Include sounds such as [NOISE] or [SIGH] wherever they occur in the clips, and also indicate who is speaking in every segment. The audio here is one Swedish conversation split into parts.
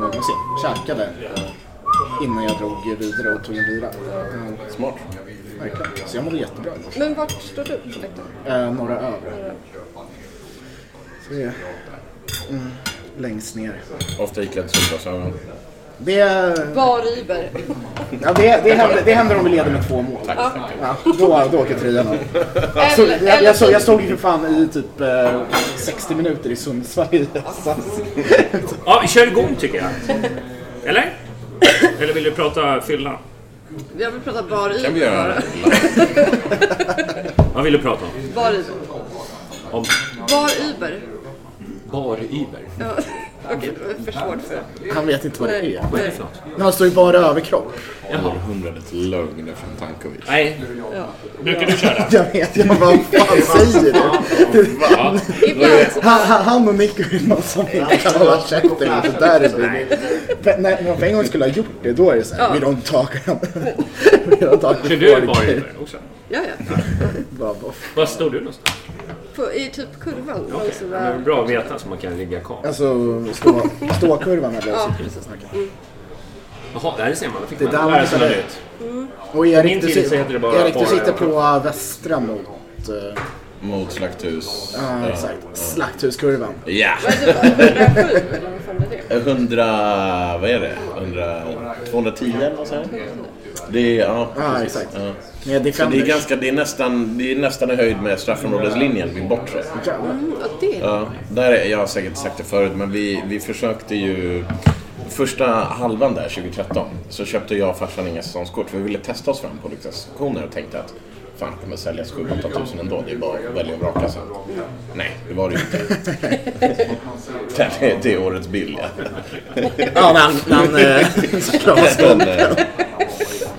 Speaker 1: någonsin. Käkade innan jag drog vidare och tog en bira.
Speaker 2: Smart.
Speaker 1: Verkligen. Så jag mådde jättebra.
Speaker 3: Men vart står du på läktaren?
Speaker 1: Eh, några över. Så det är mm, längst ner.
Speaker 2: Ofta iklädd solglasögon.
Speaker 1: Det,
Speaker 3: Bar Iber.
Speaker 1: ja, det, det, händer, det händer om vi leder med två mål. Ja, då, då åker tröjan av. Så,
Speaker 3: Eller-
Speaker 1: jag, jag, såg,
Speaker 3: så-
Speaker 1: jag stod ju för fan i typ eh, 60 minuter i Sundsvall i.
Speaker 4: Ja, vi kör igång tycker jag. Eller? Eller vill du prata fylla?
Speaker 3: Jag vill prata Bar Iber
Speaker 2: Kan vi göra
Speaker 3: bara. [LAUGHS]
Speaker 4: Vad vill du prata om?
Speaker 3: Bar Iber.
Speaker 4: Om
Speaker 3: Bar Iber.
Speaker 4: bar-Iber?
Speaker 3: Ja. Okej, det var för svårt för
Speaker 1: Han vet inte vad det
Speaker 3: Nej.
Speaker 1: är.
Speaker 4: Vad är det för något?
Speaker 1: När man står i bara överkropp.
Speaker 2: Århundradets lögner från Tankovic.
Speaker 4: Nej. Brukar du köra?
Speaker 1: Jag vet, jag bara, vad fan säger du?
Speaker 4: Ja.
Speaker 3: Ibland så
Speaker 1: Han, han, han och Nico är någon som inte kan hålla käften inför derbyn. För När man för en gång skulle ha gjort det, då är det såhär, we don't talk. we don't talk
Speaker 4: Kör du
Speaker 1: before the game.
Speaker 4: bar-Iber också?
Speaker 3: Ja, ja.
Speaker 1: Bara, vad
Speaker 4: Var står du någonstans?
Speaker 3: På, I typ kurvan. Långs
Speaker 4: Ja,
Speaker 3: där.
Speaker 4: men Bra att veta så man kan ligga kvar.
Speaker 1: Alltså, stå, ståkurvan eller
Speaker 3: Ja,
Speaker 1: sitter
Speaker 3: precis.
Speaker 4: Jaha, där ser man. Då fick
Speaker 1: Det är
Speaker 4: man
Speaker 1: där
Speaker 4: lära sig något nytt.
Speaker 1: Och Erik, du,
Speaker 4: så bara
Speaker 1: Erik, du sitter på västra mot... eh,
Speaker 2: Mot slakthus.
Speaker 1: Ja, exakt. Slakthuskurvan.
Speaker 2: Ja!
Speaker 3: Vad är det då? 107 eller vad fan är det?
Speaker 2: 100... Vad är det? 100, 210 [LAUGHS] eller vad säger jag? Det är... Ja,
Speaker 1: Ja,
Speaker 2: precis.
Speaker 1: exakt.
Speaker 2: Ja.
Speaker 1: Med
Speaker 2: Så det är, ganska, det, är nästan, det är nästan i höjd med straffområdeslinjen vid bortre.
Speaker 3: Mm, ja, det.
Speaker 2: Där är, jag har säkert sagt det förut, men vi, vi försökte ju... Första halvan där, 2013, så köpte jag och farsan inga säsongskort. för Vi ville testa oss fram på olika stationer och tänkte att fan, det kommer säljas 7-8 tusen ändå. Det är bara att välja och vraka sen. Nej, det var det ju inte. [LAUGHS] det, är, det är årets bild, ja.
Speaker 1: Ja, men han... han [LAUGHS] [LAUGHS]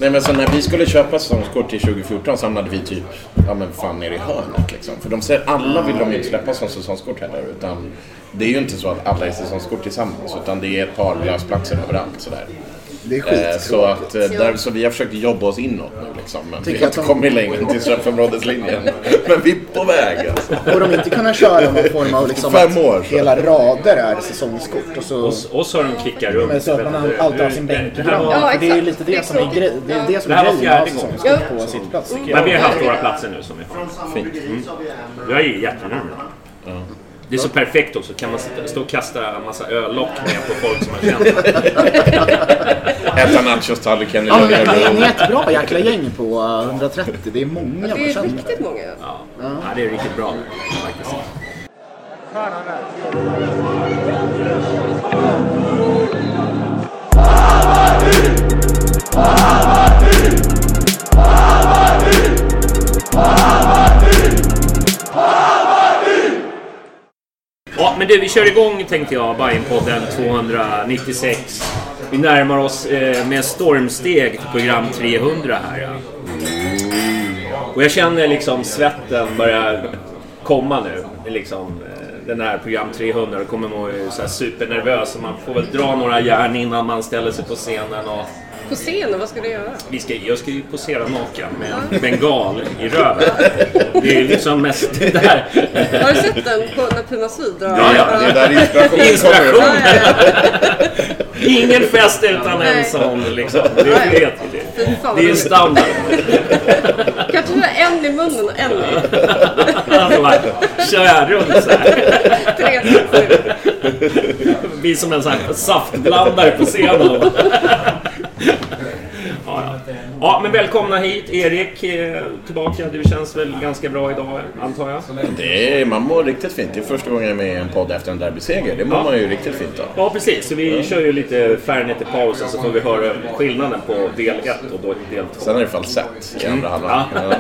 Speaker 2: nej men så när vi skulle köpa säsongskort till 2014 så hamnade vi typ, ja men fan nere i hörnet liksom. För de säger, alla vill de ju inte släppa som säsongskort heller. Utan det är ju inte så att alla är säsongskort tillsammans. Utan det är ett par lösplatser överallt sådär.
Speaker 1: Det är
Speaker 2: Eh,
Speaker 1: skittråkigt.
Speaker 2: så, att, eh, där, så vi har försökt jobba oss inåt nu liksom. Men vi
Speaker 1: Tycker
Speaker 2: har
Speaker 1: att
Speaker 2: inte
Speaker 1: de-
Speaker 2: kommit längre till straffområdeslinjen. [LAUGHS] Men vi är på väg alltså.
Speaker 1: Och de inte kunna köra någon form av liksom
Speaker 2: Fem
Speaker 1: att
Speaker 2: år, så.
Speaker 1: hela rader är säsongskort och så...
Speaker 4: Oss, oss har de klickat runt.
Speaker 1: Men så att man alltid har sin bänk
Speaker 4: Det var-
Speaker 3: Ja,
Speaker 1: det är lite
Speaker 3: Det
Speaker 1: som är,
Speaker 3: tråkigt.
Speaker 1: grej, det är, det som
Speaker 4: Det
Speaker 1: är
Speaker 4: här var
Speaker 1: grejen med att
Speaker 4: fjärde gången.
Speaker 1: säsongskort på sitt plats
Speaker 4: Men vi har haft våra platser nu som vi får.
Speaker 2: Fint.
Speaker 4: Jag är jättenöjd. Det är så perfekt också. Kan man stå och kasta en massa öllock med på folk som man känner.
Speaker 2: Äta nachostallriken i
Speaker 1: Ja,
Speaker 2: lugn
Speaker 1: ni är ett bra jäkla gäng på eh, 130. Det är många
Speaker 3: Det
Speaker 1: man
Speaker 3: är
Speaker 1: känner.
Speaker 3: riktigt många.
Speaker 4: Ja. ja, det är riktigt bra faktiskt. Ja, men du, vi kör igång tänkte jag, Bajenpodden 296. Vi närmar oss eh, med stormsteg till program 300 här. Ja. Och jag känner liksom svetten börja komma nu. Liksom, eh, den här program 300, då kommer man ju så här supernervös man får väl dra några järn innan man ställer sig på scenen. Och
Speaker 3: På scenen, vad ska du göra?
Speaker 4: Vi ska, jag ska ju posera naken med en bengal i röven. Det är liksom mest det där.
Speaker 3: Har du sett den på när Puma Syd drar?
Speaker 4: Ja, ja,
Speaker 2: Det är där inspirationen
Speaker 4: Inspiration.
Speaker 2: kommer ifrån.
Speaker 4: Ingen fest utan en sån liksom. Det är, vet vi
Speaker 3: Fy fan,
Speaker 4: det är standard.
Speaker 3: Kan du ha en i munnen och en i?
Speaker 4: Alltså bara, kör jag runt så här.
Speaker 3: Tre,
Speaker 4: blir som en sån här saftblandare på scenen. Ja, ja. Ja, men välkomna hit. Erik eh, tillbaka. Du känns väl ganska bra idag, antar jag?
Speaker 2: Det är, man mår riktigt fint. Det är första gången jag är med i en podd efter en derbyseger. Det mår
Speaker 4: Ja.
Speaker 2: man ju riktigt fint av.
Speaker 4: Ja, precis. Så vi kör ju lite Fernet i pausen så får vi höra skillnaden på del 1 och då del 2.
Speaker 2: Sen är det falsett i andra halvan.
Speaker 4: Ja. [LAUGHS]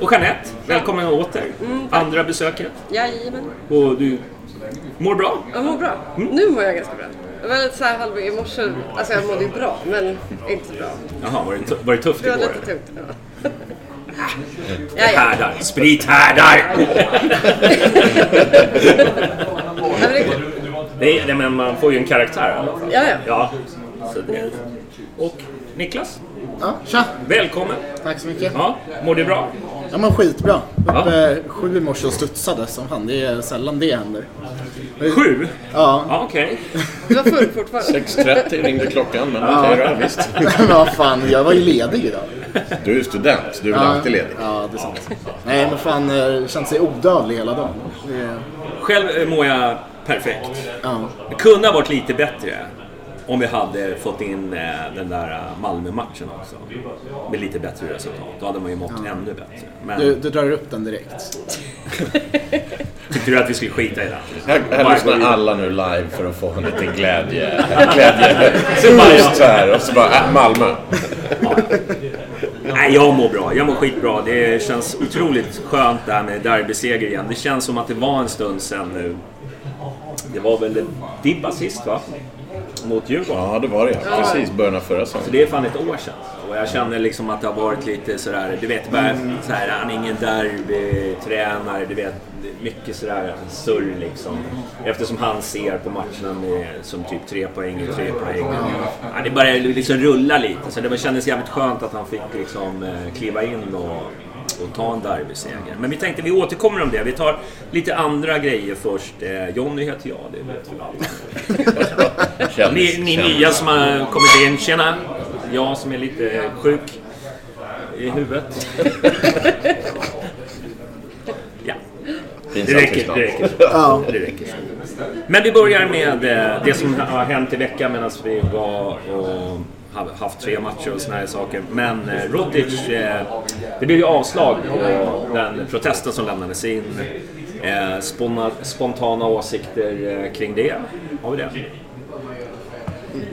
Speaker 4: Och Jeanette, välkommen åter. Andra besöket.
Speaker 3: Jajamän.
Speaker 4: Och du mår bra?
Speaker 3: Jag mår bra. Nu mår jag ganska bra. Jag var lite såhär halv i morse. Alltså jag mådde ju bra, men inte så bra.
Speaker 4: Jaha, var det, var det tufft
Speaker 3: Det var
Speaker 4: igår?
Speaker 3: lite tungt. Ja.
Speaker 4: Det
Speaker 3: Ja, ja.
Speaker 4: härdar. Sprit härdar!
Speaker 3: Ja, men det.
Speaker 4: Nej, nej, men man får ju en karaktär i alla fall.
Speaker 3: Ja, ja.
Speaker 4: Ja. Så det. Och Niklas,
Speaker 1: Ja, tja!
Speaker 4: välkommen.
Speaker 1: Tack så mycket.
Speaker 4: Ja, mår du bra?
Speaker 1: Jag mår skitbra.
Speaker 4: Ja.
Speaker 1: Uppe sju i morse och studsade som fan. Det är sällan det händer.
Speaker 4: Sju?
Speaker 1: Ja,
Speaker 4: Ja, okej. [LAUGHS]
Speaker 3: Du var full fortfarande.
Speaker 2: 6.30 ringde klockan, men okej då, visst. [LAUGHS]
Speaker 1: men vad fan. Jag var ju ledig idag.
Speaker 2: Du är ju student, du är väl alltid ledig?
Speaker 1: Ja, det är sant. Nej, men fan. eh, Känt sig odödlig hela dagen. Det är,
Speaker 4: Själv eh, mår jag perfekt.
Speaker 1: ja.
Speaker 4: Det kunde ha varit lite bättre om vi hade fått in eh, den där eh, Malmö-matchen också. Med lite bättre resultat. Då hade man ju mått ännu bättre. Men
Speaker 1: du, du drar upp den direkt. [LAUGHS]
Speaker 4: tyckte du att vi skulle skita i den?
Speaker 2: Här, här lyssnar alla nu live för att få en liten glädje. Glädje.
Speaker 4: Så bara,
Speaker 2: Just så här, och så bara, äh, Malmö.
Speaker 4: Nej, jag mår bra. Jag mår skitbra. Det känns otroligt skönt det här med derbyseger igen. Det känns som att det var en stund sedan nu. Det var väl Dibba sist va? Mot Djurgården.
Speaker 2: Ja, det var det ja. Precis, början av förra
Speaker 4: Så
Speaker 2: säsongen.
Speaker 4: det är fan ett år sedan. Och jag känner liksom att det har varit lite sådär, du vet, bara såhär, han är ingen derbytränare, du vet, mycket sådär surr liksom. Eftersom han ser på matcherna med, som typ tre poäng, tre poäng. Ja, det börjar liksom rulla lite, så det kändes jävligt skönt att han fick liksom eh, kliva in och, och ta en derbyseger. Men vi tänkte vi återkommer om det. Vi tar lite andra grejer först. Eh, Jonny heter jag, det vet väl Ni, ni nya som har kommit in, tjena! Jag som är lite sjuk i huvudet. [LAUGHS] Ja, det räcker. Det räcker. så. Det räcker. så. Men vi börjar med eh, det som har hänt i veckan medan vi var och haft tre matcher och såna här saker. Men eh, Rodic, eh, det blev ju avslag på den protesten som lämnades in. Eh, spona, spontana åsikter eh, kring det. Har vi det?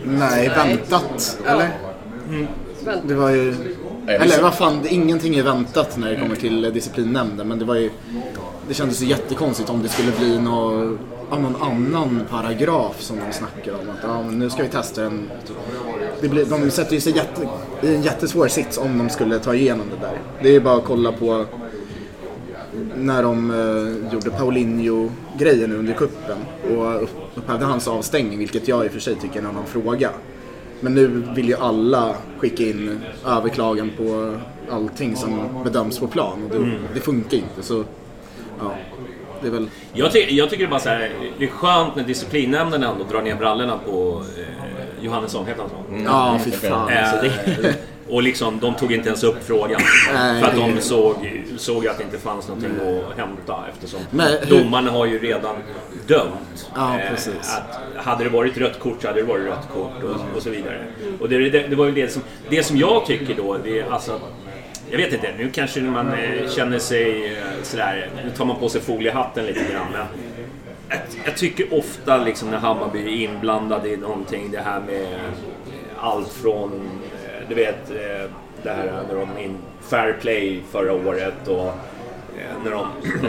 Speaker 1: Nej, väntat. Eller?
Speaker 3: Vänta.
Speaker 1: Det var ju... Eller vad fan, ingenting är väntat när det kommer till eh, disciplinnämnden. Men det var ju... Det kändes ju jättekonstigt om det skulle bli nå, ja, någon annan paragraf som de snackar om. Att ja, nu ska vi testa en... Det blir, de sätter ju sig jätte, i en jättesvår sits om de skulle ta igenom det där. Det är ju bara att kolla på när de eh, gjorde Paulinho-grejen under kuppen och upp- upphävde hans avstängning, vilket jag i och för sig tycker är en annan fråga. Men nu vill ju alla skicka in överklagan på allting som bedöms på plan och det, det funkar inte så ja, det är väl
Speaker 4: Jag, ty jag tycker bara så här, det är skönt när disciplinnämnden ändå drar ner brallorna på eh, Johannesson, heter han så?
Speaker 1: Ja, fy fan.
Speaker 4: Eh,
Speaker 1: Alltså,
Speaker 4: det, [LAUGHS] och liksom, de tog inte ens upp frågan. För att de såg, såg att det inte fanns någonting att hämta eftersom
Speaker 1: Men
Speaker 4: domarna har ju redan dömt.
Speaker 1: Ja,
Speaker 4: eh,
Speaker 1: precis.
Speaker 4: att hade det varit rött kort så hade det varit rött kort och, och så vidare. Och det, det, det var ju det som, det som jag tycker då, det är alltså jag vet inte, nu kanske man eh, känner sig sådär, nu tar man på sig foliehatten lite grann. Men jag, jag tycker ofta liksom när Hammarby är inblandad i någonting, det här med eh, allt från, eh, du vet, eh, det här när de in fair play förra året och när de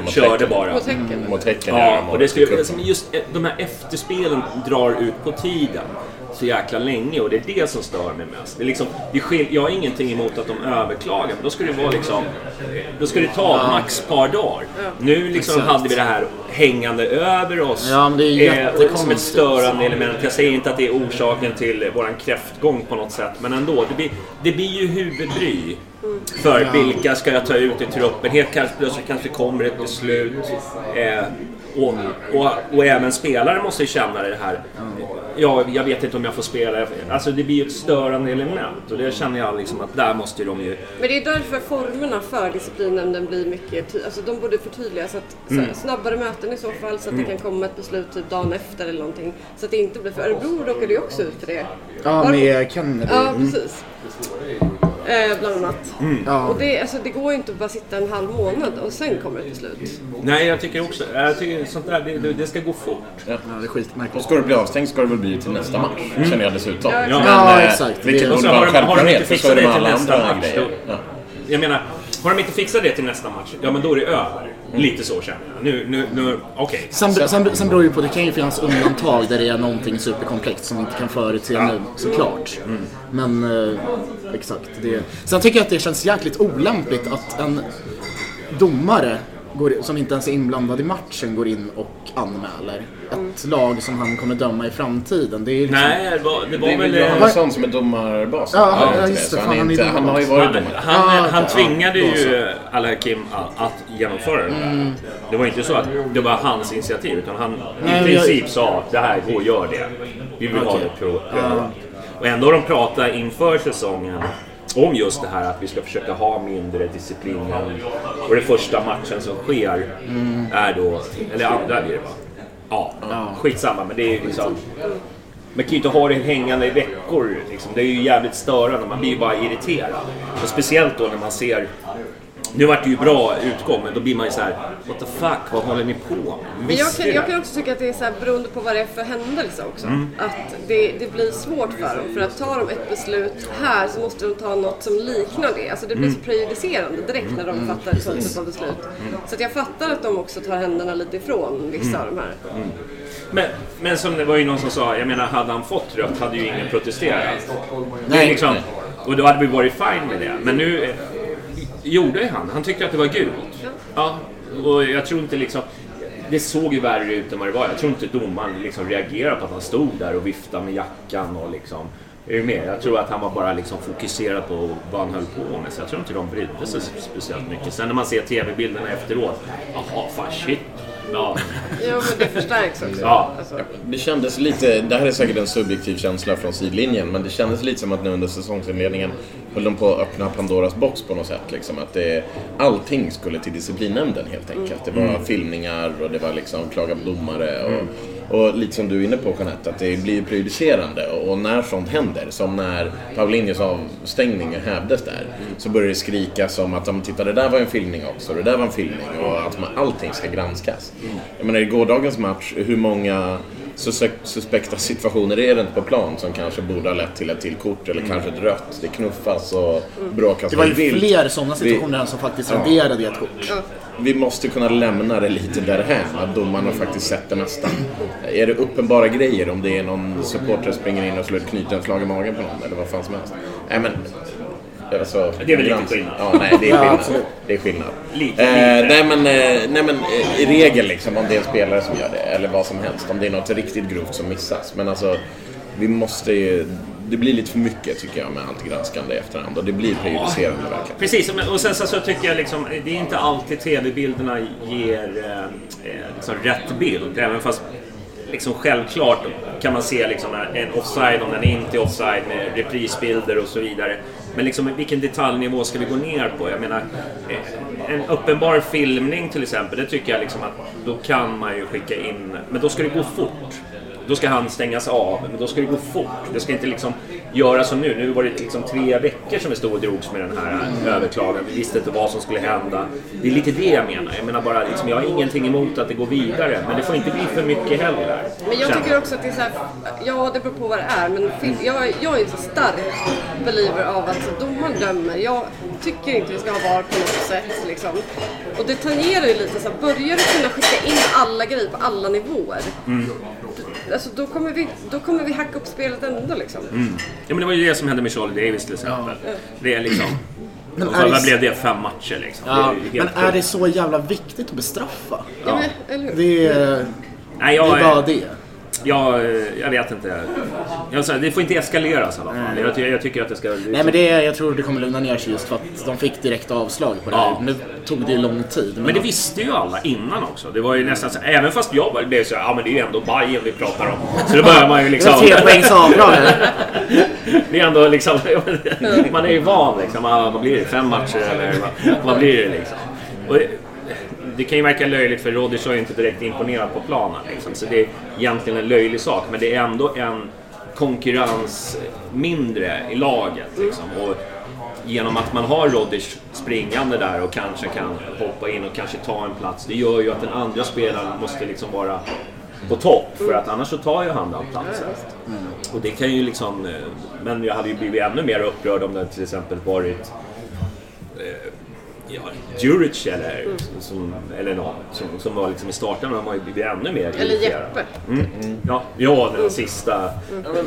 Speaker 4: körde bara.
Speaker 3: Mot Häcken.
Speaker 2: Mot Häcken
Speaker 4: Ja, och det skulle, just de här efterspelen drar ut på tiden så jäkla länge och det är det som stör mig mest. Det är liksom, det skil, jag har ingenting emot att de överklagar, men då ska det vara liksom Då ska det ta max ett par dagar. Nu liksom
Speaker 1: Exakt.
Speaker 4: hade vi det här hängande över oss.
Speaker 1: Ja, men det är
Speaker 4: eh, och som ett störande element. Jag säger inte att det är orsaken till våran kräftgång på något sätt. Men ändå, det blir, det blir ju huvudbry. För vilka ska jag ta ut i truppen? Helt kanske, plötsligt kanske det kommer ett beslut. Eh, och, och, och även spelare måste ju känna det här. Ja, jag vet inte om jag får spela. Alltså det blir ju ett störande element. Och det känner jag liksom att där måste de ju...
Speaker 3: Men det är därför formerna för disciplinnämnden blir mycket ty- alltså de borde förtydligas. Så att, så
Speaker 4: Mm.
Speaker 3: snabbare möten i så fall så att det kan komma ett beslut typ dagen efter eller någonting. Så att det inte blir, för Örebro råkade ju också ut för det.
Speaker 1: Ja,
Speaker 3: Var-
Speaker 1: med Kennedy.
Speaker 3: Ja,
Speaker 1: Mm.
Speaker 3: precis. Eh, bland annat.
Speaker 1: Ja.
Speaker 3: Och det, alltså, det går ju inte att bara sitta en halv månad och sen kommer ett beslut.
Speaker 4: Nej, jag tycker också... Jag tycker sånt där, det, det- det ska gå fort.
Speaker 1: ja, det är skitmärkligt.
Speaker 2: Ska du bli avstängd ska det väl bli till nästa match, känner jag dessutom.
Speaker 3: Ja,
Speaker 4: Ja,
Speaker 1: Ja,
Speaker 2: eh,
Speaker 1: exakt.
Speaker 2: Vilket
Speaker 1: Det-
Speaker 2: borde
Speaker 4: har
Speaker 2: vara
Speaker 4: inte
Speaker 2: självklarhet, för så är
Speaker 4: det
Speaker 2: det med
Speaker 4: till
Speaker 2: alla
Speaker 4: nästa
Speaker 2: andra
Speaker 4: match,
Speaker 2: grejer.
Speaker 4: då,
Speaker 2: Ja.
Speaker 4: jag menar, har de inte fixat det till nästa match, ja men då är det över. Lite så känner jag. Nu, nu, nu, okej.
Speaker 1: Sen, sen, sen beror det ju på, det kan ju finnas undantag där det är någonting superkomplext som vi inte kan förutse nu såklart. Men eh, exakt. Det. Sen tycker jag att det känns jäkligt olämpligt att en domare går, som inte ens är inblandad i matchen går in och anmäler ett lag som han kommer döma i framtiden. Det är liksom,
Speaker 4: Nej, det var, det var
Speaker 2: Det är
Speaker 4: väl... eh,
Speaker 2: Johannesson som är domarbas?
Speaker 1: Ja, ja, just det.
Speaker 2: Han,
Speaker 1: han
Speaker 2: inte, han har ju
Speaker 1: domare.
Speaker 2: varit
Speaker 4: Han,
Speaker 2: domare.
Speaker 4: han,
Speaker 1: Ah,
Speaker 4: han tvingade
Speaker 1: ja,
Speaker 4: ju Al-Hakim att, att genomföra det där. Det var inte så att det var hans initiativ, utan han
Speaker 1: Nej,
Speaker 4: i
Speaker 1: men jag-
Speaker 4: princip sa det här, gå och gör det. Vi vill ha
Speaker 1: Okej.
Speaker 4: det prövat. Och ändå har de pratat inför säsongen om just det här att vi ska försöka ha mindre disciplin. Och den första matchen som sker är då, eller andra blir det va? Ja, skitsamma men det är ju liksom man kan ju inte ha det hängande i veckor. Liksom. Det är ju jävligt störande. Man blir ju bara irriterad. Och speciellt då när man ser... Nu vart det ju bra utgång, men då blir man ju så här: What the fuck, vad håller ni på med?
Speaker 3: Men jag kan, jag kan också tycka att det är så här, beroende på vad det är för händelse också.
Speaker 4: Mm.
Speaker 3: Att det, det blir svårt för dem. För att tar de ett beslut här så måste de ta något som liknar det. Alltså det blir
Speaker 4: Mm.
Speaker 3: så prejudicerande direkt när de fattar ett sånt typ av beslut. Så att jag fattar att de också tar händerna lite ifrån vissa av de här.
Speaker 4: Men, men som det var ju någon som sa, jag menar hade han fått rött hade ju ingen protesterat.
Speaker 1: Nej.
Speaker 4: liksom, och då hade vi varit fine med det. Men nu gjorde ju han. Han tyckte att det var gult. Ja, och jag tror inte liksom... Det såg ju värre ut än vad det var. Jag tror inte domaren liksom reagerade på att han stod där och viftade med jackan och liksom... Är du med? Jag tror att han var bara liksom fokuserad på vad han höll på med. Så jag tror inte de brydde sig speciellt mycket. Sen när man ser tv-bilderna efteråt. Jaha, fan shit. Ja.
Speaker 3: Men det förstärks också.
Speaker 4: Ja.
Speaker 3: Alltså.
Speaker 2: Det kändes lite, det här är säkert en subjektiv känsla från sidlinjen, men det kändes lite som att nu under säsongsinledningen höll de på att öppna Pandoras box på något sätt. Liksom, att det, allting skulle till disciplinnämnden helt enkelt. Det var filmningar och det var liksom klaga på domare. Och, och lite som du är inne på Jeanette, att det blir prejudicerande. Och, när sånt händer, som när Paulinhos avstängning hävdes där, så börjar det skrikas om att titta det där var en filmning också, det där var en filmning och att man, allting ska granskas. Jag menar i gårdagens match, hur många sus- suspekta situationer är det inte på plan som kanske borde ha lett till ett till kort eller kanske ett rött. Det knuffas och bråkas
Speaker 1: Det var ju
Speaker 2: vilt.
Speaker 1: fler sådana
Speaker 2: Vi-
Speaker 1: situationer än som faktiskt raderade i ett kort.
Speaker 2: vi måste kunna lämna det lite därhän, att domarna faktiskt sett det mesta. Är det uppenbara grejer, om det är någon supporter springer in och slår ett knytnävsslag i magen på någon eller vad fan som helst. Nej men... Alltså,
Speaker 4: Det är väl lite skillnad.
Speaker 2: Ja, nej, det är
Speaker 1: Ja,
Speaker 2: skillnad.
Speaker 1: absolut.
Speaker 2: det är skillnad.
Speaker 4: Lite,
Speaker 2: eh,
Speaker 4: lite.
Speaker 2: Nej men, eh, nej, men eh, i regel liksom, om det är en spelare som gör det, eller vad som helst. Om det är något riktigt grovt som missas. Men alltså, vi måste ju... Det blir lite för mycket tycker jag med allt granskande i efterhand och det blir prejudicerande verkligen.
Speaker 4: Precis, men- och sen så, så tycker jag liksom, det är inte alltid tv-bilderna ger eh, eh, liksom rätt bild. Även fast liksom självklart kan man se liksom en offside om den inte är offside med reprisbilder och så vidare. Men liksom vilken detaljnivå ska vi gå ner på? Jag menar, eh, en uppenbar filmning till exempel, det tycker jag liksom att då kan man ju skicka in, men då ska det gå fort. Då ska han stängas av, men då ska det gå fort. Det ska inte liksom göra som nu. Nu var det liksom tre veckor som vi stod och drogs med den här överklagan. Vi visste inte vad som skulle hända. Det är lite det jag menar. Jag menar bara liksom, jag har ingenting emot att det går vidare, men det får inte bli för mycket heller.
Speaker 3: Men jag tycker också att det är så här, ja det beror på vad det är, men film, jag, jag är så stark believer av att domaren dömer. Jag tycker inte vi ska ha VAR på något sätt liksom. Och det tangerar ju lite så här, börjar du kunna skicka in alla grejer på alla nivåer, alltså då kommer, vi, då kommer vi hacka upp spelet ändå liksom.
Speaker 4: Ja, men det var ju det som hände med Charlie Davis till exempel. Det är liksom...
Speaker 1: Men
Speaker 4: och
Speaker 1: är
Speaker 4: så,
Speaker 1: det-
Speaker 4: vad blev det? Fem matcher liksom.
Speaker 1: Ja,
Speaker 4: det är
Speaker 1: men är det så jävla viktigt att bestraffa?
Speaker 3: Ja, hur?
Speaker 1: Det är,
Speaker 4: Nej,
Speaker 1: det
Speaker 4: jag,
Speaker 1: är bara det.
Speaker 4: Jag, jag vet inte. Jag, säger, det får inte eskaleras i alla fall. Jag, jag tycker att det ska...
Speaker 1: Nej men det, jag tror det kommer lugna ner sig just för att de fick direkt avslag på det här.
Speaker 4: Ja.
Speaker 1: Nu tog det ju lång tid.
Speaker 4: Men det visste ju alla innan också. Det var ju nästan så, även fast jag blev så ja men det är ju ändå Bayern vi pratar om. Så då börjar man ju liksom...
Speaker 1: tre poängs avdrag här. [LAUGHS]
Speaker 4: Det är ändå liksom... [LAUGHS] Man är ju van liksom. Ja, Vad blir det? Fem matcher eller vad, vad blir det liksom? Och det, kan ju verka löjligt för Rodgers har ju inte direkt imponerat på planen liksom. Så det är egentligen en löjlig sak. Men det är ändå en konkurrens mindre i laget liksom. Och genom att man har Rodgers springande där och kanske kan hoppa in och kanske ta en plats. Det gör ju att den andra spelaren måste liksom vara på topp för att annars så tar ju han den platsen. Och det kan ju liksom... Eh, men jag hade ju blivit ännu mer upprörd om det till exempel varit eh, ja, Djuric eller, som, eller någon som, som var liksom i starten. De har ju blivit ännu mer
Speaker 3: Eller. Jeppe.
Speaker 4: Mm. Ja, ja, den sista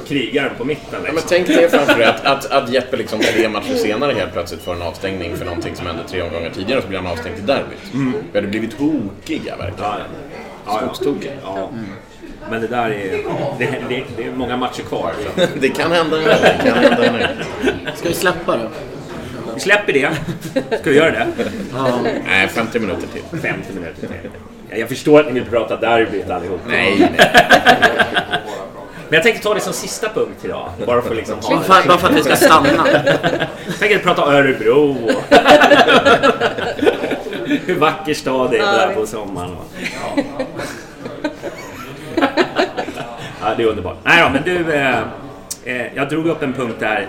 Speaker 4: krigaren på mitten
Speaker 2: Ja,
Speaker 4: liksom.
Speaker 2: men tänk dig framför dig att, att, att Jeppe liksom tre matcher senare helt plötsligt får en avstängning för någonting som hände tre omgångar tidigare och så blir han avstängd i derbyt. Vi hade blivit tokiga verkligen.
Speaker 4: Ja, ja. Ja, ja.
Speaker 2: Skogstokiga.
Speaker 4: Ja. Men det där är... Det, det, det är många matcher kvar. Så. [LAUGHS]
Speaker 2: Det kan hända nu. Det kan hända nu.
Speaker 1: Ska vi släppa det?
Speaker 4: Vi släpper det. Ska vi göra det?
Speaker 2: Nej, 50 minuter till.
Speaker 4: 50 minuter till. Ja, Jag förstår att ni vill prata derbyt allihop.
Speaker 2: Nej, nej.
Speaker 4: Men jag tänkte ta det som sista punkt idag. Bara för, liksom ha,
Speaker 1: För, bara för att vi ska stanna.
Speaker 4: jag tänkte prata Örebro och hur vacker stad det är där på sommaren. Ja. ja, det är underbart. Nej då, men du. Eh, eh, jag drog upp en punkt där.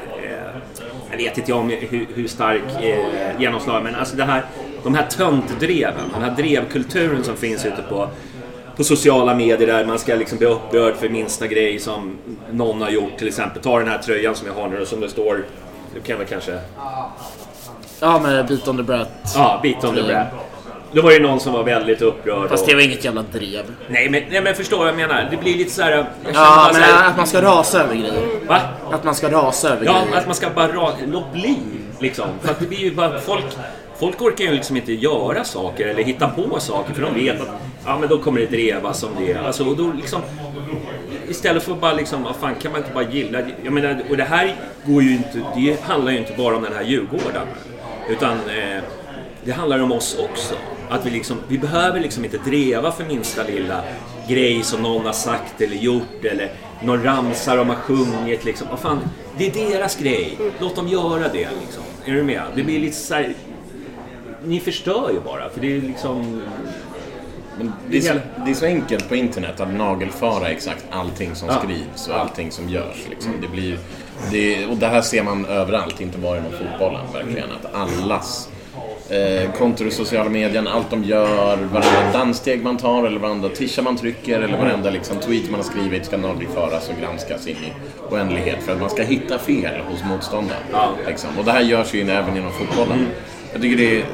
Speaker 4: Jag vet inte om hur, hur stark eh, genomslag, men alltså det här, de här töntdreven, den här drevkulturen som finns ute på på sociala medier där man ska liksom bli upprörd för minsta grej som någon har gjort. Till exempel, ta den här tröjan som jag har nu som det står, du kan väl kanske
Speaker 1: Ja, med Beat on the Brat.
Speaker 4: Ja, Beat on the Brad. Då var det någon som var väldigt upprörd.
Speaker 1: Fast det var inget jävla drev.
Speaker 4: nej, men, nej men förstår vad jag menar. Det blir lite så här. jag känner
Speaker 1: Ja, men
Speaker 4: här-
Speaker 1: att man ska rasa över grejer.
Speaker 4: Va?
Speaker 1: Att man ska rasa över
Speaker 4: Ja,
Speaker 1: grejer.
Speaker 4: att man ska bara ra... låt bli. Liksom. För att det blir ju bara folk... Folk orkar ju liksom inte göra saker eller hitta på saker för de vet att ja, men då kommer det drevas om det. Alltså, och då liksom, istället för att bara liksom, vad fan kan man inte bara gilla? Jag menar, och det här går ju inte, det handlar ju inte bara om den här Djurgården. Utan eh, det handlar om oss också. Att vi liksom, vi behöver liksom inte dreva för minsta lilla grej som någon har sagt eller gjort eller någon ramsa de har sjungit liksom. Vad fan, det är deras grej. Låt dem göra det liksom. Är du med? Det blir lite så här, ni förstör ju bara för det är liksom...
Speaker 2: Men det, är så, det är så enkelt på internet att nagelfara exakt allting som
Speaker 4: Ja.
Speaker 2: skrivs och allting som görs. Liksom. Det blir, det, och det här ser man överallt, inte bara inom fotbollen verkligen. Att allas eh, kontor i sociala medien, allt de gör, varenda danssteg man tar eller varenda tisha man trycker eller varenda liksom, tweet man har skrivit ska nagelfaras och granskas in i oändlighet för att man ska hitta fel hos motståndaren. Liksom. Och det här görs ju även inom fotbollen. Jag tycker det är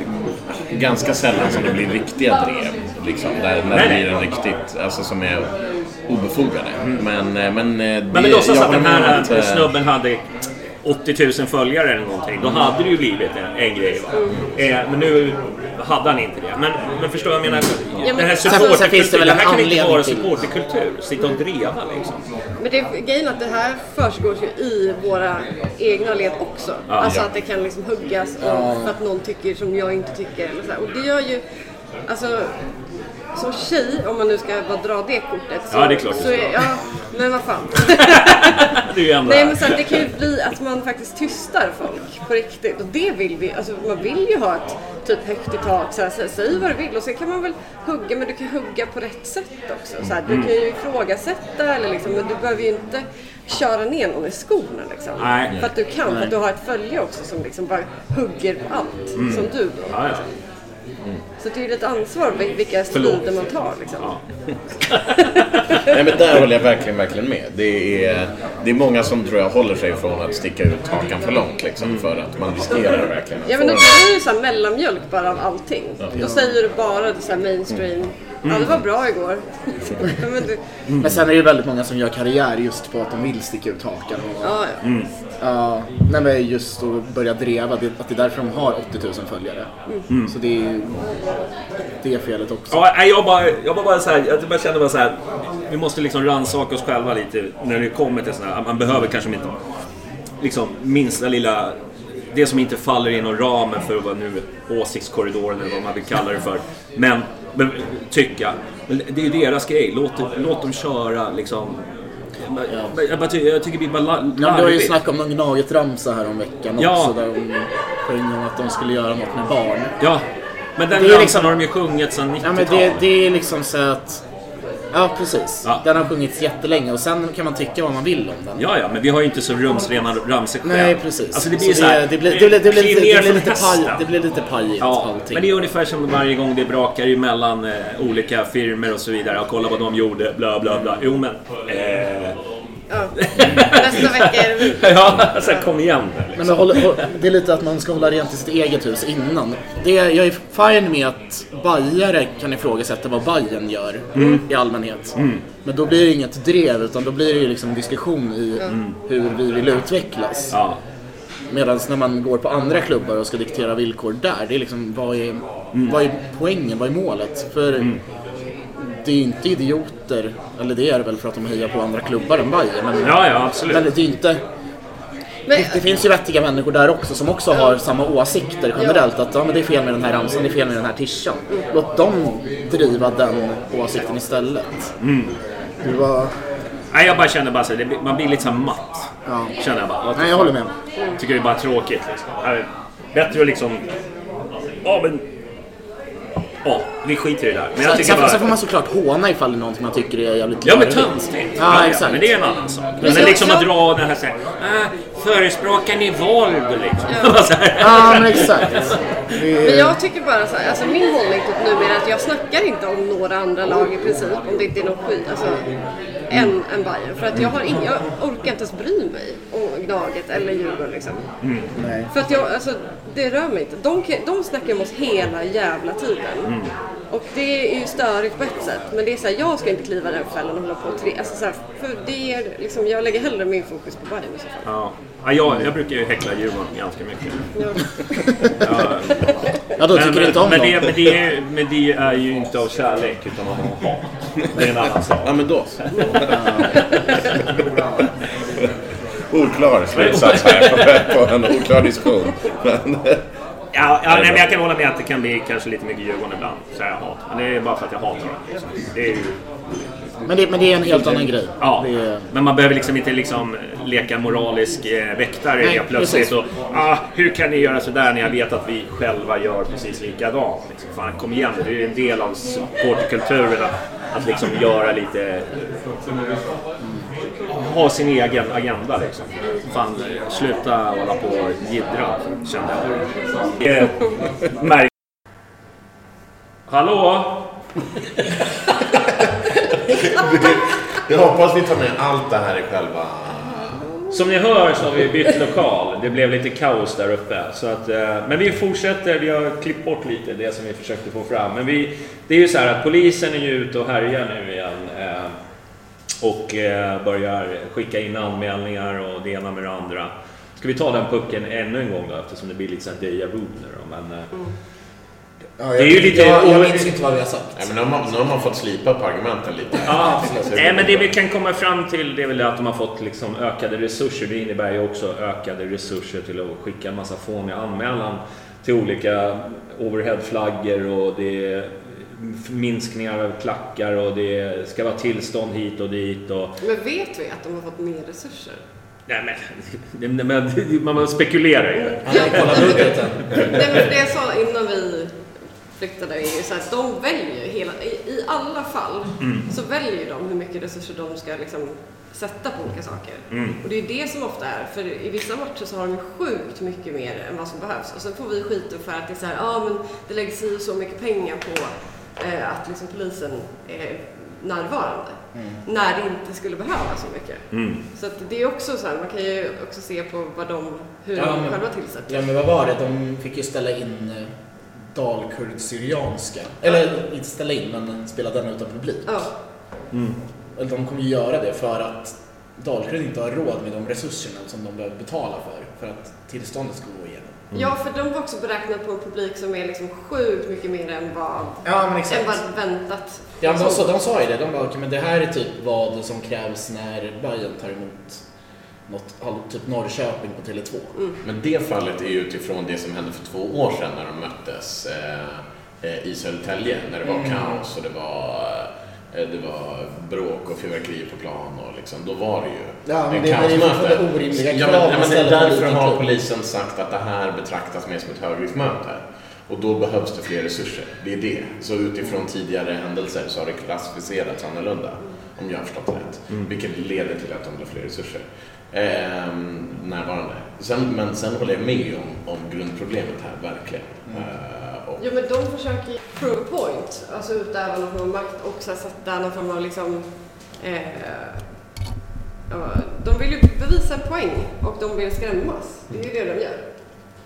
Speaker 2: ganska sällan som det blir riktiga drev. Liksom, där, när det blir en riktigt, alltså som är obefogade. Men, eh, men, eh, det,
Speaker 4: Men vi låtsas
Speaker 2: jag
Speaker 4: att den här
Speaker 2: att,
Speaker 4: snubben hade 80 000 följare eller någonting. Då hade det ju blivit en, en grej. Va? Eh, men nu hade han inte det. Men, men förstår jag menar?
Speaker 3: men-
Speaker 4: den här
Speaker 1: det
Speaker 4: supporterkulturen, det här kan inte vara supporterkultur. Sitta och dreva liksom.
Speaker 3: Men det, grejen är att det här försiggår ju i våra egna led också. alltså
Speaker 4: ja.
Speaker 3: att det kan liksom huggas och för att någon tycker som jag inte tycker. Eller så här. Och det gör ju, alltså som tjej, om man nu ska bara dra det kortet. Så,
Speaker 4: Ja, det är klart
Speaker 3: så är, Ja, men vad fan. [LAUGHS]
Speaker 4: Det är
Speaker 3: Nej men så det kan ju bli att man faktiskt tystar folk på riktigt. Och det vill vi, alltså man vill ju ha ett typ högt i tak. Så här, så, säg vad du vill och sen kan man väl hugga, men du kan hugga på rätt sätt också. Så här, du kan ju ifrågasätta eller liksom, men du behöver ju inte köra ner någon i skorna liksom.
Speaker 4: Nej.
Speaker 3: För att du kan, för att du har ett följe också som liksom bara hugger på allt. Som du då.
Speaker 4: Ja, ja.
Speaker 3: Så det är ju lite ansvar vil- vilka strider man tar liksom.
Speaker 4: Ja. [LAUGHS]
Speaker 2: Nej men där håller jag verkligen, verkligen med. Det är, det är många som tror jag håller sig från att sticka ut hakan för långt liksom, för att man riskerar verkligen att
Speaker 3: Ja men då blir det ju så här mellanmjölk bara av allting. Då säger du bara det så här mainstream Ja, det var bra igår. men du,
Speaker 1: Men sen är det ju väldigt många som gör karriär just på att de vill sticka ut hakan. Och,
Speaker 3: ja, ja.
Speaker 1: Ja, nej men just att börja dreva, det, att det är därför de har 80 000 följare. Så det är ju det är felet också.
Speaker 4: Ja, jag, bara, jag bara, bara så här, jag bara känner bara så här. Vi måste liksom rannsaka oss själva lite när det kommer till sådana här. Man behöver kanske inte liksom minsta lilla... Det som inte faller inom ramen för vad nu åsiktskorridoren eller vad man vill kalla det för. Men, men tycka. Men det är ju deras grej. Låt, låt dem köra liksom. Jag, jag, ty- jag tycker det blir bara la-
Speaker 1: Ja, men det var ju
Speaker 4: larvigt.
Speaker 1: snack om någon Gnaget-ramsa här om veckan
Speaker 4: Ja.
Speaker 1: också. Där de sjöng om att de skulle göra något med barn.
Speaker 4: Ja, men den
Speaker 1: Det är
Speaker 4: ramsan
Speaker 1: liksom-
Speaker 4: har de ju sjungit sedan 90-talet.
Speaker 1: Ja men det, det är liksom så att... Ja precis.
Speaker 4: Ja.
Speaker 1: Den har sjungits jättelänge och sen kan man tycka vad man vill om den.
Speaker 4: Ja, ja, men vi har ju inte så rumsrena ramsor själv.
Speaker 1: Nej precis.
Speaker 4: Alltså det blir
Speaker 1: Så
Speaker 4: så här,
Speaker 1: det, blir, det, blir, det, blir,
Speaker 4: kliv
Speaker 1: lite, det, blir paj, det blir lite pajigt
Speaker 4: Ja,
Speaker 1: allting.
Speaker 4: men det är ungefär som varje gång det brakar emellan eh, olika firmor och så vidare. Och kolla vad de gjorde, bla bla bla. Jo men... Eh,
Speaker 3: Ja. Nästa vecka är det [LAUGHS]
Speaker 4: ja, alltså kom igen liksom.
Speaker 1: Men det, håller, hå- det är lite att man ska hålla rent i sitt eget hus innan. Det, jag är fine med att bajare kan ifrågasätta vad Bajen gör
Speaker 4: Mm.
Speaker 1: i allmänhet. Men då blir det inget drev utan då blir det ju liksom diskussion i hur vi vill utvecklas.
Speaker 4: Ja.
Speaker 1: Medan när man går på andra klubbar och ska diktera villkor där, det är liksom vad är,
Speaker 4: Mm.
Speaker 1: vad är poängen, vad är målet? För det är ju inte idioter, eller det är det väl för att de hejar på andra klubbar än Bajen. Men,
Speaker 4: ja, ja, absolut.
Speaker 1: men det är inte...
Speaker 3: Men,
Speaker 1: Det, det finns ju vettiga människor där också som också har samma åsikter generellt. Att ja, men det är fel med den här ramsan, det är fel med den här tishan. Låt dem driva den åsikten istället.
Speaker 4: Mm.
Speaker 1: Det var...
Speaker 4: Nej, jag bara känner bara så det blir- man blir lite så matt.
Speaker 1: Ja.
Speaker 4: Känner jag bara.
Speaker 1: Nej, jag håller med.
Speaker 4: Tycker det är bara tråkigt liksom. Bättre att liksom... Ja, men... Ja, vi skiter i det där. Men jag tycker
Speaker 1: sen,
Speaker 4: bara...
Speaker 1: sen får man såklart håna ifall det är någonting man tycker är jävligt
Speaker 4: Ja men töntigt.
Speaker 1: Ja, exakt.
Speaker 4: Men det är en annan sak. Men
Speaker 3: jag-
Speaker 4: liksom att dra den här såhär, förespråkar ni våld liksom? [LAUGHS] Här.
Speaker 1: Ja, men exakt.
Speaker 3: Men jag tycker bara så här, alltså min hållning typ numera är att jag snackar inte om några andra lag i princip om det inte är något skit, alltså än, än Bayern. För att jag har ing, jag orkar inte ens bry mig om Gnaget eller Djurgården liksom.
Speaker 1: nej.
Speaker 3: För att jag, alltså det rör mig inte. De, de snackar om oss hela jävla tiden. Och det är ju störigt på ett sätt. Men det är så här, jag ska inte kliva den fällan och hålla på och tre, alltså så här, för det är liksom, jag lägger hellre min fokus på Bayern i så fall.
Speaker 4: Ja. Ja, jag, jag brukar ju häckla Djurgården ganska mycket.
Speaker 3: Ja.
Speaker 4: Ja,
Speaker 1: då tycker du inte om
Speaker 4: men, det, men, det är, men det är ju inte av kärlek utan av hat. Det är en annan sak.
Speaker 2: Ja, men då så. [LAUGHS] Oklar slutsats här på, på en oklar diskussion. Men,
Speaker 4: Ja, ja nej, men jag kan hålla med att det kan bli kanske lite mycket Djurgården ibland. Så jag hat. Men det är bara för att jag hatar dem. Liksom. Det är ju,
Speaker 1: Men, det, men det är en helt annan grej.
Speaker 4: ja.
Speaker 1: Är,
Speaker 4: Men man behöver liksom inte liksom leka moralisk eh, väktare
Speaker 1: Nej,
Speaker 4: helt plötsligt.
Speaker 1: precis.
Speaker 4: Och, ah, hur kan ni göra sådär när jag vet att vi själva gör precis likadant? Liksom, fan, kom igen, det är ju en del av supporterkulturen att, att liksom göra lite... Ha sin egen agenda liksom. Fan, sluta hålla på och jiddra, kände jag. Eh, märk- Hallå? [LAUGHS] [LAUGHS]
Speaker 2: jag hoppas vi tar med allt det här i själva...
Speaker 4: Som ni hör så har vi bytt lokal. Det blev lite kaos där uppe. Så att, eh, men vi fortsätter. Vi har klippt bort lite det som vi försökte få fram. Men vi, det är ju så här att polisen är ju ute och härjar nu igen. Eh, och eh, börjar skicka in anmälningar och det ena med det andra. Ska vi ta den pucken ännu en gång då eftersom det blir lite sån här déjà vu nu då. Men, eh,
Speaker 1: ja,
Speaker 4: Det är ju lite-
Speaker 1: jag, jag minns inte vad vi har sagt.
Speaker 2: Nej, men nu, har man, nu har man fått slipa på argumenten lite.
Speaker 4: Ja, nej, men det vi kan komma fram till det är väl att de har fått liksom ökade resurser. Det innebär ju också ökade resurser till att skicka en massa fåniga anmälan till olika overheadflaggor och det är minskningar av klackar och det ska vara tillstånd hit och dit. Och,
Speaker 3: Men vet vi att de har fått mer resurser?
Speaker 4: nej, men, man spekulerar ju.
Speaker 1: Han har kollat budgeten.
Speaker 3: Nej, men det jag sa innan vi flyttade är ju så att de väljer hela, i, i alla fall så väljer de hur mycket resurser de ska liksom sätta på olika saker. Och det är det som ofta är, för i vissa matcher så har de ju sjukt mycket mer än vad som behövs. Och sen får vi skit för att det är så här, ja men det läggs si och så mycket pengar på eh, att liksom polisen är närvarande. När det inte skulle behövas så mycket. Så att det är också så här, man kan ju också se på vad de, hur
Speaker 1: Ja,
Speaker 3: de
Speaker 1: men-
Speaker 3: själva tillsätter.
Speaker 1: Ja men vad var det? De fick ju ställa in eh, dalkurd-syrianska. Eller inte ställa in, men spela den utan publik.
Speaker 3: Ja.
Speaker 1: Eller de kommer ju göra det för att Dalkurd inte har råd med de resurserna som de behöver betala för, för att tillståndet ska gå igenom.
Speaker 3: ja, för de var också beräknat på en publik som är liksom sjukt mycket mer än vad,
Speaker 1: Ja, men
Speaker 3: än vad väntat.
Speaker 1: Ja, men de, sa- de sa ju det. De bara, okej, men det här är typ vad som krävs när Bayern tar emot något, typ Norrköping på Tele2.
Speaker 2: Men det fallet är ju utifrån det som hände för två år sedan när de möttes eh, eh, i Södertälje. När det var
Speaker 1: Mm.
Speaker 2: kaos och det var, eh, det var bråk och fyrverkerier på plan. Och liksom, då var det ju
Speaker 1: Ja, men
Speaker 2: en
Speaker 1: det- är
Speaker 2: kaosmöte.
Speaker 1: fortfarande orimliga
Speaker 2: ja, men, ja, men det är Därför har polisen sagt att det här betraktas mer som ett högriskmöte. Och då behövs det fler resurser. Det är det. Så utifrån tidigare händelser så har det klassificerats annorlunda. Om jag har förstått det rätt. Vilket leder till att de ha fler resurser. Ehm, närvarande. Sen, men sen håller jag med om, om grundproblemet här, verkligen. Eh, och,
Speaker 3: Jo men de försöker ju prove a point, alltså utöva någon form av makt och sätta någon form av liksom eh, De vill ju bevisa en poäng och de vill skrämmas. Det är ju det de gör.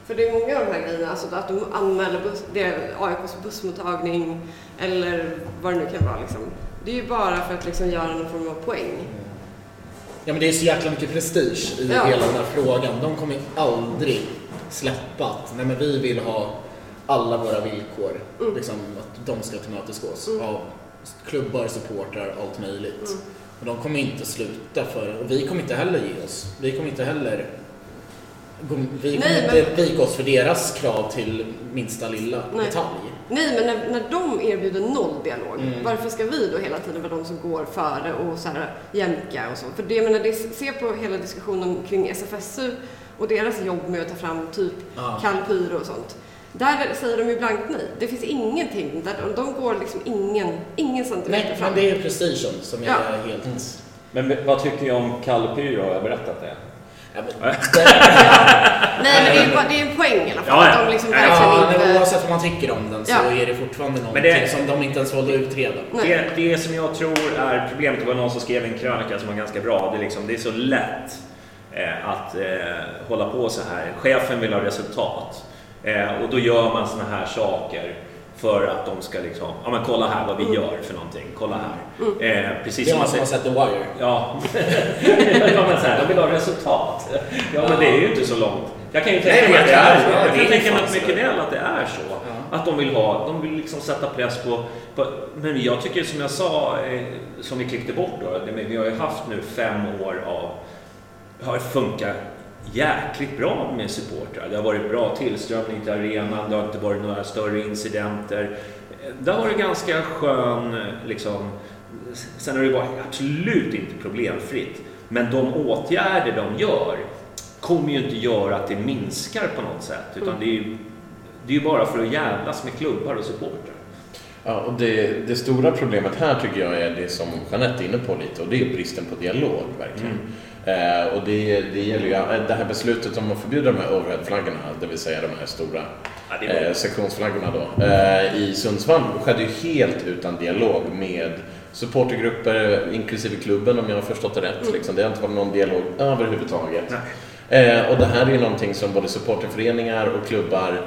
Speaker 3: För det är många av de här grejerna, alltså att de anmäler buss, det AIKs bussmottagning eller vad det nu kan vara liksom. Det är ju bara för att liksom göra någon form av poäng.
Speaker 1: Ja, men det är så jäkla mycket prestige i
Speaker 3: Ja.
Speaker 1: hela den här frågan. De kommer aldrig släppa att nej, men vi vill ha alla våra villkor. Liksom, att de ska tillmötesgås av klubbar, supportrar, allt möjligt. Och de kommer inte sluta för och vi kommer inte heller ge oss. Vi kommer inte heller vi kommer
Speaker 3: Nej,
Speaker 1: inte vika oss för deras krav till minsta lilla
Speaker 3: Nej.
Speaker 1: detalj.
Speaker 3: Nej, men när, när de erbjuder noll dialog,
Speaker 1: Mm.
Speaker 3: varför ska vi då hela tiden vara de som går före och så här jämka och så? För det, jag menar, det, se på hela diskussionen kring SFSU och deras jobb med att ta fram typ
Speaker 1: Ja.
Speaker 3: kalkyler och sånt. Där säger de ju blankt nej. Det finns ingenting, där de, de går liksom ingen, ingen centimeter
Speaker 1: Nej,
Speaker 3: fram.
Speaker 1: men det är prestigen som är
Speaker 3: Ja.
Speaker 1: helt...
Speaker 5: Men vad tycker ni om Kalle Pyro? Har jag berättat det?
Speaker 1: Ja, men, [LAUGHS]
Speaker 4: Nej.
Speaker 3: Men det är, bara, det är en poäng i alla fall.
Speaker 4: Ja, ja.
Speaker 3: Att de liksom
Speaker 4: Ja,
Speaker 3: verkligen
Speaker 1: Ja, men
Speaker 3: inte...
Speaker 1: oavsett vad man tycker om den så
Speaker 3: Ja.
Speaker 1: är det fortfarande någonting
Speaker 4: det-
Speaker 1: som de inte ens valde att utreda.
Speaker 4: Det, det som jag tror är problemet, det var någon som skrev en krönika som var ganska bra, det är, liksom, det är så lätt eh, att eh, hålla på så här. Chefen vill ha resultat eh, och då gör man såna här saker för att de ska liksom, ja men kolla här vad vi gör för någonting, kolla här. Eh, precis
Speaker 1: Det är
Speaker 4: som
Speaker 1: man
Speaker 4: man
Speaker 1: som har sett The Wire.
Speaker 4: Ja, [LAUGHS] ja men så här, de vill ha resultat. Ja men det är ju inte så långt. Jag kan ju tänka mig att det är så. Jag kan tänka mig mycket väl att det är så. Att de vill ha, de vill liksom sätta press på, på men jag tycker som jag sa, eh, som vi klippte bort då, det, vi har ju haft nu fem år av, har funkat jäkligt bra med supportrar. Det har varit bra tillströmning till arenan, det har inte varit några större incidenter. Det har varit ganska skön, liksom, sen har det varit absolut inte problemfritt. Men de åtgärder de gör kommer ju inte göra att det minskar på något sätt. Utan det är ju, det är bara för att jävlas med klubbar och supportrar.
Speaker 2: Ja, och det, det stora problemet här tycker jag är det som Jeanette är inne på lite och det är bristen på dialog verkligen. Eh, och det, det gäller ju, eh, det här beslutet om att förbjuda de här overheadflaggorna, det vill säga de här stora
Speaker 4: Ja,
Speaker 2: eh, sektionsflaggorna då, eh, i Sundsvall skedde ju helt utan dialog med supportergrupper, inklusive klubben om jag har förstått det rätt. Liksom. Det har inte varit någon dialog överhuvudtaget. Eh, och det här är ju någonting som både supporterföreningar och klubbar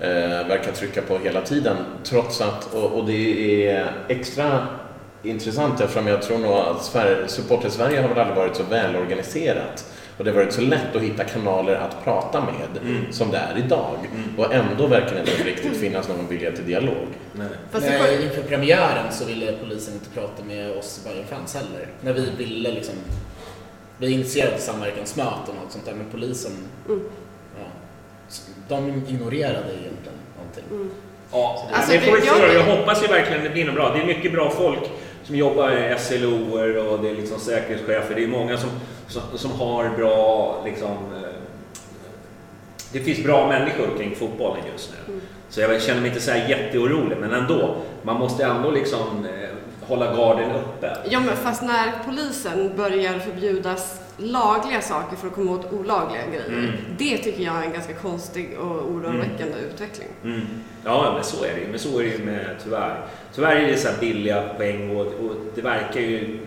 Speaker 2: eh, verkar trycka på hela tiden. Trots att, och, och det är extra intressant eftersom jag tror nog att Sverige, Supporter-Sverige har väl aldrig varit så välorganiserat. Och det har varit så lätt att hitta kanaler att prata med som det är idag. Och ändå verkar det inte riktigt finnas någon vilja till dialog.
Speaker 3: Fast
Speaker 1: Nej,
Speaker 3: var-
Speaker 1: inför premiären så ville polisen inte prata med oss Bayern-fans heller. När vi ville liksom... Vi initierade samverkansmöten och allt sånt där, men polisen...
Speaker 3: Mm.
Speaker 1: Ja, de ignorerade egentligen någonting.
Speaker 4: Ja,
Speaker 3: Alltså,
Speaker 4: det får vi
Speaker 3: jag-
Speaker 4: Jag hoppas ju verkligen det blir något bra. Det är mycket bra folk som jobbar i SLOer och det är liksom säkerhetschefer. Det är många som, som, som har bra liksom, eh, det finns bra människor kring fotbollen just nu. Så jag känner mig inte så här jätteorolig, men ändå. Man måste ändå liksom eh, hålla garden uppe.
Speaker 3: Ja, men fast när polisen börjar förbjudas lagliga saker för att komma åt olagliga grejer. Det tycker jag är en ganska konstig och oroväckande utveckling.
Speaker 4: Mm. Ja, men så är det ju. Men så är det ju med tyvärr. Tyvärr är det så billiga poäng och, och det verkar ju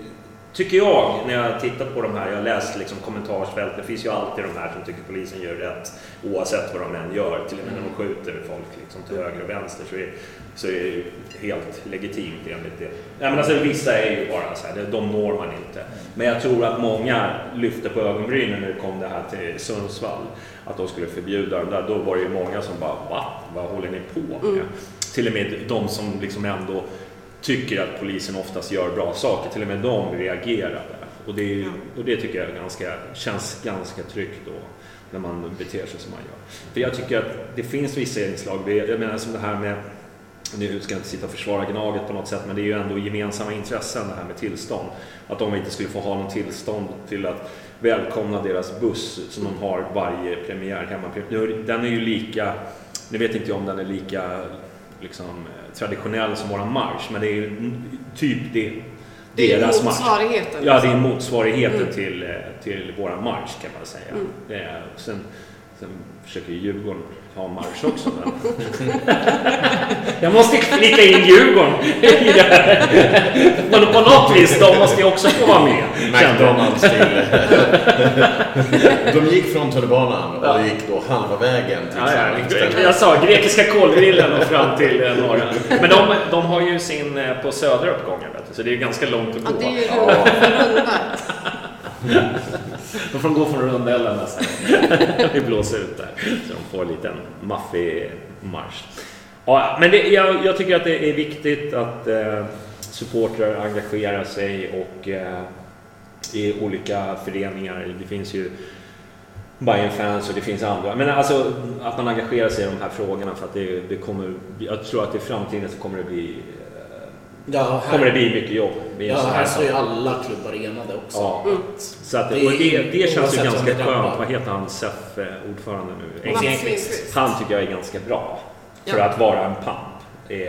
Speaker 4: tycker jag, när jag tittar på de här, jag har läst liksom kommentarsfält, det finns ju alltid de här som tycker polisen gör rätt oavsett vad de än gör. Till och med när de skjuter folk liksom, till höger och vänster så är, så är det ju helt legitimt enligt det. Nej, men alltså, vissa är ju bara så här, de når man inte. Men jag tror att många lyfte på ögonbrynen när det kom det här till Sundsvall, att de skulle förbjuda dem där. Då var det ju många som bara, va? Vad håller ni på med? Till och med de som liksom ändå tycker att polisen oftast gör bra saker, till och med de reagerade. Och det, är, och det tycker jag ganska, känns ganska tryggt då, när man beter sig som man gör. För jag tycker att det finns vissa inslag, jag menar som det här med nu ska jag inte sitta och försvara Gnaget på något sätt, men det är ju ändå gemensamma intressen det här med tillstånd. Att de inte skulle få ha någon tillstånd till att välkomna deras buss som de har varje premiär hemma. Nu, Den är ju lika, nu vet inte jag om den är lika liksom, eh, traditionell som våran marsch, men det är ju typ det.
Speaker 3: Det är
Speaker 4: deras
Speaker 3: motsvarigheten.
Speaker 4: Ja, det är motsvarigheten
Speaker 3: Mm.
Speaker 4: till, eh, till våran marsch kan man säga. Eh, sen, sen försöker ju Djurgården ha marsch också. Men... Jag måste flika in Djurgården i det här. Men på något vis, de måste ju också få vara med.
Speaker 2: McDonalds till... De gick från tunnelbanan och gick då halva vägen till
Speaker 4: Ja, ja, jag sa grekiska kolgrillen och fram till eh, norra. Men de, de har ju sin eh, på södra uppgången, vet du, så det är ganska långt att
Speaker 3: Ja,
Speaker 4: gå.
Speaker 3: det är ju.
Speaker 4: De får gå från rondellen alltså. nästan. Vi blåser ut där. Så de får en liten maffig marsch. Ja, men det, jag, jag tycker att det är viktigt att eh, supportrar engagerar sig och eh, i olika föreningar. Det finns ju Bayern fans och det finns andra. Men alltså att man engagerar sig i de här frågorna för att det, det kommer, jag tror att i framtiden så kommer det bli,
Speaker 1: Ja,
Speaker 4: kommer det bli mycket jobb. med
Speaker 1: Ja, här står ju
Speaker 4: sak.
Speaker 1: alla klubbar enade också.
Speaker 4: Ja. Så att,
Speaker 1: Det
Speaker 4: och
Speaker 1: är
Speaker 4: det, det känns ju ganska skönt. Vad heter han, SEF eh, ordförande nu? Han tycker jag är ganska bra. För
Speaker 3: Ja.
Speaker 4: att vara en pamp. Eh,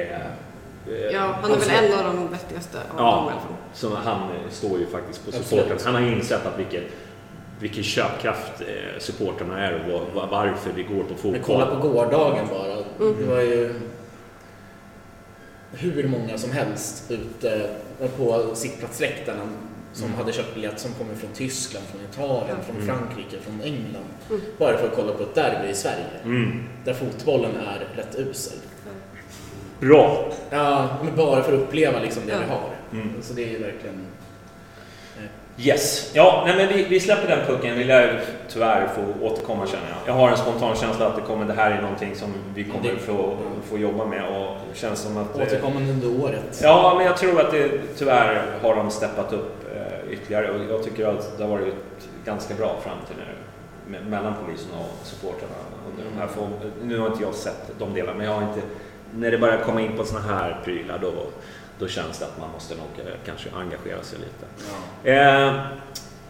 Speaker 3: Ja, han är väl en av de vettigaste av dem i
Speaker 4: Ja,
Speaker 3: alla fall.
Speaker 4: så han står ju faktiskt på supporten. Han har insett att vilken, vilken köpkraft eh, supporterna är och var- var- varför vi går på
Speaker 1: Men
Speaker 4: fotboll.
Speaker 1: kolla på gårdagen bara. Det var ju hur många som helst ute på sittplatsläktarna som hade köpt biljett som kommer från Tyskland, från Italien, från Frankrike, från England. Bara för att kolla på ett derby i Sverige.
Speaker 4: Mm.
Speaker 1: Där fotbollen är rätt usel.
Speaker 4: Bra!
Speaker 1: Ja, men bara för att uppleva liksom det vi har.
Speaker 4: Mm.
Speaker 1: Så det är ju verkligen...
Speaker 4: Yes. Ja, nej, men vi, vi släpper den pucken. Vi lär tyvärr få återkomma känner jag. Jag har en spontan känsla att det, kommer, det här är någonting som vi kommer
Speaker 1: Det-
Speaker 4: få, få jobba med och känns som att... eh,
Speaker 1: Återkommande under året.
Speaker 4: Ja, men jag tror att det, tyvärr har de steppat upp eh, ytterligare och jag tycker att det har varit ganska bra fram till nu me- mellan polisen och supportrarna under de här få, Nu har inte jag sett de delarna, men jag har inte... När det börjar komma in på såna här prylar då, då känns det att man måste nog eh, kanske engagera sig lite. Eh,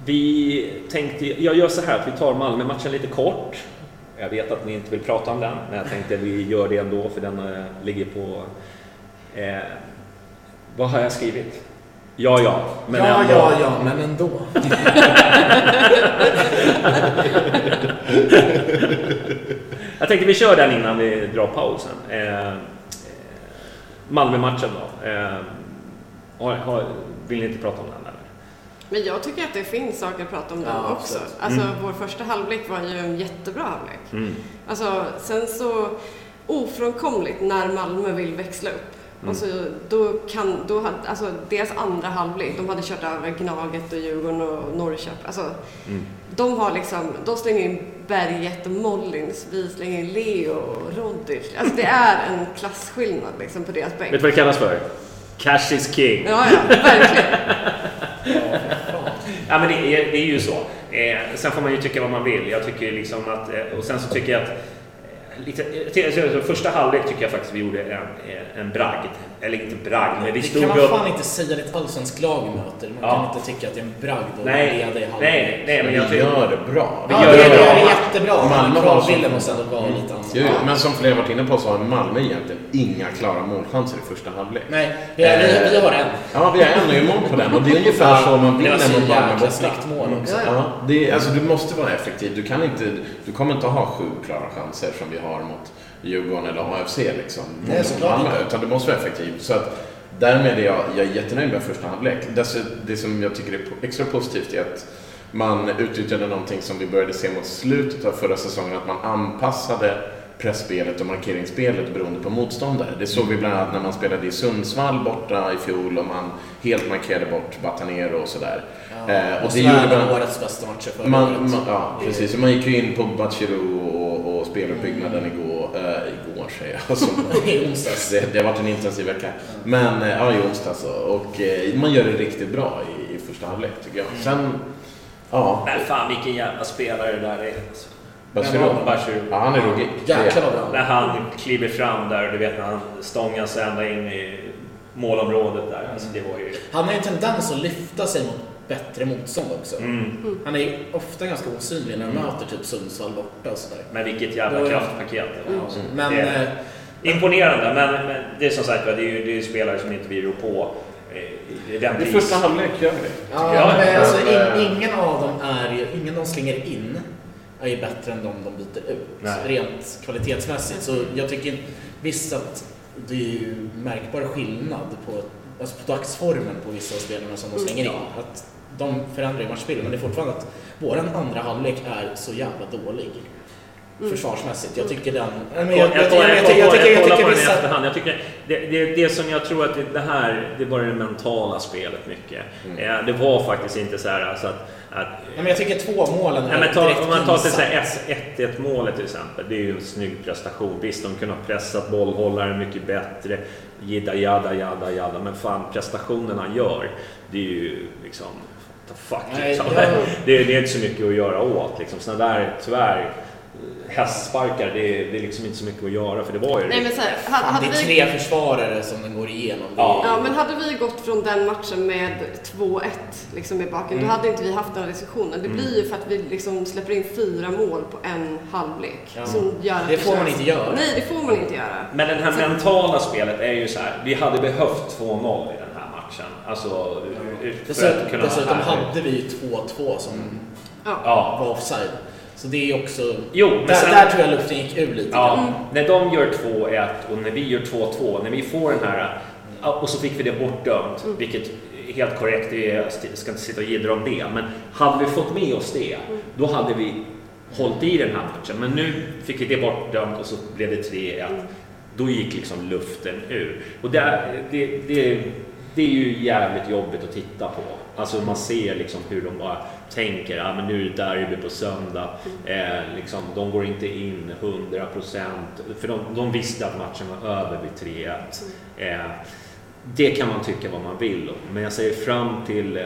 Speaker 4: vi tänkte, jag gör så här att vi tar Malmö-matchen lite kort. Jag vet att ni inte vill prata om den, men jag tänkte att vi gör det ändå för den eh, ligger på... Eh, vad har jag skrivit? Ja, ja, men
Speaker 1: ja,
Speaker 4: ändå.
Speaker 1: ja, ja, men ändå. [LAUGHS]
Speaker 4: Jag tänkte vi kör den innan vi drar pausen. Malmö-matchen då. Eh, har, har, vill ni inte prata om den eller?
Speaker 3: Men jag tycker att det finns saker att prata om den
Speaker 1: Ja,
Speaker 3: också.
Speaker 1: absolut.
Speaker 3: Alltså vår första halvlek var ju en jättebra halvlek.
Speaker 4: Mm.
Speaker 3: Alltså sen så ofrånkomligt när Malmö vill växla upp.
Speaker 4: Mm.
Speaker 3: Alltså, då kan, då hade, alltså deras andra halvlek, de hade kört över Gnaget och Djurgården och Norrköping. Alltså,
Speaker 4: Mm.
Speaker 3: De har liksom, de slänger in Berget och Mollins, vi slänger in Leo och Rodic. Alltså det är en klasskillnad liksom på deras bänk.
Speaker 4: Vet du vad det kallas för? Cash is king.
Speaker 3: Ja, ja, verkligen. [LAUGHS]
Speaker 4: Ja, men det är, det är ju så. Eh, sen får man ju tycka vad man vill. Jag tycker liksom att... Eh, och sen så tycker jag att... Lite, första halvlek tycker jag faktiskt vi gjorde en, en bragd. Eller inte bragd, men vi
Speaker 1: Det
Speaker 4: stod
Speaker 1: kan man
Speaker 4: upp...
Speaker 1: fan inte säga det ett allsvenskt lag möter. Man
Speaker 4: Ja.
Speaker 1: kan inte tycka att det är en bragd
Speaker 4: Nej,
Speaker 1: leda i halvlek.
Speaker 4: nej, nej, men
Speaker 2: Vi
Speaker 4: jag tycker...
Speaker 2: gör det bra.
Speaker 4: Vi
Speaker 1: Ja,
Speaker 4: gör
Speaker 1: det,
Speaker 4: det
Speaker 1: det
Speaker 4: bra.
Speaker 1: är jättebra.
Speaker 2: Malmö
Speaker 1: kravbilden
Speaker 2: som-
Speaker 1: måste ändå vara lite
Speaker 2: Jo,
Speaker 1: annorlunda.
Speaker 2: men som flera varit inne på så har Malmö egentligen inga klara målchanser i första halvlek.
Speaker 1: Nej, vi, vi, vi har en.
Speaker 2: Ja, vi har en och mål på den och det är ungefär så man
Speaker 1: Det
Speaker 2: vinner mot Malmö borta.
Speaker 1: snyggt mål också.
Speaker 3: Ja,
Speaker 2: Ja, det är, alltså, du måste vara effektiv. Du, kan inte, du kommer inte ha sju klara chanser som vi har mot Djurgården eller AFC. Liksom,
Speaker 1: Nej, såklart inte.
Speaker 2: utan du måste vara effektiv. Så att Därmed är jag, jag är jättenöjd med första halvlek. Det, det som jag tycker är extra positivt är att man utnyttjade någonting som vi började se mot slutet av förra säsongen, att man anpassade pressspelet och markeringsspelet beroende på motståndare. Det såg vi bland annat när man spelade i Sundsvall borta i fjol och man helt markerade bort Batanero och sådär. Eh,
Speaker 1: Och
Speaker 2: det gjorde man,
Speaker 1: årets bästa matcher förra
Speaker 2: man,
Speaker 1: året.
Speaker 2: man, ja, precis. Och Man gick ju in på Bachirou och, och speluppbyggnaden igår, äh, igår säger jag. [LAUGHS] Alltså,
Speaker 1: I onsdags.
Speaker 2: det, det har varit en intensiv vecka. Men eh, ja, i onsdags. Och, och eh, man gör det riktigt bra i, i första halvlek tycker jag. Sen, ja,
Speaker 4: Men fan vilken jävla spelare det där är. Alltså.
Speaker 2: Bachirou. Ja, han är ruggig.
Speaker 1: Jäklar vad.
Speaker 4: När han kliver fram där, du vet när han stångar sig ända in i målområdet där. Alltså det var ju...
Speaker 1: Han har ju en tendens att lyfta sig mot bättre motstånd också.
Speaker 4: Mm.
Speaker 1: Han är ju ofta ganska osynlig när han möter typ Sundsvall borta och sådär.
Speaker 4: Men vilket jävla
Speaker 1: Då är-
Speaker 4: kraftpaket. Alltså,
Speaker 1: Men
Speaker 4: det
Speaker 1: eh,
Speaker 4: är imponerande, men, men det är som sagt det är ju det är spelare som inte vi rår på. eh, I den pris.
Speaker 2: första halvlek gör vi det.
Speaker 1: Ja,
Speaker 4: Ja,
Speaker 1: men alltså, in, ingen av dem är ju, ingen de slänger in är ju bättre än de de byter ut.
Speaker 4: Nej.
Speaker 1: Rent kvalitetsmässigt. Så jag tycker visst att det är ju märkbar skillnad på, alltså på dagsformen på vissa av spelarna som de slänger in. Att de förändrar ju matchbilden, men det är fortfarande att våran andra halvlek är så jävla dålig. Försvarsmässigt. Jag tycker den... Nej,
Speaker 4: Jag,
Speaker 1: tycker- vissa-
Speaker 4: efterhand. Jag det, det, det som jag tror att det, det här, det var det mentala spelet mycket. Eh, Det var faktiskt inte så här alltså att, att
Speaker 1: Nej, men jag tycker två målen
Speaker 4: Nej, men ta,
Speaker 1: direkt
Speaker 4: om man tar till så
Speaker 1: pinsamt.
Speaker 4: här 1-1 målet till exempel. Det är ju en snygg prestation. Visst, de kunde ha pressat bollhållaren mycket bättre. Jidda, jadda, jadda, jadda. Men fan, prestationen han gör, det är ju liksom... Fuck,
Speaker 1: Nej,
Speaker 4: liksom.
Speaker 1: jag- [LAUGHS]
Speaker 4: det, det är inte så mycket att göra åt. Liksom. Sådana där, tyvärr, hästsparkar, det, är- det är liksom inte så mycket att göra. För det var ju
Speaker 3: Nej men så här, hade, hade
Speaker 1: det är
Speaker 3: vi...
Speaker 1: tre försvarare som den går igenom. Är-
Speaker 4: Ja.
Speaker 3: Ja, men hade vi gått från den matchen med 2-1 liksom i baken,
Speaker 1: Mm.
Speaker 3: då hade inte vi haft den här diskussionen. Det blir ju för att vi liksom släpper in fyra mål på en halvlek.
Speaker 1: Ja.
Speaker 3: Som gör
Speaker 1: Det får man inte göra.
Speaker 3: Nej, det får man inte göra.
Speaker 4: Men det här mentala spelet är ju så här. Vi hade behövt 2-0 i matchen. Alltså, för att
Speaker 1: Dessutom,
Speaker 4: kunna
Speaker 1: dessutom
Speaker 4: här-
Speaker 1: hade vi ju 2-2 som
Speaker 3: Ja.
Speaker 4: Ja.
Speaker 1: var offside. Så det är också...
Speaker 4: Jo, men
Speaker 1: där,
Speaker 4: sen-
Speaker 1: där tror jag luften gick ur lite
Speaker 4: Ja,
Speaker 1: grann.
Speaker 4: när de gör 2-1 och när vi gör 2-2, när vi får den här och så fick vi det bortdömt, vilket är helt korrekt, jag ska inte sitta och jiddra om det, men hade vi fått med oss det, då hade vi hållit i den här matchen. Men nu fick vi det bortdömt och så blev det 3-1. Då gick liksom luften ur. Och det, det, det, det är ju jävligt jobbigt att titta på. Alltså man ser liksom hur de bara tänker, ja men nu är det derby på söndag. Eh, liksom, de går inte in 100 procent. För de, de visste att matchen var över vid 3-1. Eh, det kan man tycka vad man vill om. Men jag säger fram till eh,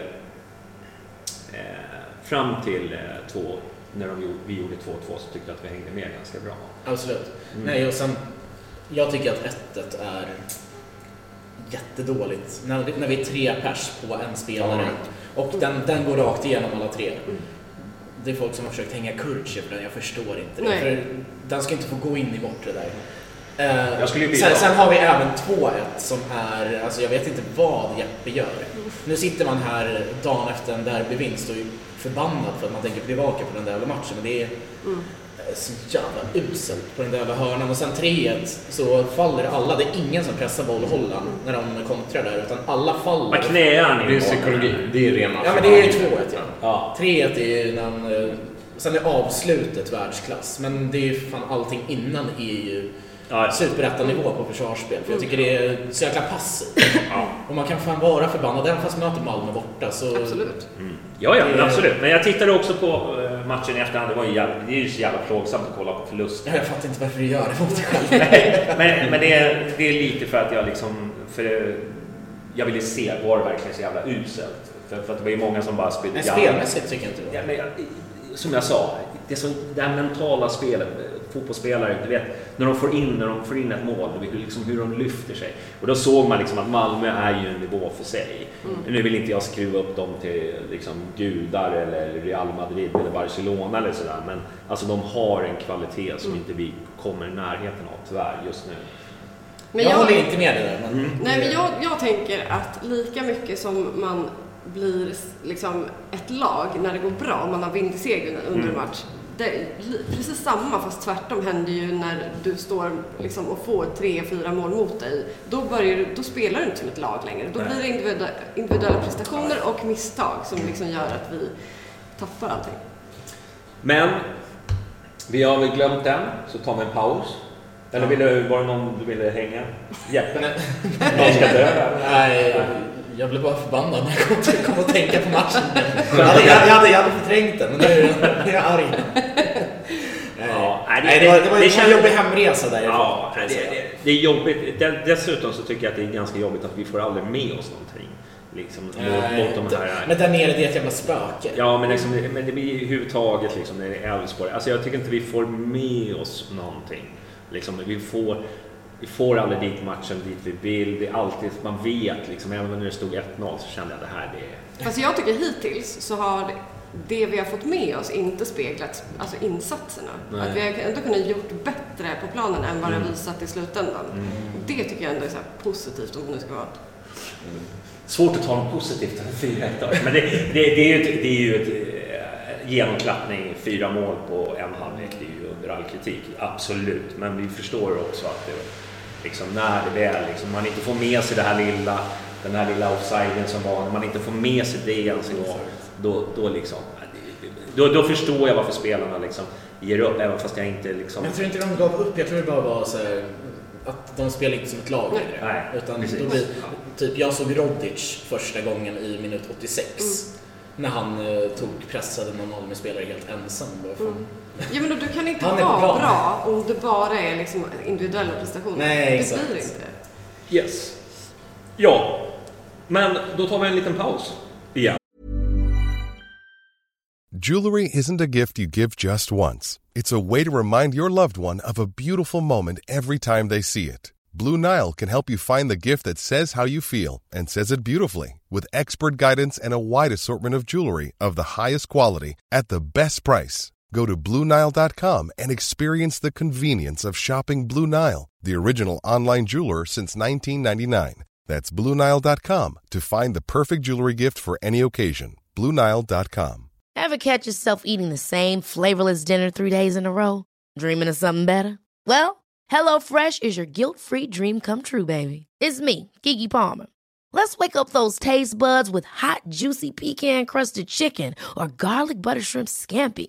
Speaker 4: fram till eh, två, när de, gjorde- vi gjorde 2-2 så tyckte jag att vi hängde med ganska bra.
Speaker 1: Absolut.
Speaker 4: Mm.
Speaker 1: Nej, och sen... Jag tycker att 1-1 är jättedåligt. När, när vi är tre pers på en spelare och den, den går rakt igenom alla tre. Det är folk som har försökt hänga Kurtje för den, jag förstår inte det.
Speaker 3: Nej.
Speaker 1: För den ska inte få gå in i bortre där. Eh, sen, sen har vi även 2-1 som är, alltså jag vet inte vad Jeppe gör. Nu sitter man här dagen efter en derbyvinst och är förbannad för att man tänker tillbaka på den där jävla matchen. Men det är
Speaker 3: Mm.
Speaker 1: Så jävla uselt på den där jävla hörnan. Och sen 3-1 så faller alla. Det är ingen som pressar bollhållaren när de kontrar där, utan alla faller.
Speaker 4: Vad knäar han
Speaker 2: Det är psykologi. Det är rena
Speaker 1: Ja men det är ju 2-1 ja.
Speaker 4: Ja.
Speaker 1: 3-1 är ju när han, eh, Sen är avslutet världsklass, men det är ju fan allting innan är ju
Speaker 4: Ja.
Speaker 1: superettanivå på försvarsspel. För jag tycker det är så jäkla passivt.
Speaker 4: Ja.
Speaker 1: Och man kan fan vara förbannad, även fast möter Malmö borta så...
Speaker 3: Absolut.
Speaker 4: Ja, ja, men
Speaker 1: Det-
Speaker 4: absolut. Men jag tittade också på eh, matchen i efterhand. Det, var ju jävla, det är ju så jävla plågsamt att kolla på förlust.
Speaker 1: Ja, jag fattar inte varför du gör det mot dig själv. [LAUGHS]
Speaker 4: men men det, är, det är lite för att jag liksom... För jag ville se, var det verkligen så jävla uselt? För, för att det var ju många som bara spydde
Speaker 1: Men spelmässigt tycker jag inte det
Speaker 4: Ja, men jag, som jag sa, det, som, det här mentala spelet, fotbollsspelare, du vet, när de får in, när de får in ett mål, du vet, liksom hur de lyfter sig. Och då såg man liksom att Malmö är ju en nivå för sig. Nu vill inte jag skruva upp dem till liksom, gudar eller Real Madrid eller Barcelona eller sådär, men alltså de har en kvalitet som inte vi kommer i närheten av tyvärr just nu.
Speaker 3: Men
Speaker 1: jag,
Speaker 3: jag,
Speaker 1: håller inte med dig där. Men
Speaker 3: nej, men jag, jag tänker att lika mycket som man blir liksom ett lag när det går bra, man har vind i seglen under en match. Det precis samma fast tvärtom händer ju när du står liksom och får tre, fyra mål mot dig. Då, börjar du, då spelar du inte som ett lag längre. Då blir det individuella, individuella prestationer och misstag som liksom gör att vi tappar allting.
Speaker 4: Men vi har väl glömt den, så tar vi en paus. Eller vill du, var det någon du ville hänga? Jeppe? Någon ska dö.
Speaker 1: Nej, jag blev bara förbannad när jag kom, till, kom att tänka på matchen. [LAUGHS] Jag hade, jag hade, jag hade förträngt den, men nu är jag arg. [LAUGHS]
Speaker 4: Ja, nej,
Speaker 1: Nej, det var, det var,
Speaker 4: det
Speaker 1: var en jobbig hemresa därifrån.
Speaker 4: Ja, det, det, det är jobbigt. Dessutom så tycker jag att det är ganska jobbigt att vi får aldrig med oss någonting. Liksom,
Speaker 1: Nej,
Speaker 4: mot de här...
Speaker 1: Men där nere, det är ett jävla spöke.
Speaker 4: Ja, men, liksom, men det blir överhuvudtaget liksom, när det är Elfsborg. Alltså jag tycker inte vi får med oss någonting. Liksom, vi, får, vi får aldrig dit matchen dit vi vill. Det är alltid, man vet liksom, även när det stod 1-0 så kände jag att det här det är...
Speaker 3: Fast jag tycker hittills så har det vi har fått med oss inte speglat alltså insatserna.
Speaker 4: Nej.
Speaker 3: Att vi har ändå kunnat gjort bättre på planen än vad det
Speaker 4: Mm.
Speaker 3: visat i slutändan. Det tycker jag ändå är så positivt om det nu ska vara.
Speaker 4: Svårt att ta något positivt av 4-1 då. Men det, det, det är ju ett, det är ju ett eh, genomklappning, fyra mål på en halvlek. Det är ju under all kritik, absolut. Men vi förstår också att det, liksom, när det väl, liksom, man inte får med sig det här lilla, den här lilla offsiden som var, när man inte får med sig det ens en gång, då, då liksom, då, då förstår jag varför spelarna liksom ger upp, även fast jag inte liksom...
Speaker 1: Men jag tror inte de gav upp. Jag tror det bara var så här, att de spelar inte som ett lag längre.
Speaker 4: Nej,
Speaker 1: Utan
Speaker 4: precis.
Speaker 1: då blir, typ, jag såg Rodic första gången i minut 86. När han eh, tog pressade någon Malmö-spelare helt ensam. Bara fan.
Speaker 3: Ja men då, du kan inte
Speaker 1: Han är på
Speaker 3: vara
Speaker 1: plan.
Speaker 3: bra om det bara är liksom individuella prestationer.
Speaker 1: Nej,
Speaker 3: det
Speaker 1: exakt.
Speaker 3: blir inte.
Speaker 4: Yes. Ja, men då tar vi en liten paus igen.
Speaker 6: Jewelry isn't a gift you give just once. It's a way to remind your loved one of a beautiful moment every time they see it. Blue Nile can help you find the gift that says how you feel and says it beautifully with expert guidance and a wide assortment of jewelry of the highest quality at the best price. Go to BlueNile.com and experience the convenience of shopping Blue Nile, the original online jeweler since 1999. That's BlueNile.com to find the perfect jewelry gift for any occasion. BlueNile.com.
Speaker 7: Ever catch yourself eating the same flavorless dinner three days in a row? Dreaming of something better? Well, HelloFresh is your guilt-free dream come true, baby. It's me, Kiki Palmer. Let's wake up those taste buds with hot, juicy pecan-crusted chicken or garlic butter shrimp scampi.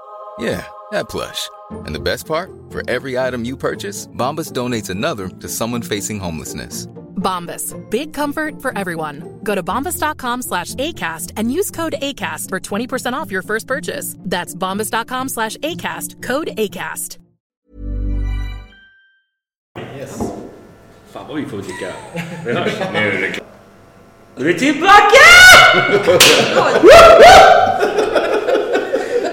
Speaker 8: Yeah, that plush. And the best part? For every item you purchase, Bombas donates another to someone facing homelessness.
Speaker 9: Bombas. Big comfort for everyone. Go to bombas.com slash ACAST and use code ACAST for 20% off your first purchase. That's bombas.com slash ACAST. Code ACAST.
Speaker 1: Yes.
Speaker 4: Fan vad vi får dricka. Vi hörs. Nu är det klart. Nu är vi tillbaka!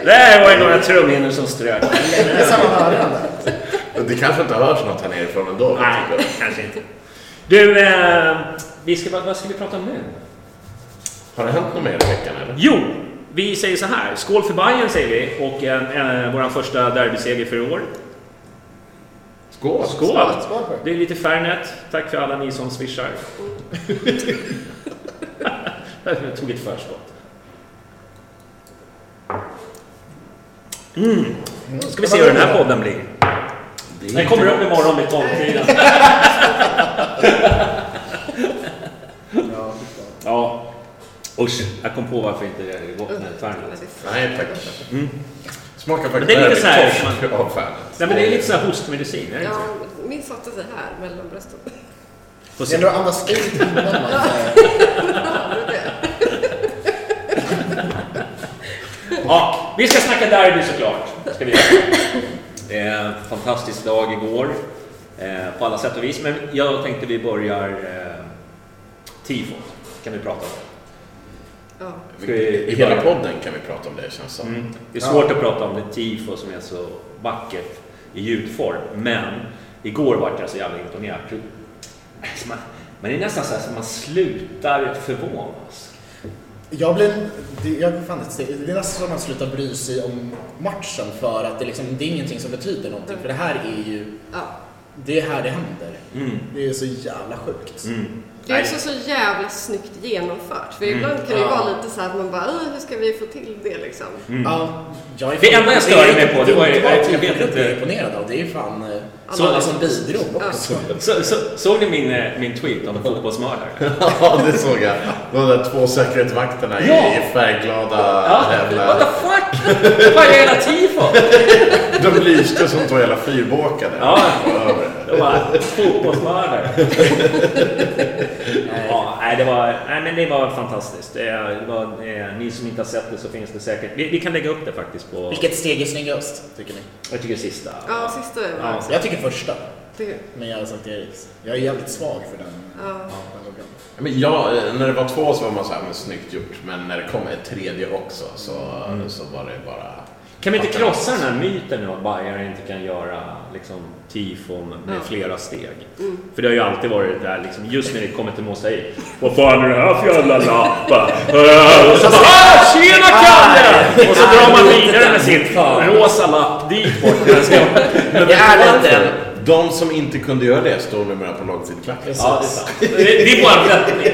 Speaker 4: Där var det några trumhinnor som strök.
Speaker 2: Det kanske inte hörs något här nerifrån ändå.
Speaker 4: Nej, kanske inte. Du, eh, vi ska, vad, vad ska vi prata om nu?
Speaker 2: Har det hänt något mer i veckan eller?
Speaker 4: Jo, vi säger så här. Skål för Bayern säger vi och eh, eh, vår första derbyseger för i år.
Speaker 2: Skål!
Speaker 4: Skål!
Speaker 1: Skål.
Speaker 4: Det är lite Fernet. Tack för alla ni som swishar. Jag [LAUGHS] tog ett förskott. Mm. Ska vi se hur den här podden blir. Den kommer upp imorgon vid 12-tiden. [LAUGHS] Ja. Usch, jag kom på varför inte det är gott med Fernet.
Speaker 2: Nej tack. Smakar
Speaker 4: Men
Speaker 2: faktiskt
Speaker 4: det är lite
Speaker 2: väldigt torsk av.
Speaker 4: Nej men det är lite så här hostmedicin, är det inte?
Speaker 3: Ja, min satte sig här mellan brösten.
Speaker 10: Det är ändå andas ut innan man... [LAUGHS]
Speaker 4: Ja, vi ska snacka derby såklart. Ska vi. [LAUGHS] Eh, fantastisk dag igår. Eh, på alla sätt och vis. Men jag tänkte vi börjar eh, tifot. Kan vi prata om.
Speaker 3: Ja.
Speaker 4: Ska vi,
Speaker 2: I hela podden kan vi prata om det känns som.
Speaker 4: Mm. Det är svårt att prata om det tifo som är så vackert i ljudform. Men igår vart jag så jävla imponerad. Alltså, Man, man är nästan så här så man slutar förvånas.
Speaker 1: Jag blir, det, jag, fan, det är nästan som att man slutar bry sig om matchen för att det, liksom, det är ingenting som betyder någonting. För det här är ju,
Speaker 3: Ja.
Speaker 1: det är här det händer.
Speaker 4: Mm.
Speaker 1: Det är så jävla sjukt.
Speaker 3: Det är också så jävla snyggt genomfört. För ibland kan det ju
Speaker 1: Ja.
Speaker 3: vara lite så här att man bara, "Åh, hur ska vi få till det liksom?
Speaker 1: Ja, jag är
Speaker 4: Det enda jag störde mig på, det var ju- jag vet inte.
Speaker 1: jag är imponerad av. Det är ju fan eh,
Speaker 4: Så-
Speaker 1: alla som bidrog också.
Speaker 4: Så, så, såg ni min, eh, min tweet om fotbollsmördare? [LAUGHS]
Speaker 2: Ja, det såg jag. De där två säkerhetsvakterna i,
Speaker 4: Ja.
Speaker 2: i färgglada
Speaker 4: Ja,
Speaker 2: jävla...
Speaker 4: what the fuck? Vad är hela tifo? [LAUGHS]
Speaker 2: De lyste som två jävla fyrbåkade.
Speaker 4: Ja. Det var fotbollsmördare. [LAUGHS] ja, nej, det var, nej, men det var fantastiskt. Det, det var, ni som inte har sett det så finns det säkert. Vi, vi kan lägga upp det faktiskt på...
Speaker 1: Vilket steg är snyggast, tycker ni?
Speaker 4: Jag tycker sista.
Speaker 3: Ja, sista är
Speaker 4: Ja.
Speaker 1: Jag tycker första.
Speaker 3: Det,
Speaker 1: Men jag har sagt Eriks. Jag är jävligt svag för den.
Speaker 3: ja.
Speaker 1: den loggan.
Speaker 2: Men ja, eh, när det var två så var man så här, men snyggt gjort. Men när det kom ett tredje också så, så var det bara...
Speaker 4: Kan vi inte krossa den här myten nu att bajare inte kan göra liksom, tifon med
Speaker 3: Ja.
Speaker 4: flera steg? För det har ju alltid varit det där, liksom, just när det kommer till mosaik. Vad fan är det här för jävla lappa? Äh, Och så bara ah, tjena Kalle! Och så drar man vidare med sin rosa lapp dit bort. [LAUGHS]
Speaker 2: Men
Speaker 1: Det är lite?
Speaker 2: De som inte kunde göra det står numera på långsideklacken.
Speaker 4: Ja, det är sant. Det det är vår räddning.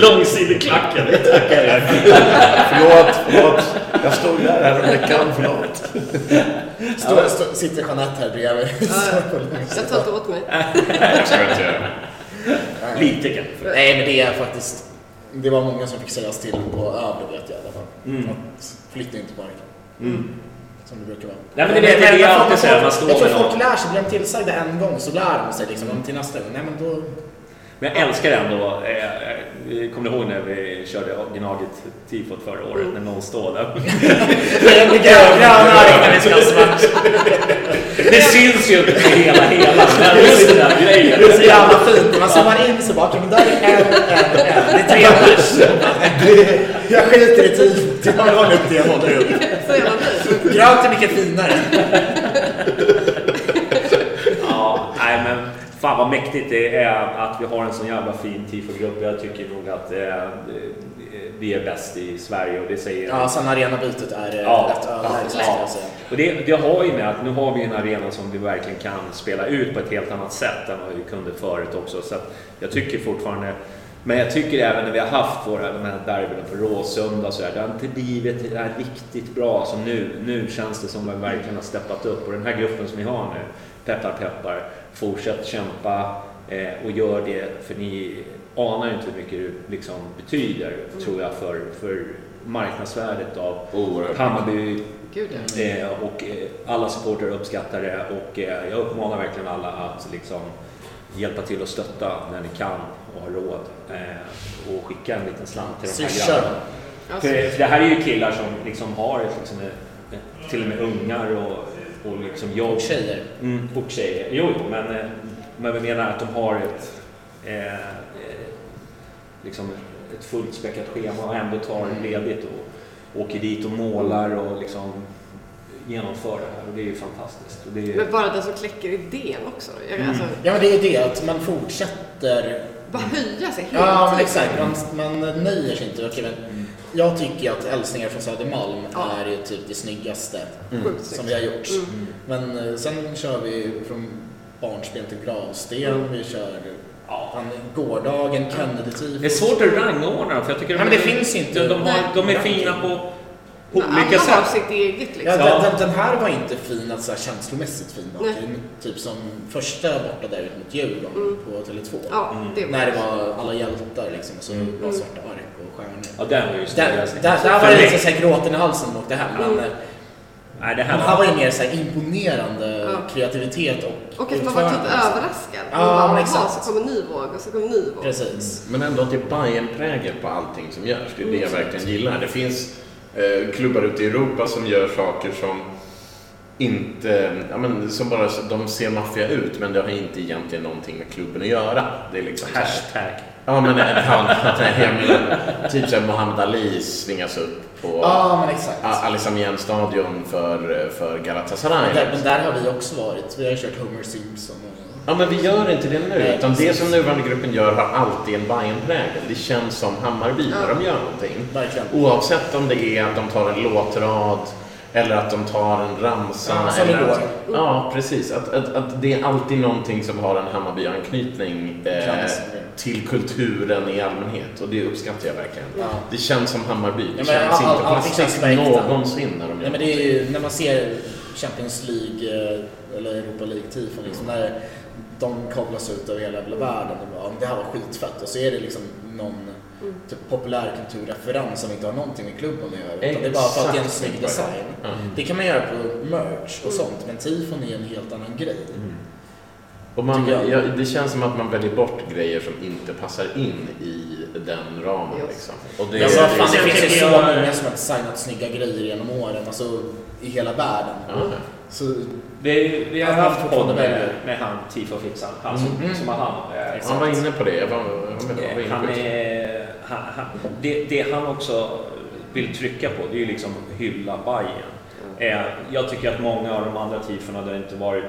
Speaker 4: Långsideklacken, det tackar jag.
Speaker 2: Förlåt, förlåt. Jag stod där häromveckan, förlåt.
Speaker 1: Stå, stå, sitter Jeanette här bredvid. [LAUGHS]
Speaker 3: Jag tar inte åt mig.
Speaker 2: Jag ska inte göra det.
Speaker 4: Lite kanske.
Speaker 1: Nej, men det är faktiskt... Det var många som fick sägas till på Övre vet jag i alla fall.
Speaker 4: Mm.
Speaker 1: Att flytta inte på marken. Som det brukar vara.
Speaker 4: Nej, men det vet jag, det är alltid så här, man står
Speaker 1: Jag tror folk lär sig. Blir de tillsagda en gång så lär de sig liksom. Till nästa gång. Nej, men då...
Speaker 4: Men jag älskar ändå, eh, eh, kommer du ihåg när vi körde Gnaget tifot förra året när någon står där? [LAUGHS] Det syns ju inte på hela, hela, men just den där grejen.
Speaker 1: Det är så jävla fint. När man zoomar in så bara, men där är en, en, en. Det är tre pers. Det- Jag skiter i tifot. Jag håller upp det jag håller upp. Grönt är mycket finare.
Speaker 4: Ja, nej men fan vad mäktigt det är att vi har en sån jävla fin tifogrupp. Jag tycker nog att eh, vi är bäst i Sverige och det säger
Speaker 1: Ja, sen arenabytet är eh,
Speaker 4: Ja,
Speaker 1: rätt överlägset
Speaker 4: ja.
Speaker 1: säga.
Speaker 4: Och det, det har ju med att nu har vi en arena som vi verkligen kan spela ut på ett helt annat sätt än vad vi kunde förut också. Så jag tycker fortfarande, men jag tycker även när vi har haft våra de här derbyna på Råsunda så här, det har inte blivit det här riktigt bra som nu. Nu känns det som att vi verkligen har steppat upp och den här gruppen som vi har nu, peppar peppar, fortsätt kämpa eh, och gör det för ni anar ju inte hur mycket det liksom betyder tror jag för, för marknadsvärdet av
Speaker 2: Oerhört.
Speaker 4: Hammarby
Speaker 3: Gud ja.
Speaker 4: Eh, och eh, alla supportrar uppskattar det och eh, jag uppmanar verkligen alla att liksom hjälpa till och stötta när ni kan och har råd. Eh, och skicka en liten slant till de här grabbarna. För, för det här är ju killar som liksom har liksom, till och med ungar och, och liksom jobb.
Speaker 1: Och tjejer.
Speaker 4: Mm, och tjejer. Jo, jo, men, eh, men vi menar att de har ett, eh, eh, liksom ett fullt späckat schema och ändå tar ledigt och åker dit och målar och liksom genomför det här. Och det är ju fantastiskt. Och det är,
Speaker 3: Men bara den som kläcker idén också. Jag, alltså,
Speaker 1: Ja, men det är ju det att man fortsätter.
Speaker 3: bara höja sig hela
Speaker 1: Ja, men
Speaker 3: tiden.
Speaker 1: exakt. Man, man nöjer sig inte. Okej, men jag tycker att Hälsningar från Södermalm
Speaker 3: Ja.
Speaker 1: är ju typ det snyggaste
Speaker 3: Sjukt
Speaker 1: som vi har gjort.
Speaker 3: Mm.
Speaker 1: Men eh, sen kör vi från barnspel till gravsten. Vi kör
Speaker 4: Ja.
Speaker 1: gårdagen, Kennedy-tifot.
Speaker 4: det är svårt att rangordna för jag tycker
Speaker 1: Nej, men det finns inte
Speaker 4: De, de, har, de är fina på, olika
Speaker 3: alla har
Speaker 4: sätt.
Speaker 3: sitt eget
Speaker 1: Ja,
Speaker 3: liksom.
Speaker 1: den, den, den här var inte fin, alltså, känslomässigt fin. Okej, Typ som första borta där mot Djurgården på Tele2.
Speaker 3: Ja, var
Speaker 1: När det var alla hjältar liksom, och så var svarta ark stjärnor.
Speaker 4: Ja, den var ju
Speaker 1: Där, där, där var det lite såhär gråten i halsen och åkte hem. Men,
Speaker 3: Mm.
Speaker 4: Nej, det
Speaker 1: men
Speaker 4: här
Speaker 1: här var det mer såhär imponerande
Speaker 3: Ja.
Speaker 1: kreativitet och
Speaker 3: Och att man var typ
Speaker 1: liksom.
Speaker 3: överraskad.
Speaker 1: Ja,
Speaker 3: Man bara,
Speaker 1: men
Speaker 3: "Jaha,
Speaker 1: exakt.
Speaker 3: Så kommer en ny våg och så kommer en ny våg.
Speaker 1: Precis.
Speaker 2: Men ändå att det är Bajen-prägel på allting som görs. Det är det jag verkligen gillar. Det finns eh, klubbar ute i Europa som gör saker som inte, ja men som bara, de ser maffiga ut men det har inte egentligen någonting med klubben att göra. Det är liksom så här-
Speaker 4: hashtag.
Speaker 2: Ja, men han, hemlen, typ som Muhammad Ali svingas upp på
Speaker 1: Ja, men exakt.
Speaker 2: Ali stadion för, för Galatasaray.
Speaker 1: Men där, men där har vi också varit. Vi har kört Homer Simpson och...
Speaker 2: Ja, men vi gör inte det nu.
Speaker 1: Nej,
Speaker 2: Utan det som nuvarande gruppen gör har alltid en Bajen-prägel. Det känns som Hammarby när de gör någonting.
Speaker 1: Verkligen.
Speaker 2: Oavsett om det är att de tar en låtrad eller att de tar en ramsa.
Speaker 1: Ja, som
Speaker 2: eller
Speaker 1: igår.
Speaker 2: att, ja, precis. Att, att, att det är alltid någonting som har en Hammarby-anknytning eh. Till kulturen i allmänhet. Och det uppskattar jag verkligen.
Speaker 1: Ja.
Speaker 2: Det känns som Hammarby. Det
Speaker 1: Ja, men
Speaker 2: känns
Speaker 1: all-
Speaker 2: inte
Speaker 1: all-
Speaker 2: plastigt någonsin när de gör
Speaker 1: Ja, men det är ju när man ser Champions League eh, eller Europa League-tifon liksom, när de kablas ut över hela världen. Och bara, "Ja, det här var skitfett. Och så är det liksom någon typ, populärkulturreferens som inte har någonting med klubben att göra. Utan det är bara för att det är en snygg design.
Speaker 2: Ja.
Speaker 1: Det kan man göra på merch och sånt, men tifon är en helt annan grej.
Speaker 2: Och man, ja, det känns som att man väljer bort grejer som inte passar in i den ramen. Liksom. Och det,
Speaker 1: vad fan, det
Speaker 11: det-
Speaker 1: finns ju
Speaker 11: det-
Speaker 1: så
Speaker 11: jag-
Speaker 1: många som har designat snygga grejer genom åren, alltså i hela världen.
Speaker 2: Ja.
Speaker 1: Så,
Speaker 4: Vi, vi har haft podd med, med han, Tifo-fixaren. Han som,
Speaker 1: Mm.
Speaker 4: som har hand det.
Speaker 2: han var inne på det. Var, var, jag var inne
Speaker 4: Han
Speaker 2: på det.
Speaker 4: är, han, han, det, det han också vill trycka på det är ju liksom hylla Bajen. Eh, jag tycker att många av de andra tifona där det inte varit,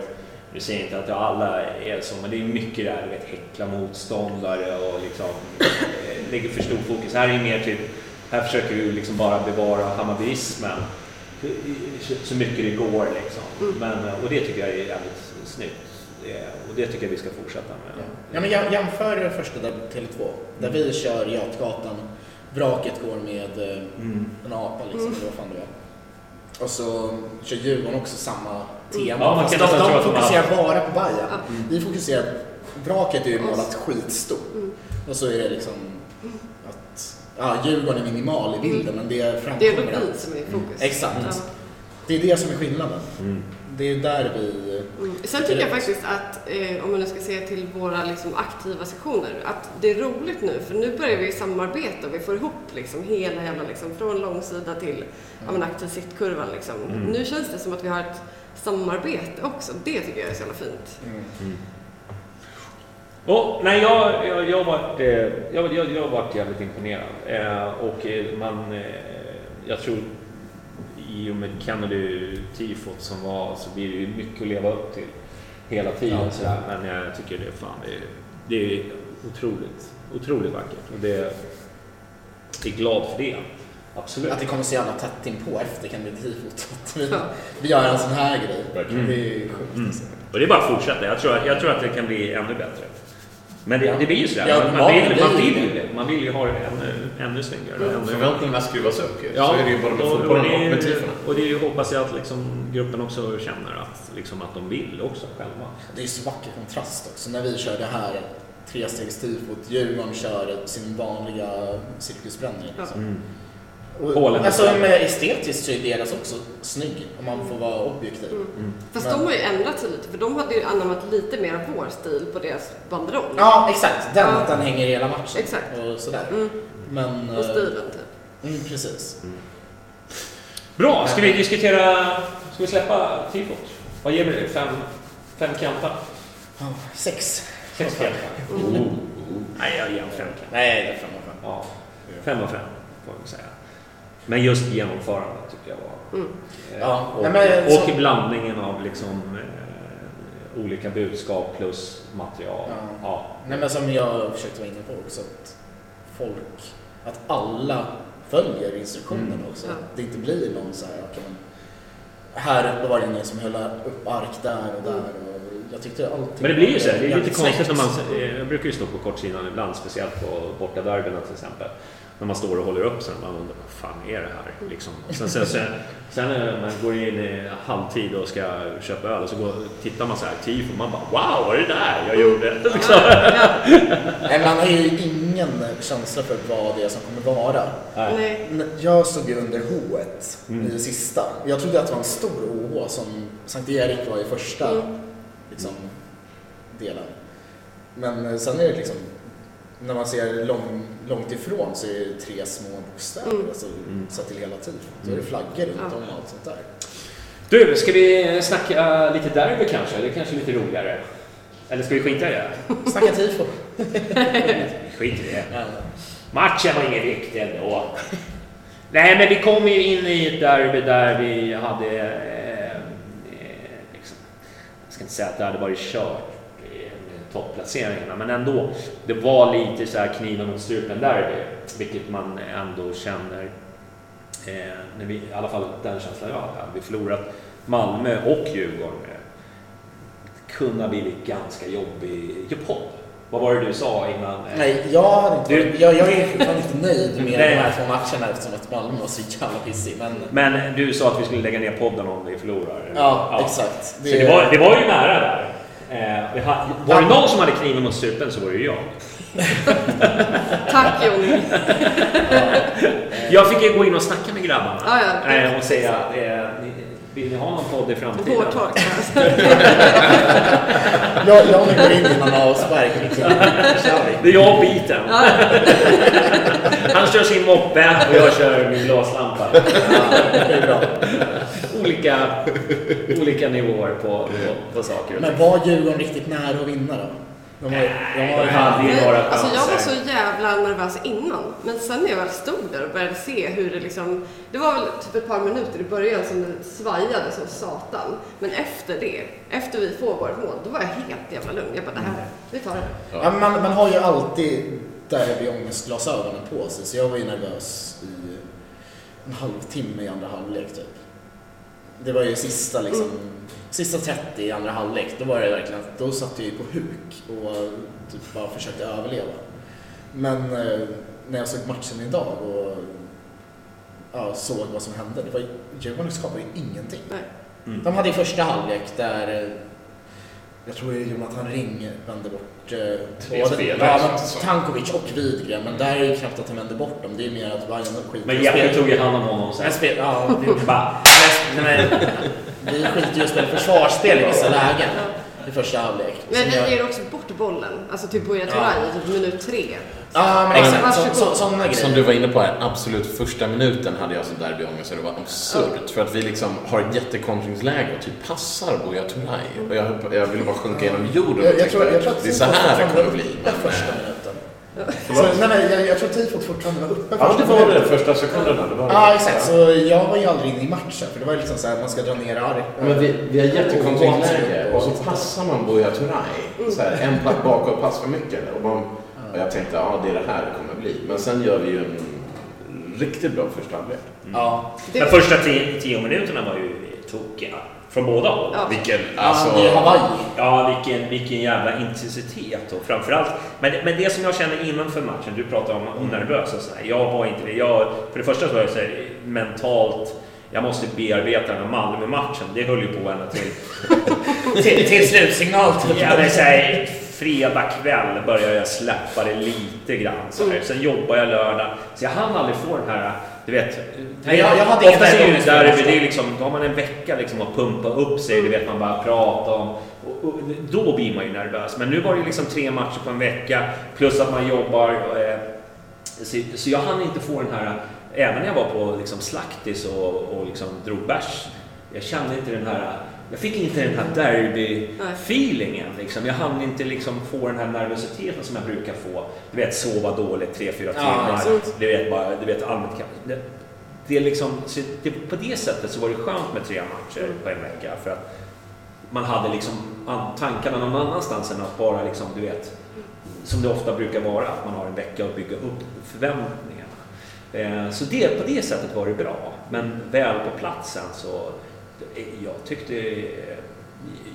Speaker 4: nu säger inte att alla är så, men det är mycket det här, vet, häckla motståndare och liksom eh, lägger för stor fokus. Här är det mer typ, här försöker du liksom bara bevara hammarbyismen så mycket det går liksom. Men, eh, och det tycker jag är jävligt snyggt. Och det tycker jag vi ska fortsätta med.
Speaker 1: Ja, men jäm- jämför första där på Tele2, där vi kör Götgatan, vraket går med eh, en apa liksom, eller vad fan det var. Och så kör Djurgården också samma tema.
Speaker 4: Ja, man kan
Speaker 1: de,
Speaker 4: tro
Speaker 1: de fokuserar bara på Bajen. Vi fokuserar, vraket är ju målat skitstort.
Speaker 3: Mm.
Speaker 1: Och så är det liksom att ja, Djurgården är minimal i bilden, men det
Speaker 3: Det är
Speaker 1: framkommer
Speaker 3: då vi
Speaker 1: att-
Speaker 3: som är i fokus.
Speaker 1: Exakt.
Speaker 3: Ja.
Speaker 1: Det är det som är skillnaden. Det är där vi...
Speaker 3: Mm. Sen tycker jag faktiskt att, eh, om man nu ska se till våra liksom, aktiva sektioner, att det är roligt nu för nu börjar vi samarbeta och vi får ihop liksom, hela jävla, liksom, från långsida till ja, men aktiv sittkurvan. Liksom. Nu känns det som att vi har ett samarbete också. Det tycker jag är så jävla fint.
Speaker 4: Och, nej, jag, jag, jag, har varit, eh, jag, jag, jag varit jävligt imponerad. Eh, och eh, man, eh, jag tror i och med Kennedy-tifot som var så blir det ju mycket att leva upp till hela tiden.
Speaker 2: Ja.
Speaker 4: Sådär. Men jag tycker det är fan, det är, det är otroligt, otroligt vackert. Och det, jag är glad för det. Absolut.
Speaker 1: Att det kommer så jävla tätt inpå efter Kennedy-tifot. Att Vi, vi gör en sån här grej.
Speaker 2: Verkligen.
Speaker 1: Det är sjukt.
Speaker 4: Mm. Och det är bara att fortsätta. Jag tror, jag tror att det kan bli ännu bättre. Men det, det blir ju sådär.
Speaker 1: Ja,
Speaker 4: man, man, vill, man vill
Speaker 1: ju
Speaker 4: det. Man vill ju ha det ännu, ännu snyggare. Ännu,
Speaker 2: Förväntningarna skruvas upp ju.
Speaker 4: Ja,
Speaker 2: så är det ju både med
Speaker 4: och-
Speaker 2: fotbollen
Speaker 4: och,
Speaker 2: med
Speaker 4: är-
Speaker 2: tifona.
Speaker 4: och det ju, hoppas jag att liksom, gruppen också känner att, liksom, att de vill också själva.
Speaker 1: Det är så vacker kontrast också. När vi kör det här trestegstifot, Djurgården kör sin vanliga cirkusbränning. Liksom.
Speaker 4: Mm. Polen
Speaker 1: alltså med estetiskt så är deras också snygg om man får vara objektiv.
Speaker 3: Fast
Speaker 1: Men-
Speaker 3: de har ju ändrat sig lite för de hade ju anammat lite mer av vår stil på deras banderoll.
Speaker 1: Ja, exakt. Den,
Speaker 3: Ja.
Speaker 1: den hänger hela matchen.
Speaker 3: Exakt.
Speaker 1: Och sådär.
Speaker 3: Mm.
Speaker 1: Men...
Speaker 3: Och
Speaker 1: eh,
Speaker 3: stilen typ.
Speaker 1: Mm, precis.
Speaker 4: Bra, ska vi diskutera... Ska vi släppa tifot? Vad ger vi det? Fem, fem kantar?
Speaker 1: Ja, sex.
Speaker 4: Sex kantar? Oh. Nej, jag ger en fem kantar.
Speaker 1: Nej, det är fem av fem.
Speaker 4: Ja, fem av fem får man säga. Men just genomförandet tycker jag var...
Speaker 3: Mm.
Speaker 4: eh,
Speaker 1: Ja,
Speaker 4: och,
Speaker 1: nej, men
Speaker 4: och
Speaker 1: så-
Speaker 4: blandningen av liksom eh, olika budskap plus material.
Speaker 1: Ja.
Speaker 4: Ja.
Speaker 1: Nej men som jag försökte vara inne på också att folk, att alla följer instruktionerna
Speaker 4: Mm.
Speaker 1: också.
Speaker 3: Ja.
Speaker 1: Att det inte blir någon så här, men här var det ingen som höll upp ark där och där. Och jag tyckte allting
Speaker 4: Men det blir ju så. här, Det är lite konstigt när man... eh, Jag brukar ju stå på kortsidan ibland, speciellt på bortaderbyna till exempel. När man står och håller upp sen, man undrar vad fan är det här? Liksom. Sen, sen, sen, sen när man går in i halvtid och ska köpa öl och så går, tittar man så här tifo och man bara Wow, vad är det där jag gjorde? Liksom.
Speaker 1: Nej, man har ju ingen känsla för vad det är som kommer vara.
Speaker 3: Nej.
Speaker 1: Jag stod ju under H
Speaker 4: Mm.
Speaker 1: i det sista. Jag trodde att det var en stor OH som Sankt Erik var i första
Speaker 3: Mm.
Speaker 1: liksom, delen. Men eh, sen är det liksom, när man ser lång, långt ifrån så är det tre små bokstäver
Speaker 3: Mm.
Speaker 1: alltså,
Speaker 4: Mm.
Speaker 1: sett till hela tiden. Så är det flaggor runt om och allt sånt där.
Speaker 4: Du, ska vi snacka lite derby kanske? Det är kanske lite roligare. Eller ska vi skita i det?
Speaker 1: Snacka tifo. [LAUGHS]
Speaker 4: skit i det. Matchen var inget viktigt ändå. Nej, men vi kom ju in i ett derby där vi hade... Eh, eh, liksom, jag ska inte säga att det hade varit kört topplaceringarna, men ändå. Det var lite så här kniven mot strupen derby, vilket man ändå känner. Eh, när vi, I alla fall den känslan jag hade. Vi förlorat Malmö och Djurgården eh, kunde ha blivit ganska jobbig podd. Vad var det du sa innan?
Speaker 1: Nej, jag, hade inte
Speaker 4: Du-
Speaker 1: jag, jag är fortfarande inte nöjd med de här två matcherna eftersom att Malmö var så jävla pissig. Men
Speaker 4: Men du sa att vi skulle lägga ner podden om vi förlorar.
Speaker 1: Ja, exakt.
Speaker 4: Så
Speaker 1: Det-
Speaker 4: det, var, det var ju nära där. Eh, vi ha, var det någon som hade kniven mot strupen så var det ju jag. [LAUGHS]
Speaker 3: Tack Jonny.
Speaker 4: Jag fick ju gå in och snacka med grabbarna
Speaker 3: Ja, ja.
Speaker 4: eh, och säga eh, vill ni ha någon podd i framtiden?
Speaker 3: Hårtork. [LAUGHS]
Speaker 1: jag, jag vill gå in avspark. Liksom. Kör vi.
Speaker 4: Det är jag och biten. Han kör sin moppe och jag kör min glaslampa.
Speaker 1: det är bra.
Speaker 4: olika, olika nivåer på, på, på saker och
Speaker 1: Men var Djurgården riktigt nära att vinna då? De har, de har
Speaker 4: de hade ju
Speaker 3: Nej,
Speaker 4: några
Speaker 3: alltså jag var
Speaker 4: chanser.
Speaker 3: så jävla nervös innan. Men sen när jag väl stod där och började se hur det liksom... Det var väl typ ett par minuter i början som det svajade som satan. Men efter det, efter vi får vårt mål, då var jag helt jävla lugn. Jag bara, det här, vi tar det.
Speaker 1: Ja, man, man har ju alltid derbyångestglasögonen på sig, så jag var ju nervös i en halvtimme i andra halvlek typ. Det var ju sista liksom, sista 30 i andra halvlek, då var det verkligen, då satt jag ju på huk och typ bara försökte överleva. Men eh, när jag såg matchen idag och ja, såg vad som hände, det var ju, Djurgården skapade ju ingenting.
Speaker 3: Nej.
Speaker 4: Mm.
Speaker 1: De hade i första halvlek där eh, jag tror det är Jonathan Ring vände bort
Speaker 2: Tre
Speaker 1: både-
Speaker 2: spelare,
Speaker 1: ja,
Speaker 2: det.
Speaker 1: Widkovic och Widgren, men där är det knappt att han vänder bort dem. Det är mer att Bayern skiter
Speaker 4: Men Jeppe tog ju hand om honom sen.
Speaker 1: Spel, ja, vi,
Speaker 4: Bara,
Speaker 1: nej, vi skiter ju i att spela försvarsspel i vissa lägen i första halvlek.
Speaker 3: Men vi ger också bort bollen. Alltså typ Buya Turay i typ minut tre.
Speaker 1: Ja, men exakt. Så, så, sådana grejer.
Speaker 2: Som du var inne på här, absolut första minuten hade jag så derbyångest så det var absurt. För att vi liksom har ett jättekontringsläge och typ passar Buya Turay. Och jag, jag ville bara sjunka genom jorden.
Speaker 1: Jag,
Speaker 2: och
Speaker 1: jag, tror,
Speaker 2: tänkte,
Speaker 1: jag tror att
Speaker 2: det är så här det kommer att bli.
Speaker 1: Den
Speaker 2: Men,
Speaker 1: första minuten. Så, nej, men jag, jag tror tifot fortfarande var uppe
Speaker 2: Ja,
Speaker 1: första
Speaker 2: det var det första sekunderna. Det var.
Speaker 1: Ja, exakt. Så jag var ju aldrig inne i matchen, för det var ju liksom så här, man ska dra ner arg.
Speaker 2: Men vi, vi har jättekontringsläge och så
Speaker 1: Och-
Speaker 2: passar man Buya Turay. Så här, en platt bakåt pass för mycket. Och, man, och jag tänkte, ja det är det här det kommer bli. Men sen gör vi ju en riktigt bra första halvlek.
Speaker 1: Ja.
Speaker 4: de första tio, tio minuterna var ju tokiga. Från båda håll.
Speaker 3: Ja.
Speaker 2: Vilken,
Speaker 1: Alltså, är Hawaii.
Speaker 4: Ja, vilken, vilken jävla intensitet och framförallt. Men, men det som jag känner inför matchen, du pratar om, om nervös och sådär. Jag var inte det. Jag, för det första så var jag så här, mentalt, jag måste bearbeta den här Malmö-matchen. Det höll ju på ända till [LAUGHS]
Speaker 1: Till, till slutsignal typ.
Speaker 4: Ja, men så här, fredag kväll började jag släppa det lite grann. Så här. Sen jobbade jag lördag. Så jag hann aldrig få den här, du vet. Du
Speaker 1: Nej,
Speaker 4: vet
Speaker 1: jag- jag hade
Speaker 4: oftast
Speaker 1: ingen
Speaker 4: är ju derby, det är liksom, då har man en vecka liksom att pumpa upp sig. Du vet, man bara pratar om. Och, och, då blir man ju nervös. Men nu var det liksom tre matcher på en vecka. Plus att man jobbar. Eh, så, så jag hann inte få den här, även när jag var på liksom slaktis och, och liksom drog bärs. Jag kände inte den här, jag fick inte den här derby-feelingen. Liksom. Jag hann inte liksom få den här nervositeten som jag brukar få. Du vet, sova dåligt tre, fyra timmar. du vet, bara, du vet allmänt det, det liksom, det, På det sättet så var det skönt med tre matcher på en vecka. För att man hade liksom an- tankarna någon annanstans än att bara liksom, du vet, som det ofta brukar vara, att man har en vecka att bygga upp förväntningarna. Eh, Så det, på det sättet var det bra. Men väl på platsen så, jag tyckte, eh,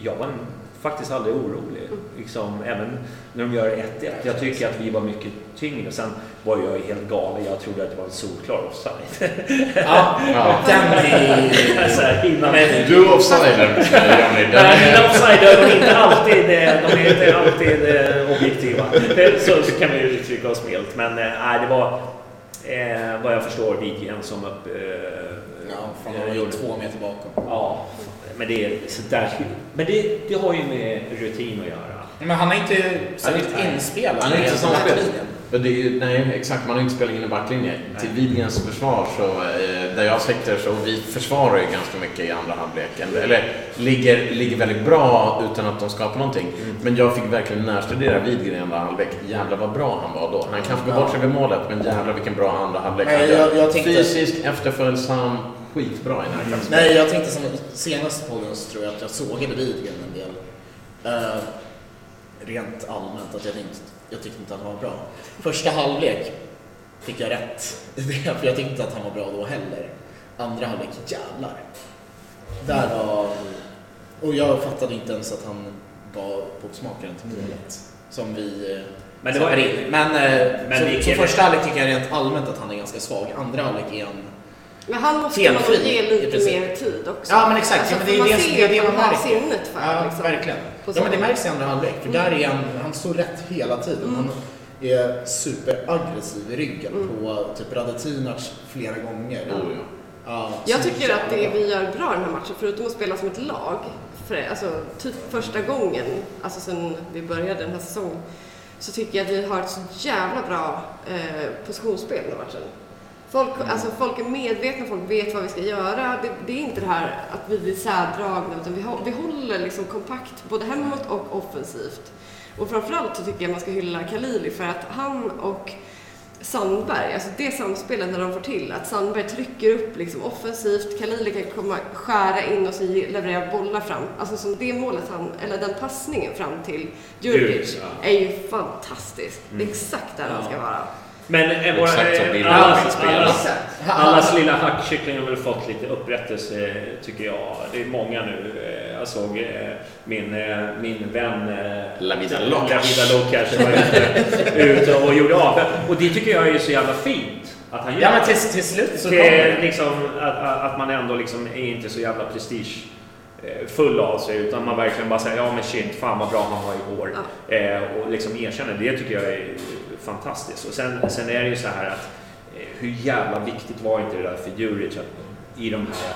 Speaker 4: jag var faktiskt aldrig orolig. Liksom, även när de gör 1-1. Jag tycker att vi var mycket tyngre. Sen var jag helt galen. Jag trodde att det var en solklar offside.
Speaker 1: Ja, [LAUGHS]
Speaker 2: Ja.
Speaker 1: den är...
Speaker 4: Innan,
Speaker 2: Du offsider, Johnny. Den
Speaker 4: Nej, mina offsider, de är inte alltid, eh, de är inte alltid eh, objektiva. Det- Så, så kan vi uttrycka oss milt. Men eh, nej, det var eh, vad jag förstår Widgren som upp... Eh,
Speaker 1: Ja, fan, han var ju
Speaker 4: gjorde-
Speaker 1: två meter bakom.
Speaker 4: Ja, men det är sådär. Men det, det har ju med rutin att göra.
Speaker 1: Men han är inte särskilt inspelad.
Speaker 2: Han är inte
Speaker 1: med
Speaker 2: är, nej, exakt. Man har inte spelat in i backlinjen. Till Widgrens försvar så eh, där jag sitter så vi försvarar ju ganska mycket i andra halvleken. Eller ligger, ligger väldigt bra utan att de skapar någonting. Men jag fick verkligen närstudera Widgren i andra halvlek. Jävlar vad bra han var då. Han kanske går bort sig vid målet, men jävlar vilken bra andra halvlek han
Speaker 1: Nej,
Speaker 2: gör.
Speaker 1: tänkte-
Speaker 2: Fysisk, efterföljsam, skitbra i närkamp.
Speaker 1: Nej, jag tänkte som senaste podden så tror jag att jag sågade Widgren en del. Eh, rent allmänt, att jag, tänkte, jag tyckte inte att han var bra. Första halvlek fick jag rätt [LAUGHS] för jag tyckte inte att han var bra då heller. Andra halvlek, jävlar. Där var... Och jag fattade inte ens att han var boxmakaren till målet. Som vi...
Speaker 4: Men det var-
Speaker 1: in. Men, eh,
Speaker 4: Men
Speaker 1: så, så första halvlek tycker jag rent allmänt att han är ganska svag. Andra halvlek är han
Speaker 3: Men han måste
Speaker 1: Felfri,
Speaker 3: ge lite mer tid också.
Speaker 1: Ja men exakt,
Speaker 3: Alltså,
Speaker 1: ja, men det är
Speaker 3: man
Speaker 1: det,
Speaker 3: ser
Speaker 1: det, det man märker.
Speaker 3: sinnet för
Speaker 1: ja,
Speaker 3: liksom,
Speaker 1: verkligen.
Speaker 3: På
Speaker 1: Ja men det märks i andra halvlek, för där är han, han står rätt hela tiden.
Speaker 3: Mm.
Speaker 1: Han är superaggressiv i ryggen på typ Radetinac flera gånger.
Speaker 2: Oh, ja.
Speaker 1: Ja,
Speaker 3: Jag tycker att det vi gör bra i den här matchen, förutom att spela som ett lag, för, alltså typ första gången, alltså sen vi började den här säsongen, så tycker jag att vi har ett så jävla bra eh, positionsspel i den här matchen. Folk, alltså, folk är medvetna, folk vet vad vi ska göra. Det, det är inte det här att vi blir särdragna, utan vi, vi håller liksom kompakt både hemåt och offensivt. Och framförallt så tycker jag man ska hylla Khalili för att han och Sandberg, alltså det samspelet när de får till, att Sandberg trycker upp liksom offensivt, Khalili kan komma, skära in och så leverera bollar fram. Alltså som det målet han, eller den passningen fram till
Speaker 4: ja.
Speaker 3: är ju fantastiskt. Det är exakt där han ska vara.
Speaker 4: Men eh, våra,
Speaker 2: Exakt som
Speaker 4: eh, allas, allas, allas lilla hackkyckling har väl fått lite upprättelse tycker jag. Det är många nu. Eh, Jag såg eh, min, eh, min vän eh,
Speaker 2: La Vida
Speaker 4: La
Speaker 2: Locas.
Speaker 4: Ute, ute och gjorde av. Och det tycker jag är så jävla fint. Att han gör.
Speaker 1: Ja men till, till slut så kommer
Speaker 4: liksom att, att man ändå liksom är inte så jävla prestige full av sig utan man verkligen bara säger ja men shit, fan vad bra han var igår. Eh, och liksom erkänner det tycker jag är fantastiskt. Och sen, sen är det ju så här att eh, hur jävla viktigt var inte det där för Djuric att i de här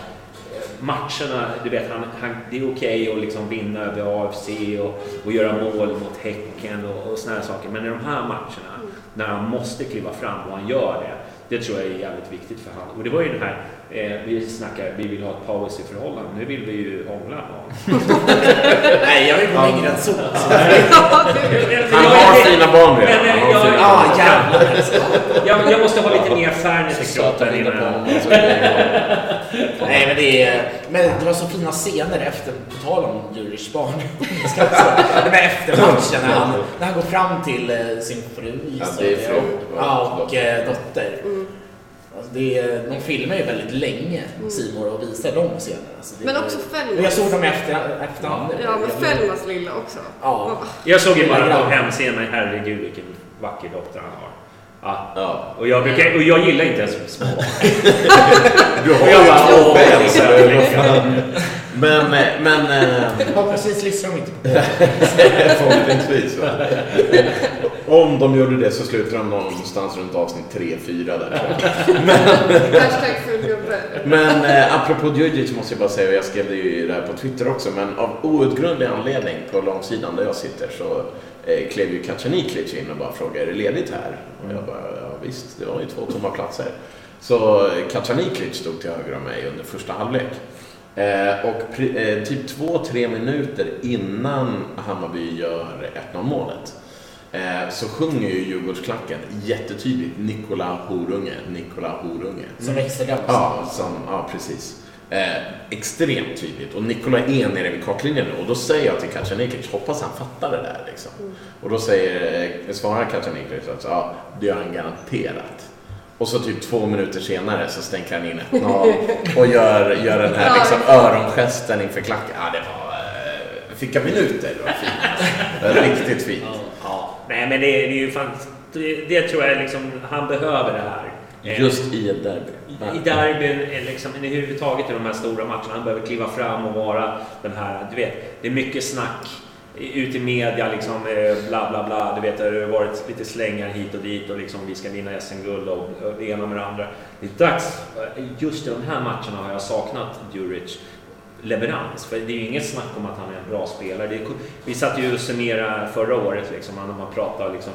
Speaker 4: eh, matcherna, du vet, han, han, det är okej att liksom vinna över AFC och, och göra mål mot Häcken och, och såna här saker. Men i de här matcherna, när han måste kliva fram och han gör det, det tror jag är jävligt viktigt för honom. Och det var ju den här, eh, vi snackar, vi vill ha ett policyförhållande. Nu vill vi ju hångla. [LAUGHS]
Speaker 1: Nej, jag vill gå längre än så. [LAUGHS]
Speaker 2: Han har fina barn redan.
Speaker 4: Men,
Speaker 1: Ja, jävlar.
Speaker 4: Jag, jag måste ha lite mer fairness i kroppen innan.
Speaker 1: Nej men det är, men det var så fina scener efter, på tal om Djurics barn. [LAUGHS] Var efter matchen när han, när han går fram till eh, sin fru gissar
Speaker 2: det är fru.
Speaker 1: Ja, och eh, dotter. Alltså det är, de filmar ju väldigt länge, Simor och visar de scenerna. Alltså
Speaker 3: Men
Speaker 1: är-
Speaker 3: också Fällman.
Speaker 1: Och Jag såg dem efter, efterhand.
Speaker 3: Ja, men Fällmans lilla också.
Speaker 1: Ja.
Speaker 4: Jag såg ju bara på
Speaker 1: grann.
Speaker 4: hemscenen, herregud vilken vacker dotter han har. Ja.
Speaker 2: Ja.
Speaker 4: Och, jag brukar, och jag gillar inte ens små barn. [LAUGHS]
Speaker 2: Du har ju två ben, [LAUGHS] [LAUGHS] det-
Speaker 4: liksom.
Speaker 2: Men, eh, men... eh,
Speaker 1: Förhoppningsvis lyssnar de inte på
Speaker 2: Förhoppningsvis. va? Om de gjorde det så slutar de någonstans runt avsnitt 3-4 där. jag.
Speaker 3: Hashtag gubbe.
Speaker 2: Men eh, apropå Djurdjic måste jag bara säga, och jag skrev det ju det här på Twitter också, men av outgrundlig anledning på långsidan där jag sitter så eh, klev ju Kacaniklic in och bara frågade är det ledigt här? Och jag bara, ja visst, det var ju två tomma platser. Så eh, Kacaniklic stod till höger om mig under första halvlek. Eh, och eh, typ två, tre minuter innan Hammarby gör 1-0 målet eh, så sjunger ju Djurgårdsklacken jättetydligt Nikola Horunge, Nikola Horunge.
Speaker 1: som extra
Speaker 2: Ja, som, ja precis. Eh, extremt tydligt. Och Nikola är nere vid kartlinjen nu. Och då säger jag till Kacaniklic, hoppas han fattar det där liksom. Och då säger, eh, svarar Kacaniklic att ja, det gör han garanterat. Och så typ två minuter senare så stänker han in 1-0 och gör, gör den här liksom, örongesten inför klacken. Ja, det var... Eh, fick minuter? Det var fint. Riktigt fint.
Speaker 4: Ja. Nej men det, det är ju fan, det, det tror jag liksom, han behöver det här.
Speaker 2: Just i ett derby.
Speaker 4: I derbyn, liksom, överhuvudtaget i de här stora matcherna, han behöver kliva fram och vara den här, du vet, det är mycket snack ut i media, liksom, eh, bla bla bla. Du vet, det har varit lite slängar hit och dit och liksom, vi ska vinna SM-guld och, det ena med det andra. Det är dags, just i de här matcherna har jag saknat Djuric leverans. För det är ju inget snack om att han är en bra spelare. Det är, vi satt ju och summerade förra året, liksom, när man pratade liksom,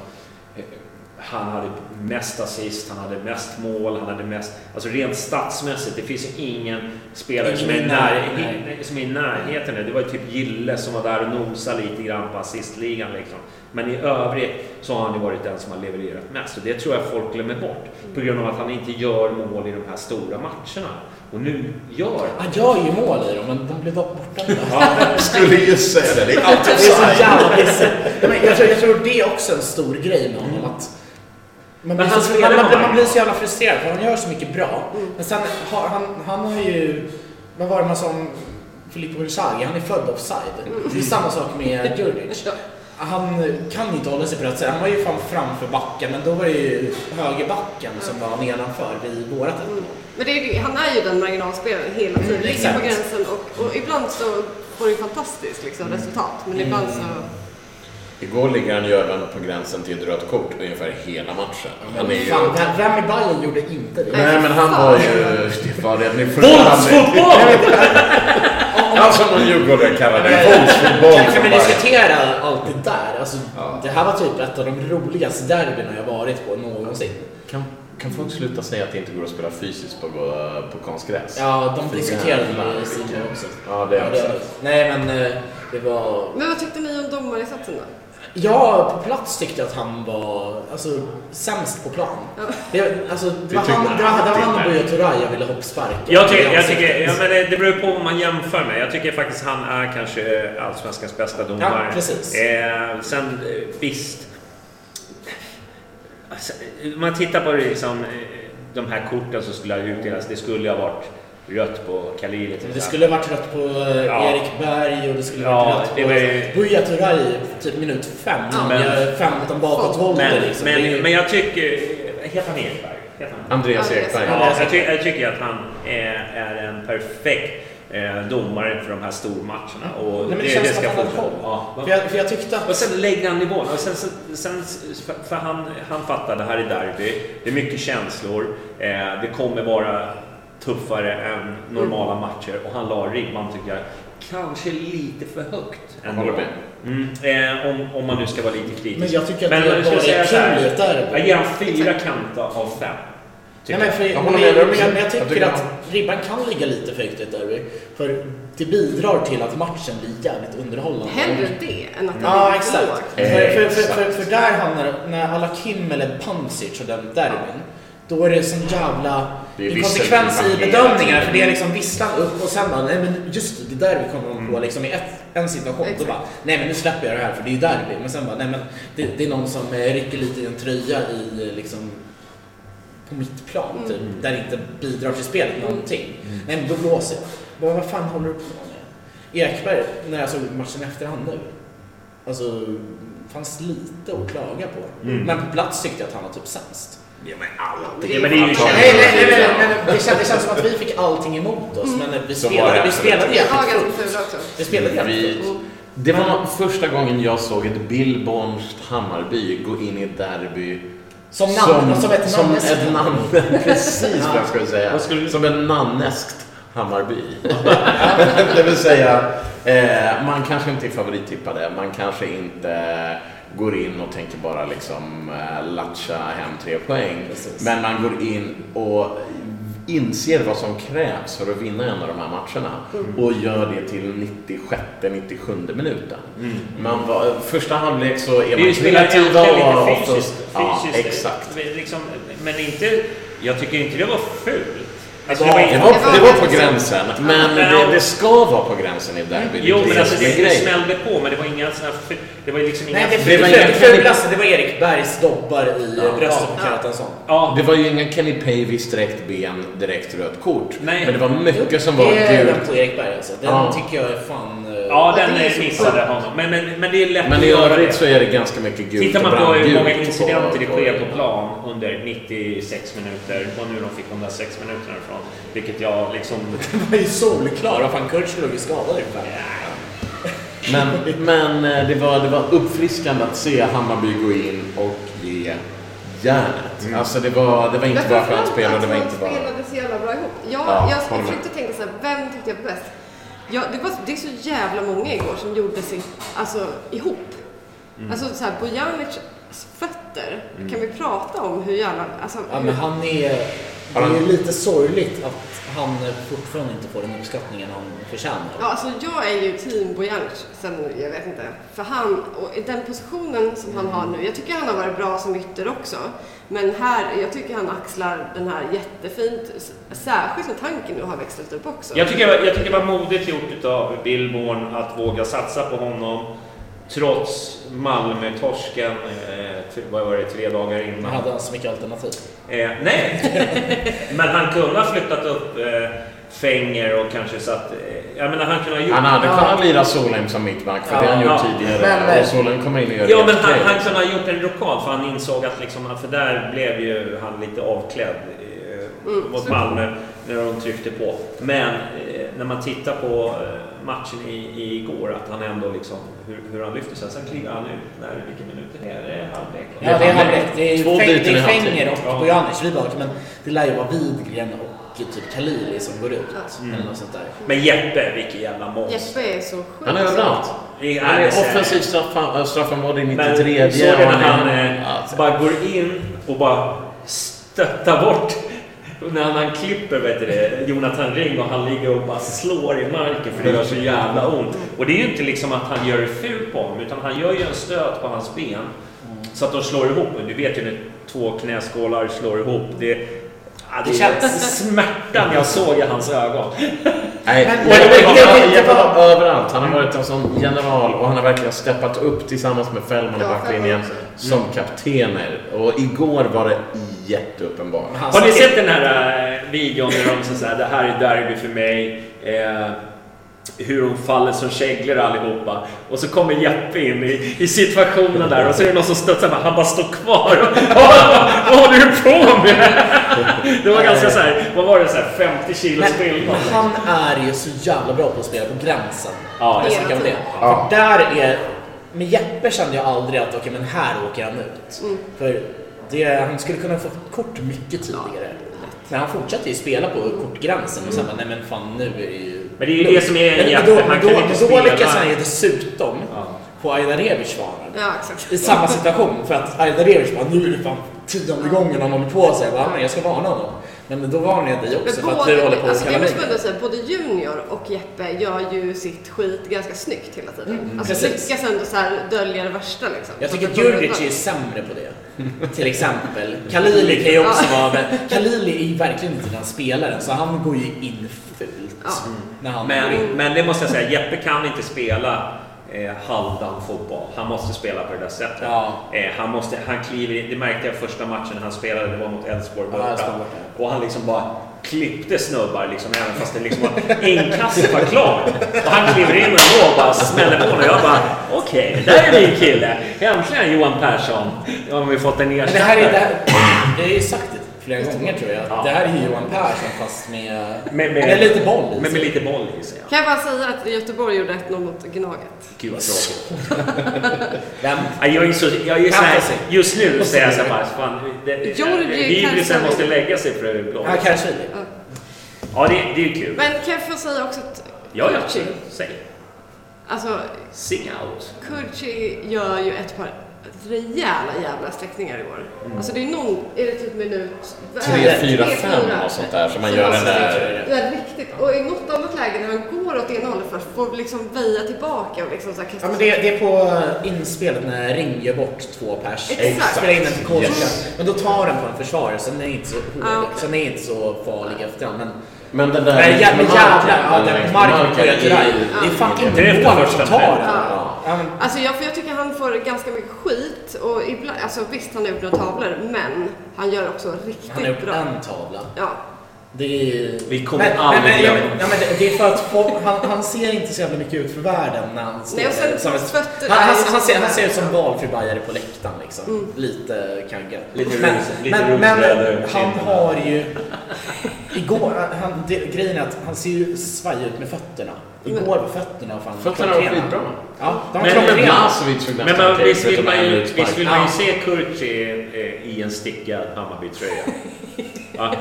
Speaker 4: han hade mest assist, han hade mest mål, han hade mest... Alltså rent statsmässigt, det finns ju ingen spelare som är,
Speaker 1: Ingen
Speaker 4: när, i, som är i närheten. Det var ju typ Gille som var där och nosade lite grann på assistligan liksom. Men i övrigt så har han ju varit den som har levererat mest och det tror jag folk glömmer bort. På grund av att han inte gör mål i de här stora matcherna. Och nu gör
Speaker 1: Han gör ju mål i dem, men de blir bara borta.
Speaker 2: Jag skulle just säga det. Det är [LAUGHS] alltid
Speaker 1: så jävla jag, tror, jag tror det är också en stor grej med honom. Att man, blir
Speaker 4: Men han
Speaker 1: så, man, man, man blir så jävla frustrerad för han gör så mycket bra. Men sen har han, han har ju, vad var det man sa om Filippo Inzaghi? Han är född offside. Det är samma sak med [LAUGHS] Djurdjic. Han kan inte hålla sig på rätt sätt. Han var ju fan framför backen, men då var det ju högerbacken som var nedanför vid vårat mål.
Speaker 3: Men det är, han är ju den marginalspelaren hela tiden.
Speaker 1: Mm,
Speaker 3: Ligger på gränsen och, och ibland så får det fantastiskt liksom, resultat. Men ibland så...
Speaker 2: Igår ligger han även på gränsen till ett rött kort ungefär hela matchen. Han är ju...
Speaker 1: Fan, vem- vem i Bayern gjorde inte det?
Speaker 2: Nej men han var ju... Det första halvlek. Ja, som någon djurgårdare kallar det. Våldsfotboll.
Speaker 1: Kan, vi diskutera allt det där? Alltså, Det här var typ ett av de roligaste derbyna jag varit på någonsin.
Speaker 2: Kan, kan folk sluta säga att det inte går att spela fysiskt på, på konstgräs?
Speaker 1: Ja, de diskuterade det i Simon också.
Speaker 2: Ja, det är också.
Speaker 1: Nej, men eh, det var...
Speaker 3: Men vad tyckte ni om domarinsatsen då?
Speaker 1: Ja, på plats tyckte jag att han var alltså, sämst på plan. Det, alltså, det, var han, det var, det var han och. Buya Turay jag ville hoppsparka.
Speaker 4: Jag tycker, jag tycker ja, men det, det beror på vad man jämför med. Jag tycker faktiskt han är kanske Allsvenskans bästa domare.
Speaker 1: Ja, precis.
Speaker 4: Eh, sen eh, visst. Alltså, om man tittar på det, liksom, de här korten som skulle ha utdelats. Det skulle ha varit rött på Khalili till
Speaker 1: Det skulle varit rött på eh,
Speaker 4: Ja.
Speaker 1: Erik Berg och det skulle
Speaker 4: Ja,
Speaker 1: varit rött
Speaker 4: det
Speaker 1: på
Speaker 4: var ju-
Speaker 1: Buya Turay typ minut fem.
Speaker 4: Ja.
Speaker 1: Men,
Speaker 4: Men-
Speaker 1: 15 bakåtvolter
Speaker 4: Men,
Speaker 1: liksom. Det
Speaker 4: men,
Speaker 1: ju-
Speaker 4: men jag tycker... Heter han? Heter han?
Speaker 2: Andreas Ekberg.
Speaker 4: Ja, jag, ty jag tycker att han är, är en perfekt eh, domare för de här stormatcherna. Och
Speaker 1: Nej, men det känns som att han hade koll.
Speaker 4: Ja?
Speaker 1: För jag, för jag tyckte att...
Speaker 4: Och sen lägger han nivån. Och sen, sen, för han, han fattar det här är derby. Det är mycket känslor. Eh, det kommer vara tuffare än normala matcher. Och han la ribban, tycker jag, kanske lite för högt.
Speaker 2: Jag
Speaker 4: ändå.
Speaker 2: håller med.
Speaker 4: Mm, eh, om, om man nu ska vara lite kritisk.
Speaker 1: Men jag tycker att
Speaker 4: Men
Speaker 1: det
Speaker 4: jag
Speaker 1: bara är i ett derby.
Speaker 4: Jag ger honom fyra kanta av fem.
Speaker 1: Nej, men, för,
Speaker 2: Jag
Speaker 1: men,
Speaker 2: med
Speaker 1: men, jag, jag
Speaker 2: Jag
Speaker 1: tycker
Speaker 2: tycker
Speaker 1: att ribban kan ligga lite för högt i ett derby. För det bidrar till att matchen blir jävligt underhållande.
Speaker 3: Hellre det än att det
Speaker 1: Ja, exakt. För, för, för, för, för där hamnar, när alla Kim eller Pancic och den derbyn, då är det sån jävla inkonsekvens i
Speaker 2: hela
Speaker 1: För det är liksom visslan upp och sen bara, nej men just det, det derby kommer de
Speaker 2: Mm.
Speaker 1: på liksom i ett, en situation. Då
Speaker 3: Exakt.
Speaker 1: bara, nej men nu släpper jag det här för det är ju derby. Men sen bara, nej men det, det är någon som eh, rycker lite i en tröja i eh, liksom på mitt plan typ, där det inte bidrar till spelet någonting. Nej men då blåser jag. Bara, vad fan håller du på med? Ekberg, när jag såg matchen i efterhand nu, alltså fanns lite att klaga på. Men på plats tyckte jag att han var typ sämst.
Speaker 4: Ja, men alla. Ja, men det är ju
Speaker 1: Nej, nej, nej, nej, nej, nej. Det, känns, det känns som att vi fick allting emot oss, men vi spelade, vi spelade jävligt fullt. Vi spelade jävligt fullt.
Speaker 2: det var första gången jag såg ett Billbornskt Hammarby gå in i ett derby
Speaker 1: Som namn, som ett
Speaker 2: som
Speaker 1: namneskt
Speaker 2: ett namn. [LAUGHS] Precis vad jag skulle säga.
Speaker 4: Vad skulle du-
Speaker 2: Som ett namneskt Hammarby. [LAUGHS] det vill säga, eh, man kanske inte är favorittippade. Man kanske inte går in och tänker bara liksom eh, latcha hem tre poäng.
Speaker 1: Precis.
Speaker 2: Men man går in och inser vad som krävs för att vinna en av de här matcherna och gör det till 96-97 minuten. Man var, första halvlek så är man
Speaker 4: Vi spelar
Speaker 2: kreativa och
Speaker 4: lite fysiskt.
Speaker 2: Ja,
Speaker 4: fysiskt
Speaker 2: exakt.
Speaker 4: Liksom, men inte... Jag tycker inte det var fult. Alltså,
Speaker 1: Det var-
Speaker 2: Det var, det var på gränsen, men det, det ska vara på gränsen i derby.
Speaker 4: Jo,
Speaker 2: det
Speaker 4: men alltså det, det smällde på, men det var inga fu- Det var liksom inga...
Speaker 1: Nej, det,
Speaker 2: Det
Speaker 1: det,
Speaker 2: inga-
Speaker 1: fulaste det var Erik Bergs dobbar i
Speaker 2: Ja.
Speaker 1: bröstet på Kjartansson.
Speaker 4: Ja,
Speaker 2: Det var ju ingen Kenny Pavis direkt ben, direkt rött kort.
Speaker 4: Nej.
Speaker 2: Men det var mycket som var
Speaker 1: Det är
Speaker 2: gult.
Speaker 1: den på Erik Berg alltså. Den
Speaker 2: Ja.
Speaker 1: tycker jag är fan...
Speaker 4: ja den
Speaker 3: det
Speaker 4: missade honom. Men, men, men det är lätt
Speaker 2: Men
Speaker 4: att
Speaker 2: i övrigt så är det ganska mycket gult
Speaker 4: Tittar man på hur många incidenter det
Speaker 2: på-
Speaker 4: sker på plan under 96 minuter, och nu de fick de där 6 minuterna ifrån, vilket jag liksom... [LAUGHS]
Speaker 1: Det var ju solklar. Vad fan, Kurt skulle bli skadad ungefär.
Speaker 2: Men, men eh, det, var, det var uppfriskande att se Hammarby gå in och ge järnet. Alltså det var, det var inte bara skönt spel och det var inte bara...
Speaker 3: spelade så jävla bra ihop. Jag,
Speaker 2: Ja,
Speaker 3: jag, försökte tänka så här, vem tyckte jag bäst? Ja, det, var, det är så jävla många igår som gjorde sig alltså, ihop.
Speaker 2: Mm.
Speaker 3: Alltså så här, Bojanic fötter.
Speaker 1: Mm.
Speaker 3: Kan vi prata om hur jävla... Alltså,
Speaker 1: Ja,
Speaker 3: hur,
Speaker 1: men han är... Det är lite sorgligt att han fortfarande inte får den uppskattningen han förtjänar.
Speaker 3: Ja, alltså jag är ju team Bojanc sen, jag vet inte. För han, och i den positionen som han har nu, jag tycker han har varit bra som ytter också. Men här, jag tycker han axlar den här jättefint, särskilt med tanken nu har växlat upp också.
Speaker 4: Jag tycker, jag tycker det var modigt gjort av Billborn att våga satsa på honom. Trots Malmö-torsken, eh, vad var det, tre dagar innan.
Speaker 1: Hade han så mycket alternativ?
Speaker 4: Eh, nej, [LAUGHS] men han kunde ha flyttat upp eh, Fenger och kanske satt... Eh, jag menar han kunde ha gjort...
Speaker 2: Han hade kunnat lira Solheim som mittback, för det har han gjort tidigare.
Speaker 4: Men,
Speaker 2: och Solheim kommer in och gör
Speaker 4: Ja, men han, han kunde ha gjort en rockad för han insåg att liksom, för där blev ju han lite avklädd eh,
Speaker 3: Mm,
Speaker 4: mot Malmö när de tryckte på. Men eh, när man tittar på eh, matchen i, i igår, att han ändå liksom, hur, hur han lyfter sig. Sen kliver han ut, när, vilken minut är det? Är det halvlek?
Speaker 1: Ja, det är halvlek. Det är,
Speaker 2: Två
Speaker 1: Fäng, det
Speaker 2: i
Speaker 1: är. Fenger och
Speaker 4: Ja.
Speaker 1: Bojanic vid laget, men det lär ju vara Widgren och typ Khalili som går ut.
Speaker 4: Mm.
Speaker 1: Eller något sånt där.
Speaker 4: Men Jeppe, vilken jävla monster.
Speaker 3: Jeppe är så sjukt
Speaker 2: Han är överallt.
Speaker 4: Det
Speaker 2: Han är offensiv straff- äh, straffområde i
Speaker 4: Men
Speaker 2: 93.
Speaker 4: såg du när
Speaker 2: och
Speaker 4: han
Speaker 2: är-
Speaker 4: eh, bara går in och bara stöttar bort när han, klipper vet du det, Jonathan Ring och han ligger och bara slår i marken för det gör så jävla ont. Och det är ju inte liksom att han gör det fult på honom utan han gör ju en stöt på hans ben så att de slår ihop. Du vet ju när två knäskålar slår ihop. Det, ja, det, känns smärtan jag såg i hans ögon.
Speaker 2: Nej,
Speaker 1: Men- men- men-
Speaker 2: Jeppe var överallt. Han har varit en sån general och han har verkligen steppat upp tillsammans med Fällman i backlinjen som kaptener. Och igår var det jätteuppenbart.
Speaker 4: Har ni sett den här äh, videon när de säger det här är derby för mig. Hur de faller som käglor allihopa. Och så kommer Jeppe in i, i situationen där och så är det någon som studsar med. Han bara står kvar. [LAUGHS] Vad håller du på med? Det var ganska så här, vad var det, så här 50 kilos skillnad.
Speaker 1: men han är ju så jävla bra på att spela på gränsen.
Speaker 4: Ja,
Speaker 1: det om det.
Speaker 2: Ja.
Speaker 1: För där är... Med Jeppe kände jag aldrig att okej, men här åker han ut.
Speaker 3: Mm.
Speaker 1: För det, han skulle kunna få kort mycket tidigare. Men han fortsätter ju spela på kortgränsen och sen bara, nej men fan nu är det ju...
Speaker 4: Men det är ju det som är en
Speaker 1: Men
Speaker 4: Jeppe,
Speaker 1: då,
Speaker 4: kan
Speaker 1: då,
Speaker 4: inte
Speaker 1: då lyckas han ju dessutom
Speaker 4: Ja.
Speaker 1: på Aida Rebic varnad.
Speaker 3: Ja.
Speaker 1: I samma situation. För att Aida Rebic bara, nu är det fan tionde gången han håller på sig. Jag bara, jag ska varna honom. Men då varnar jag dig också
Speaker 3: Men
Speaker 1: för att du håller på
Speaker 3: alltså, jag måste ändå säga, både Junior och Jeppe gör ju sitt skit ganska snyggt hela tiden. alltså
Speaker 1: precis.
Speaker 3: lyckas ändå så här dölja det värsta liksom.
Speaker 1: Jag tycker Djurdjic är sämre på det. Till exempel. Khalili kan ju också vara... Khalili är ju verkligen inte den spelaren, så han går ju in fult.
Speaker 3: Ja.
Speaker 1: Går
Speaker 4: Men, men det måste jag säga, Jeppe kan inte spela eh, halvdan fotboll. Han måste spela på det där sättet.
Speaker 1: Ja.
Speaker 4: Eh, han, måste, han kliver in, det märkte jag första matchen han spelade, det var mot Elfsborg
Speaker 1: Ja,
Speaker 4: borta.
Speaker 1: Borta.
Speaker 4: och han liksom bara klippte snubbar liksom, även fast det liksom var inkastet var klart. Och han kliver in ändå och bara smäller på och jag bara okej, där är min kille. Äntligen Johan Persson. Nu har vi fått en
Speaker 1: Men det
Speaker 4: ersättare.
Speaker 1: här är... Det här, jag har ju sagt det flera gånger tror jag.
Speaker 4: Ja.
Speaker 1: Det här är ju Johan Persson fast med,
Speaker 4: Med- med-
Speaker 1: med lite boll i
Speaker 4: med lite boll i sig.
Speaker 3: Kan jag bara säga att Göteborg gjorde 1-0 mot Gnaget.
Speaker 4: Gud vad tråkigt. [LAUGHS]
Speaker 1: Vem?
Speaker 4: Ja, Jag är så, jag är så här, just nu säger jag så här, bara, fan, det-
Speaker 3: Karlsson.
Speaker 4: måste lägga sig för blå.
Speaker 1: Ja, Karasvili.
Speaker 4: Ja, det, det är ju kul.
Speaker 3: Men kan jag få säga också att
Speaker 4: Ja, ja,
Speaker 3: Kurci,
Speaker 4: säg.
Speaker 3: alltså
Speaker 4: Sing out.
Speaker 3: Kurci gör ju ett par rejäla jävla sträckningar i år.
Speaker 4: Mm.
Speaker 3: Alltså det är någon, är det typ minut...
Speaker 2: Tre, fyra,
Speaker 3: Tre,
Speaker 2: fem
Speaker 3: fyra.
Speaker 2: och sånt där som man
Speaker 3: Så
Speaker 2: gör den där...
Speaker 3: Det är riktigt. Och i något annat läge när han går åt ena hållet för att få liksom väja tillbaka och liksom så här kasta
Speaker 1: Ja, men det, det är på inspelet när Ring gör bort två pers.
Speaker 3: Exakt.
Speaker 1: Spelar in den till.
Speaker 2: Yes.
Speaker 1: Men då tar den på en försvarare, så den är inte så hård.
Speaker 3: Ah, okej.
Speaker 1: Så den är inte så farlig efterhand. Men,
Speaker 2: Men den där...
Speaker 1: men jä- men jävlar, ja,
Speaker 2: den
Speaker 1: marken på Göteborg. Det är
Speaker 4: är
Speaker 1: inte mål som tar den.
Speaker 3: Alltså jag, för jag tycker han får ganska mycket skit och ibland, alltså visst han har gjort några tavlor men han gör också riktigt
Speaker 1: han har gjort
Speaker 3: bra.
Speaker 1: en tavla.
Speaker 3: Ja.
Speaker 1: Det är...
Speaker 4: Vi kommer
Speaker 1: men,
Speaker 4: aldrig
Speaker 1: men, men,
Speaker 4: glömma.
Speaker 1: ja, men det, det är för att folk, han, han ser inte så jävla mycket ut för världen när han står
Speaker 3: Nej, och sen
Speaker 1: där som
Speaker 3: fötter
Speaker 1: han, han,
Speaker 3: ju
Speaker 1: han, ser, han ser ut som valfri bajare på läktaren liksom.
Speaker 3: Mm.
Speaker 1: Lite kagge.
Speaker 4: Lite
Speaker 1: men,
Speaker 4: ros- lite
Speaker 1: men, men han har ju... Igår, han, det, grejen är att han ser ju svajig ut med fötterna. Igår var fötterna fan
Speaker 2: Fötterna var skitbra.
Speaker 1: Ja, de var
Speaker 4: Men-
Speaker 1: klockrena.
Speaker 2: Blazovic fick
Speaker 4: Men visst, vill man
Speaker 2: en
Speaker 4: ju, se Kurci eh, i en stickad Hammarby-tröja? [LAUGHS] Va?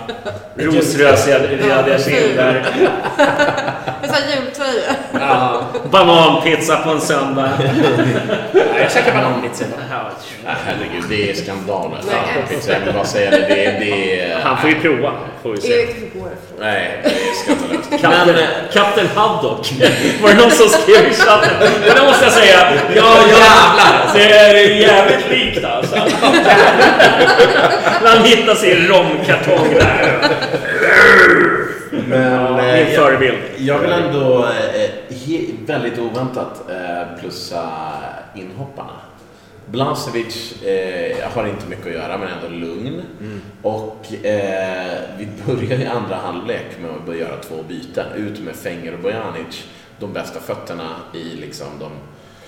Speaker 4: Rosröda kinder.
Speaker 3: En sån här jultröja.
Speaker 1: Ja,
Speaker 4: Bananpizza på en söndag.
Speaker 1: Jag käkar bananpizza.
Speaker 2: Nej, herregud, det är skandal med
Speaker 3: Nej,
Speaker 2: pizza. Jag vill bara säga det. det, är- det är,
Speaker 4: Han får ju prova, får vi se.
Speaker 2: Nej, det är skandalöst.
Speaker 4: Kapten,
Speaker 2: Men,
Speaker 4: Kapten Haddock. Var det någon som skrev i chatten? Men det måste jag säga. Ja, jävlar. Det är jävligt likt alltså. [LAUGHS] När han hittar sin romkartong.
Speaker 2: Men
Speaker 4: Ja,
Speaker 2: eh,
Speaker 4: min förebild.
Speaker 2: Jag vill ändå eh, he, väldigt oväntat eh, plussa inhopparna. Blasevic eh, har inte mycket att göra men ändå lugn. Och eh, vi börjar i andra halvlek med att börja göra två byten. Ut med Fenger och Bojanic, de bästa fötterna i liksom de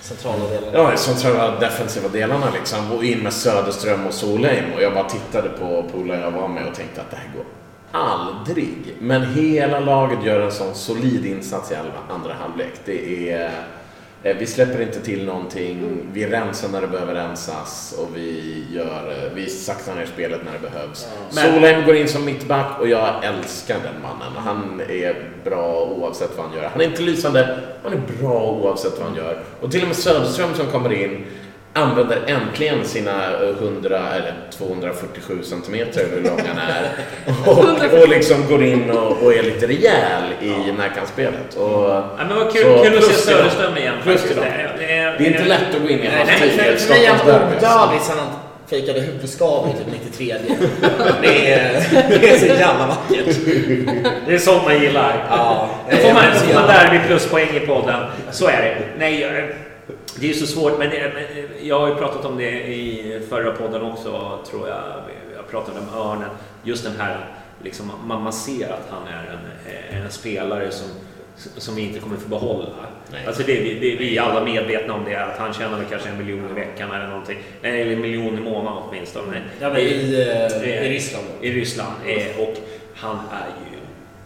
Speaker 1: Centrala delarna?
Speaker 2: Ja, centrala defensiva delarna liksom. Och in med Söderström och Solheim. Och jag bara tittade på polare jag var med och tänkte att det här går aldrig. Men hela laget gör en sån solid insats i andra halvlek. Det är eh, Vi släpper inte till någonting, vi rensar när det behöver rensas och vi, gör, eh, vi saktar ner spelet när det behövs.
Speaker 4: Men-
Speaker 2: Solheim går in som mittback och jag älskar den mannen. Han är bra oavsett vad han gör. Han är inte lysande, han är bra oavsett vad han gör. Och till och med Söderström som kommer in använder äntligen sina eh, 100 eller 247 centimeter hur lång han är. [LAUGHS] Och, och liksom går in och, och är lite rejäl i närkampsspelet. Och,
Speaker 4: Ja, men vad kul,
Speaker 2: så
Speaker 4: kul att se. Söderström igen.
Speaker 2: Plus
Speaker 4: faktiskt.
Speaker 2: till dem.
Speaker 4: Det är,
Speaker 2: Det är inte lätt att gå in i
Speaker 4: Nej,
Speaker 2: halvtid i ett Stockholmsderby.
Speaker 1: fejkade huvudskada i typ 93. [LAUGHS] Det är, det är så jävla vackert.
Speaker 4: Det är sånt man gillar.
Speaker 1: Ja,
Speaker 4: Då får man, man derby pluspoäng i podden. Så är det. Nej, jag- det är så svårt, men det, men jag har ju pratat om det i förra podden också, tror jag. Jag pratade om Örnen. Just den här, liksom, man, man ser att han är en, en spelare som, som vi inte kommer få behålla. Alltså det, det, vi är alla medvetna om det, att han tjänar väl kanske en miljon i veckan eller någonting. Nej, Eller en miljon i månaden åtminstone.
Speaker 1: Ja, men i, eh, i Ryssland.
Speaker 4: I Ryssland. Eh, och han är ju...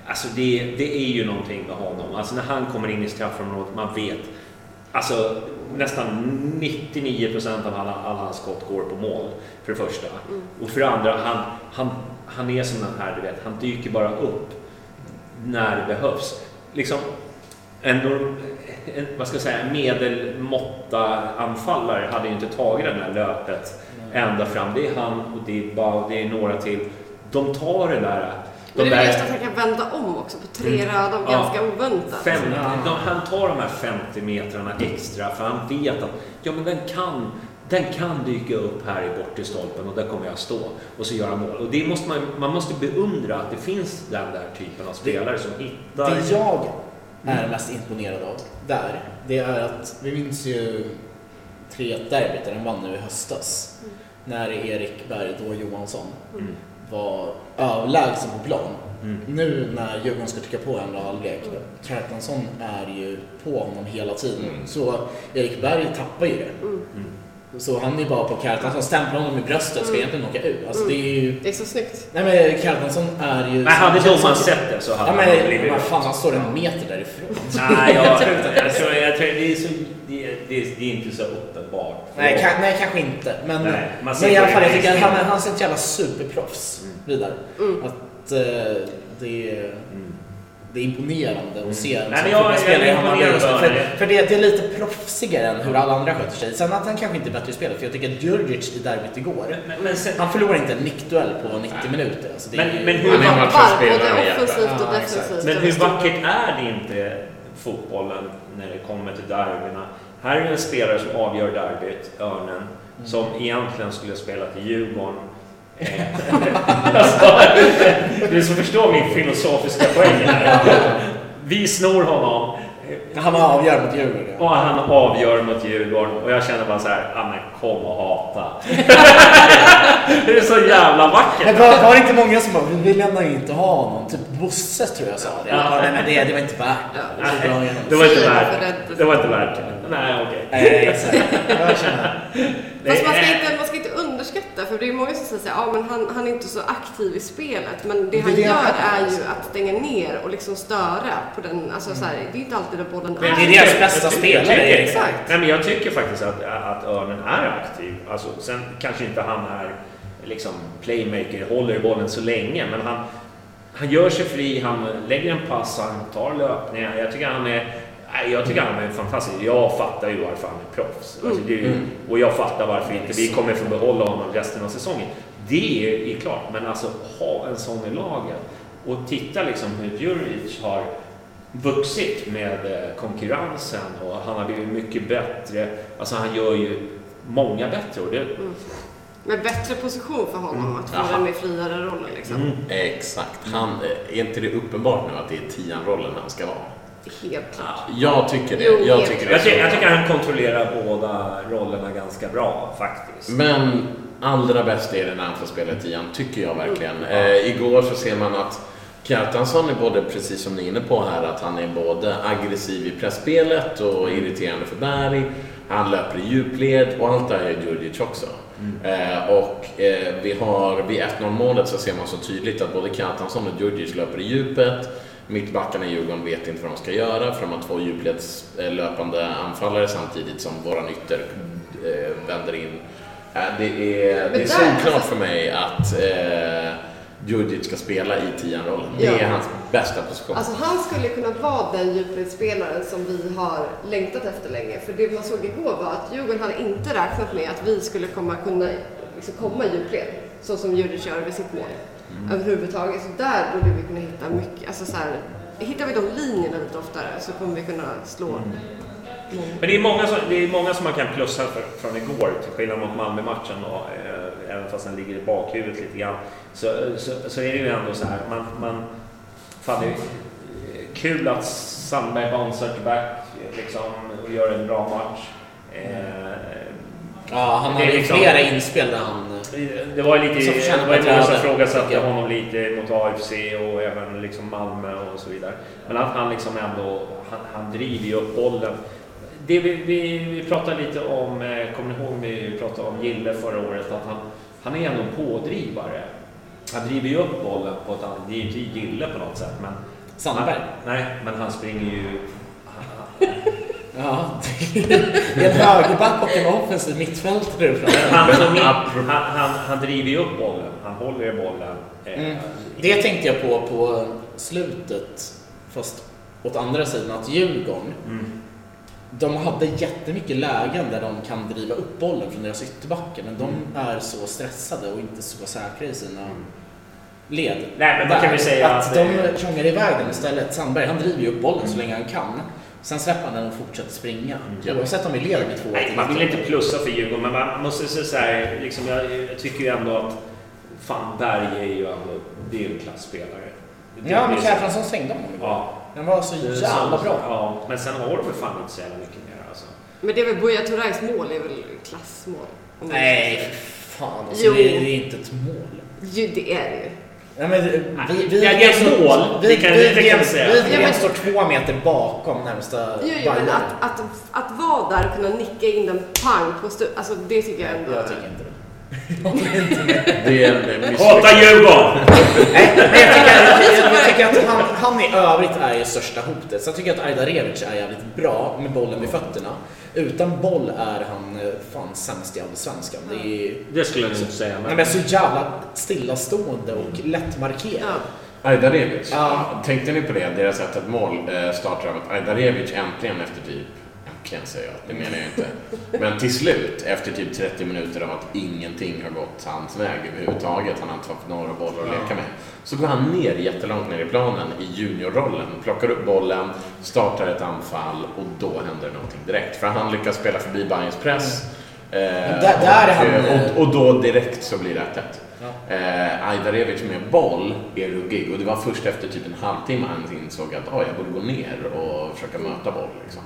Speaker 4: Alltså det, det är ju någonting med honom. Alltså när han kommer in i straffområdet, man vet. Alltså nästan 99 procent av alla, alla hans skott går på mål. För det första. Och för det andra, han, han, han är som den här, du vet, han dyker bara upp när det behövs. Liksom en, en vad ska jag säga, en medelmåtta anfallare hade ju inte tagit det där löpet ända fram. Det är han och det är Bau, det är några till. De tar det där.
Speaker 3: Men
Speaker 4: De
Speaker 3: det är väl just att han kan vända om också på tre röda och
Speaker 4: Ja.
Speaker 3: ganska oväntat.
Speaker 4: 50, de, han tar de här 50 metrarna extra för han vet att ja, men den, kan, den kan dyka upp här i bortre stolpen och där kommer jag stå och så göra mål. Och det måste man, man måste beundra att det finns den där typen av spelare som hittar...
Speaker 1: Det jag är mest imponerad av där, det är att vi minns ju 3-1 derbyt där de vann nu i höstas. När Erik Berg, då Johansson,
Speaker 4: Mm.
Speaker 1: Var överlägsen på plan.
Speaker 4: Mm.
Speaker 1: Nu när Djurgården ska trycka på andra halvlek, Kjartansson är ju på honom hela tiden.
Speaker 2: Mm.
Speaker 1: Så Erik Berg tappar ju det.
Speaker 4: Mm.
Speaker 1: Så han är bara på Kjartansson, stämplar honom i bröstet, ska egentligen åka ut. Alltså det är ju...
Speaker 3: Det är så snyggt.
Speaker 1: Nej men Kjartansson är ju...
Speaker 4: Men hade domaren sett det så hade
Speaker 1: Ja
Speaker 4: han
Speaker 1: men
Speaker 4: blivit
Speaker 1: vad fan, han står en meter därifrån.
Speaker 4: Nej, jag, [LAUGHS] jag, tror, jag tror det är, så, det, är, det, är, det är inte så uppenbart.
Speaker 1: Nej, ka- nej kanske inte. Men,
Speaker 4: Nej,
Speaker 1: men i alla fall, jag tycker att han, han är ett jävla superproffs vidare. Att eh, det, är, det är imponerande att se en
Speaker 4: Mm. Nej, men jag-
Speaker 1: fotbollsspelare
Speaker 4: jag är
Speaker 1: i Hammarby
Speaker 4: imponerad
Speaker 1: just nu. För,
Speaker 4: det.
Speaker 1: för det, det är lite proffsigare än hur alla andra sköter sig. Sen att han kanske inte är bättre i spelet, för jag tycker att Djurdjic i derbyt igår,
Speaker 4: Men, men, sen,
Speaker 1: han förlorar inte en nickduell på 90 minuter. Alltså det
Speaker 4: Men-
Speaker 1: är,
Speaker 4: men hur-
Speaker 2: Han är
Speaker 3: Varv,
Speaker 2: matchens spelare
Speaker 3: både
Speaker 2: i
Speaker 3: offensivt och
Speaker 1: Ja, exakt.
Speaker 3: defensivt.
Speaker 4: Men hur vackert är det inte fotbollen när det kommer till derbyna? Här är en spelare som avgör derbyt, Örnen, som egentligen skulle spela till Djurgården. [LAUGHS] Alltså, du som förstår min filosofiska poäng här. Vi snor honom
Speaker 1: Han avgör mot Djurgården.
Speaker 4: och han avgör mot Djurgården och jag känner bara så här, ja men kom och hata. [LAUGHS] det är så jävla vackert.
Speaker 1: Men var, var det inte många som bara, vi vill ändå inte ha honom? Typ Bosse tror jag sa det.
Speaker 4: Ja.
Speaker 1: Nej men det, det var inte värt det.
Speaker 3: Ja.
Speaker 1: Det var
Speaker 4: inte värt det. Det var inte värt det. Nej, okej.
Speaker 1: Nej, exakt. Jag känner.
Speaker 3: Fast man ska,
Speaker 4: är-
Speaker 3: inte, man ska inte underskatta, för det är många som säger att ja, men han, han är inte så aktiv i spelet. Men det
Speaker 1: Det är
Speaker 3: han
Speaker 1: det
Speaker 3: gör
Speaker 1: är,
Speaker 3: är ju att stänga ner och liksom störa på den, alltså så här, det är inte alltid där bollen
Speaker 4: Men
Speaker 1: Det är deras bästa spelare.
Speaker 3: Exakt.
Speaker 4: Nej, men jag tycker faktiskt att, att Örnen är aktiv. Alltså, sen kanske inte han är liksom playmaker, håller i bollen så länge, men han, han gör sig fri, han lägger en pass, han tar löpningar. Jag tycker han är, Nej, jag tycker han är fantastisk. Jag fattar ju varför han är proffs. Alltså, det är ju,
Speaker 2: Mm.
Speaker 4: Och jag fattar varför inte vi kommer få behålla honom resten av säsongen. Det är, är klart, men alltså ha en sån i laget och titta liksom hur Djuric har vuxit med eh, konkurrensen och han har blivit mycket bättre. Alltså han gör ju många bättre. Och det,
Speaker 3: Med bättre position för honom att få den med friare rollen liksom.
Speaker 4: Mm.
Speaker 2: Exakt. Han, är inte det uppenbart nu att det är tian-rollen han ska vara?
Speaker 3: Helt klart.
Speaker 2: Jag tycker det.
Speaker 3: Jo,
Speaker 2: jag tycker det.
Speaker 4: jag, ty- jag tycker han kontrollerar båda rollerna ganska bra faktiskt.
Speaker 2: Men allra bäst är det när han får spela tian, tycker jag verkligen. Eh, igår så ser man att Kjartansson är både, precis som ni är inne på här, att han är både aggressiv i pressspelet och irriterande för Berg. Han löper i djupled och allt det här är Djurdjic också. Eh, och eh, vi har, vid 1-0 målet så ser man så tydligt att både Kjartansson och Djurdjic löper i djupet. Mittbackarna i Djurgården vet inte vad de ska göra för de har två djupledslöpande anfallare samtidigt som våran ytter eh, vänder in. Eh, det är, det är solklart för mig att eh, Djurdjic ska spela i tian-rollen. Det
Speaker 3: Ja.
Speaker 2: är hans bästa position.
Speaker 3: Alltså han skulle kunna vara den djupledsspelaren som vi har längtat efter länge. För det man såg igår var att Djurgården hade inte räknat med att vi skulle komma kunna liksom komma i djupled. Så som Djurdjic gör vid sitt mål. Överhuvudtaget. Så där borde vi kunna hitta mycket. Alltså så här, hittar vi de linjerna lite oftare så kommer vi kunna slå många.
Speaker 4: Men det är, många som, det är många som man kan plussa för, från igår, till skillnad mot Malmö-matchen. Och, eh, även fast den ligger i bakhuvudet lite grann. Så, så, så är det ju ändå så här. Man, man, fan, det är kul att Sandberg bouncear tillbaka liksom, och gör en bra match. Eh,
Speaker 1: Ja, han hade ju
Speaker 4: liksom-
Speaker 1: flera inspel där han...
Speaker 4: Det var ju lite, det var ju många som ifrågasatte honom lite mot AFC och även liksom Malmö och så vidare. Men att han liksom ändå, han, han driver ju upp bollen. Det vi, vi, vi pratade lite om, eh, kommer ni ihåg vi pratade om Gille förra året, att han, han är ändå pådrivare. Han driver ju upp bollen på ett annat, det är ju inte Gille på något sätt men...
Speaker 1: Sandberg?
Speaker 4: Nej, men han springer ju... [LAUGHS]
Speaker 1: Ja, det är en högerback och en offensiv mittfältare
Speaker 4: Han, han, han, driver ju upp bollen, han håller i bollen. eh,
Speaker 1: Mm. Det tänkte jag på på slutet, fast åt andra sidan, att Djurgården,
Speaker 4: Mm.
Speaker 1: de hade jättemycket lägen där de kan driva upp bollen från deras ytterbackar, men de
Speaker 4: Mm.
Speaker 1: är så stressade och inte så säkra i sina led.
Speaker 4: Nej, men man kan väl säga
Speaker 1: att
Speaker 4: att,
Speaker 1: de
Speaker 4: eh,
Speaker 1: tjongar iväg den istället. Sandberg, han driver ju upp bollen så länge han kan. Sen släpper han den och fortsätter springa. Oavsett om vi leder med 2
Speaker 4: Mm. Nej, man vill inte plussa för Djurgården, men man måste säga så här, liksom, jag, jag tycker ju ändå att fan, Berg är ju ändå, det är ju en klassspelare. Det
Speaker 1: Ja, men Kjartansson stängde honom.
Speaker 4: Ja.
Speaker 1: Den var så jävla
Speaker 4: så-
Speaker 1: bra.
Speaker 4: Ja, men sen har de väl fan inte så jävla mycket mer alltså.
Speaker 3: Men det är väl Buya Turais mål är väl klassmål?
Speaker 1: Nej,
Speaker 3: säger.
Speaker 1: fan alltså,
Speaker 3: Jo.
Speaker 1: det, det är inte ett mål.
Speaker 3: Jo, det är det ju.
Speaker 1: Ja, men vi, vi,
Speaker 4: Ja, det är ett mål. Det kan- det kan vi säga.
Speaker 1: Vi,
Speaker 3: Ja, men-
Speaker 1: står två meter bakom närmsta
Speaker 3: Jo, jo men att, att, att vara där och kunna nicka in den pang på stu- alltså det tycker jag ändå...
Speaker 1: Jag tycker inte det. [LAUGHS]
Speaker 2: Det är en misslyckad-
Speaker 4: Hata Djurgården! [LAUGHS]
Speaker 1: Nej, men jag tycker, jag, jag tycker att han, han i övrigt är ju största hotet. Så jag tycker att Ajdarevic är jävligt bra med bollen vid fötterna. Utan boll är han eh, fan sämst i allsvenskan. Det är
Speaker 4: Det skulle jag inte säga.
Speaker 1: Nej, men så jävla stillastående och lättmarkerad.
Speaker 2: Ajdarevic.
Speaker 1: Ja.
Speaker 2: Tänkte ni på det? Deras 1 mål eh, startar av att Ajdarevic äntligen efter typ, säger jag, det menar jag inte. Men till slut, efter typ 30 minuter av att ingenting har gått hans väg överhuvudtaget, han har inte haft några bollar att leka med. Så går han ner jättelångt ner i planen i juniorrollen, plockar upp bollen, startar ett anfall och då händer någonting direkt. För han lyckas spela förbi Bayerns press. Eh,
Speaker 1: där- där
Speaker 2: och,
Speaker 1: eh,
Speaker 2: och, och då direkt så blir det 1-1.
Speaker 1: Ja.
Speaker 2: Eh, Ajdarevic med boll är ruggig och det var först efter typ en halvtimme han insåg att oh, jag borde gå ner och försöka möta boll. Liksom.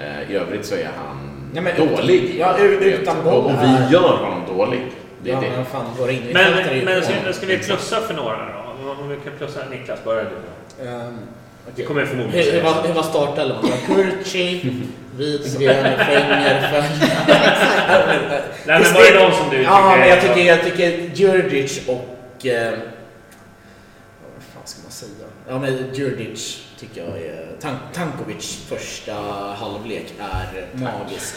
Speaker 2: Eh, I övrigt så är han
Speaker 1: Ja, men utan-
Speaker 2: dålig.
Speaker 1: ja, utan boll
Speaker 2: och, och vi gör honom dålig. Det är
Speaker 1: Ja,
Speaker 2: det.
Speaker 1: men fan, våra
Speaker 4: Men, men
Speaker 1: bra.
Speaker 4: ska, ska vi plussa för några då? Om vi kan plussa, Niklas, börja du.
Speaker 1: Ehm,
Speaker 4: Det kommer jag förmodligen
Speaker 1: Hur, hur,
Speaker 4: säga.
Speaker 1: var, hur var startelvan? Det [LAUGHS] [LAUGHS] [LAUGHS] var Kurci, Widgren, Fängerfeldt.
Speaker 4: Nej, men vad är de som du
Speaker 1: Ja,
Speaker 4: tycker
Speaker 1: men jag tycker, jag tycker Djurdjic och... Eh, vad fan ska man säga? Ja, men Djurdjic tycker jag är... Tank, Tankovic första halvlek är magisk.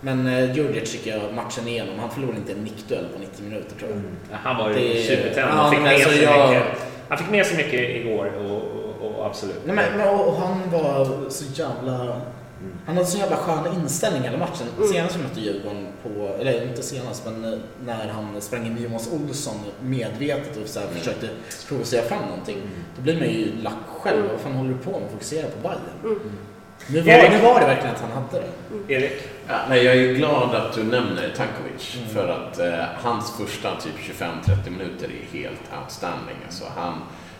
Speaker 1: Men eh, Djurdjic tycker jag matchen igenom. Han förlorade inte en nickduell på 90 minuter tror jag.
Speaker 4: Han var ju
Speaker 1: Det-
Speaker 4: supertänd. Han, fick med
Speaker 1: alltså
Speaker 4: sig
Speaker 1: jag-
Speaker 4: mycket, han fick med sig mycket igår och, och, och absolut.
Speaker 1: Nej, men, men, och, och han var så jävla... Han hade så jävla skön inställning hela matchen. Senast vi mötte Djurgården på, eller inte senast, men eh, när han sprang in i Jonas Olsson medvetet och så här försökte provocera fram någonting. Då blir man ju lack själv. Vad fan håller du på med? Fokusera på Bayern. Nu, var,
Speaker 4: Erik?
Speaker 1: nu var det verkligen att han hade det.
Speaker 4: Erik?
Speaker 2: Ja, nej, jag är glad att du nämner Tankovic.
Speaker 1: Mm.
Speaker 2: För att eh, hans första typ 25-30 minuter är helt outstanding. Alltså, han,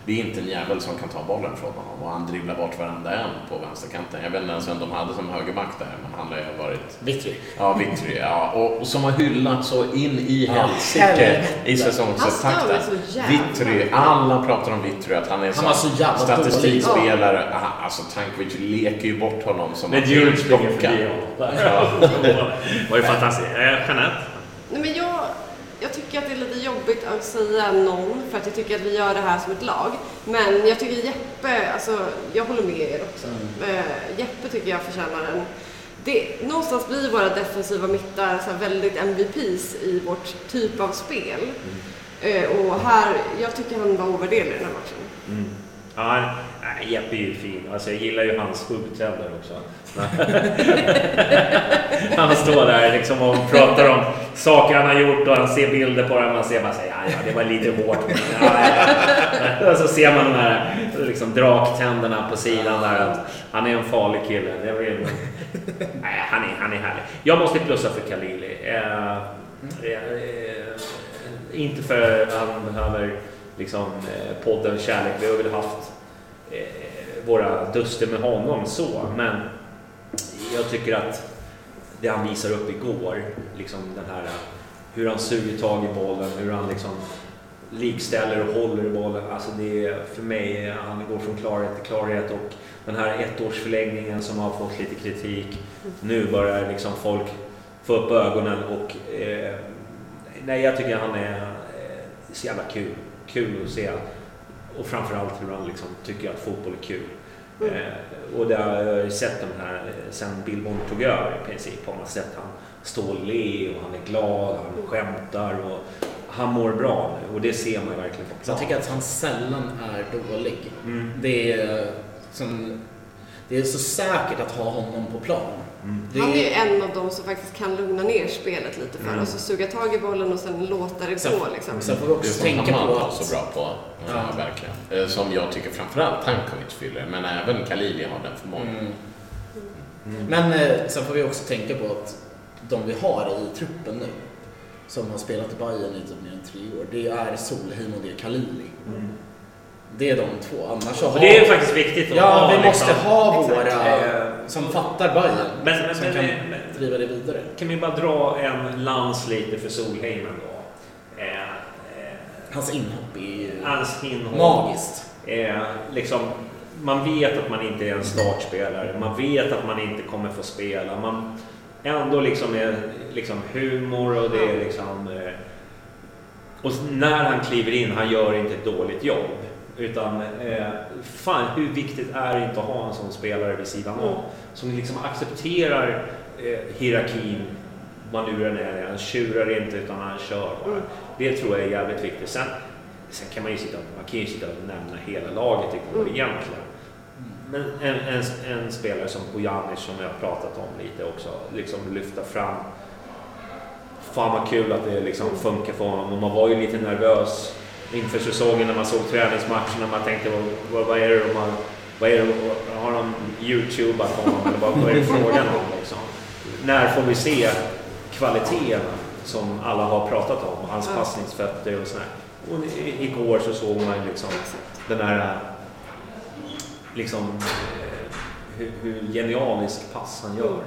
Speaker 2: det är inte en jävel som kan ta bollen från honom. Och han dribblar bort varenda en på vänsterkanten. Jag vet inte ens vem de hade som högerback där, men han har ju varit...
Speaker 1: Vittry.
Speaker 2: Ja, Vittry. Ja, och, och som har hyllats så in i
Speaker 1: Ja,
Speaker 2: helsike i
Speaker 3: jävla
Speaker 2: Vittry. Alla pratar om Vittry, att han är en
Speaker 1: Han var så jävla
Speaker 2: statistikspelare. Ah, Alltså, Tankovic leker ju bort honom som en klocka.
Speaker 4: Ja. [LAUGHS] var ju fantastiskt. Eh, Jeanette?
Speaker 3: Nej, men jag, jag tycker att det är lite jobbigt att säga någon för att jag tycker att vi gör det här som ett lag. Men jag tycker Jeppe, alltså jag håller med er också. Eh, Jeppe tycker jag förtjänar en... Det, någonstans blir våra defensiva mittar så väldigt MVPs i vårt typ av spel. Eh, och här, jag tycker han var ovärderlig i den här matchen.
Speaker 4: Ja, nej, Jeppe är ju fin. Alltså, jag gillar ju hans huggtänder också. [LAUGHS] han står där liksom och pratar om saker han har gjort och han ser bilder på det. Man ser bara säger ja, det var lite hårt. men Ja, ja. Och så ser man de här liksom, draktänderna på sidan där. Han är en farlig kille. Det vill... Nej, han är, han är härlig. Jag måste plussa för Khalili. Eh, eh, inte för att han behöver liksom, eh, podden kärlek. Vi har väl haft eh, våra duster med honom så, men jag tycker att det han visar upp igår, liksom den här hur han suger tag i bollen, hur han liksom likställer och håller i bollen. Alltså det är för mig, han går från klarhet till klarhet och den här ettårsförlängningen som har fått lite kritik. Nu börjar liksom folk få upp ögonen och eh, nej, jag tycker han är eh, så jävla kul. Kul att se. Och framförallt hur han liksom tycker att fotboll är kul. Eh, och det har jag ju sett de här, eh, sen Billborn tog över i princip, har man sett han stå och le och han är glad, han skämtar och han mår bra nu och det ser man ju verkligen på
Speaker 1: Så jag
Speaker 4: plan.
Speaker 1: tycker att han sällan är dålig.
Speaker 4: Mm.
Speaker 1: Det, är, som, det är så säkert att ha honom på plan. Det
Speaker 3: Han är ju en av de som faktiskt kan lugna ner spelet lite för
Speaker 2: Mm.
Speaker 3: oss och suga tag i bollen och sen låta det
Speaker 1: Sen-
Speaker 3: gå liksom.
Speaker 1: sen får vi också tänka på att...
Speaker 2: så bra på. Ja,
Speaker 1: Ja.
Speaker 2: verkligen. Eh, Som jag tycker framförallt Tankovic fyller, men även Khalili har den förmågan.
Speaker 1: Mm. Men eh, sen får vi också tänka på att de vi har i truppen nu, som har spelat i Bayern i typ mer än tre år, det är Solheim och det är Khalili. Det är de två. Annars så har...
Speaker 4: det är faktiskt viktigt att
Speaker 1: Ja,
Speaker 4: ha,
Speaker 1: vi måste
Speaker 4: liksom.
Speaker 1: ha
Speaker 3: Exakt.
Speaker 1: våra
Speaker 4: Eh,
Speaker 1: som fattar.
Speaker 4: Men- men-
Speaker 1: som
Speaker 4: men-
Speaker 1: kan
Speaker 4: men-
Speaker 1: driva det vidare.
Speaker 4: Kan vi bara dra en lans lite för Solheim ändå? Eh, eh,
Speaker 1: Hans inhopp är ju
Speaker 4: hans inhopp.
Speaker 1: magiskt.
Speaker 4: Eh, liksom, man vet att man inte är en startspelare. Man vet att man inte kommer få spela. Man ändå liksom är liksom humor och det är liksom... Eh, och när han kliver in, han gör inte ett dåligt jobb. Utan, eh, fan hur viktigt är det inte att ha en sån spelare vid sidan
Speaker 3: Mm.
Speaker 4: av? Som liksom accepterar eh, hierarkin, vad nu den är. Han tjurar inte utan han kör bara.
Speaker 3: Mm.
Speaker 4: Det tror jag är jävligt viktigt. Sen, sen kan man ju sitta, man kan ju sitta och nämna hela laget igår
Speaker 3: Mm.
Speaker 4: egentligen. Men en, en, en spelare som Bojanic som jag har pratat om lite också, liksom lyfta fram. Fan vad kul att det liksom funkar för honom. Och man var ju lite nervös inför säsongen när man såg träningsmatcherna. Man tänkte vad, vad, är det de har, vad är det, har de youtubat honom eller vad, vad är det frågan om liksom? När får vi se kvaliteten som alla har pratat om? Hans
Speaker 3: Ja.
Speaker 4: passningsfötter och sådär. Och i- igår så såg man liksom den här liksom eh, hur, hur genialisk pass han gör.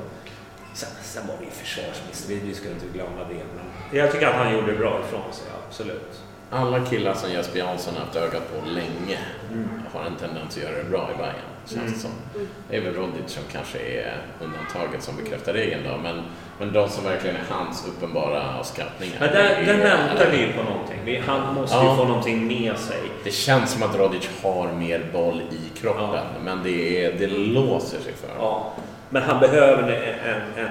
Speaker 4: Sen, sen var det ju försvarsmiss, vi, vi ska inte glömma det. Men jag tycker att han gjorde bra ifrån sig, absolut.
Speaker 2: Alla killar som Jesper Jansson har haft ögat på länge
Speaker 4: Mm.
Speaker 2: har en tendens att göra det bra i Bayern känns
Speaker 4: Mm.
Speaker 2: som. Det är väl Rodic som kanske är undantaget som bekräftar regeln då, men, men de som verkligen är hans uppenbara skattningar.
Speaker 4: Men där,
Speaker 2: det
Speaker 4: där
Speaker 2: är-
Speaker 4: väntar vi ju på någonting. Han måste
Speaker 2: Ja.
Speaker 4: ju få någonting med sig.
Speaker 2: Det känns som att Rodic har mer boll i kroppen,
Speaker 4: Ja.
Speaker 2: men det, är, det låser sig för.
Speaker 4: Ja, men han behöver en... en, en, en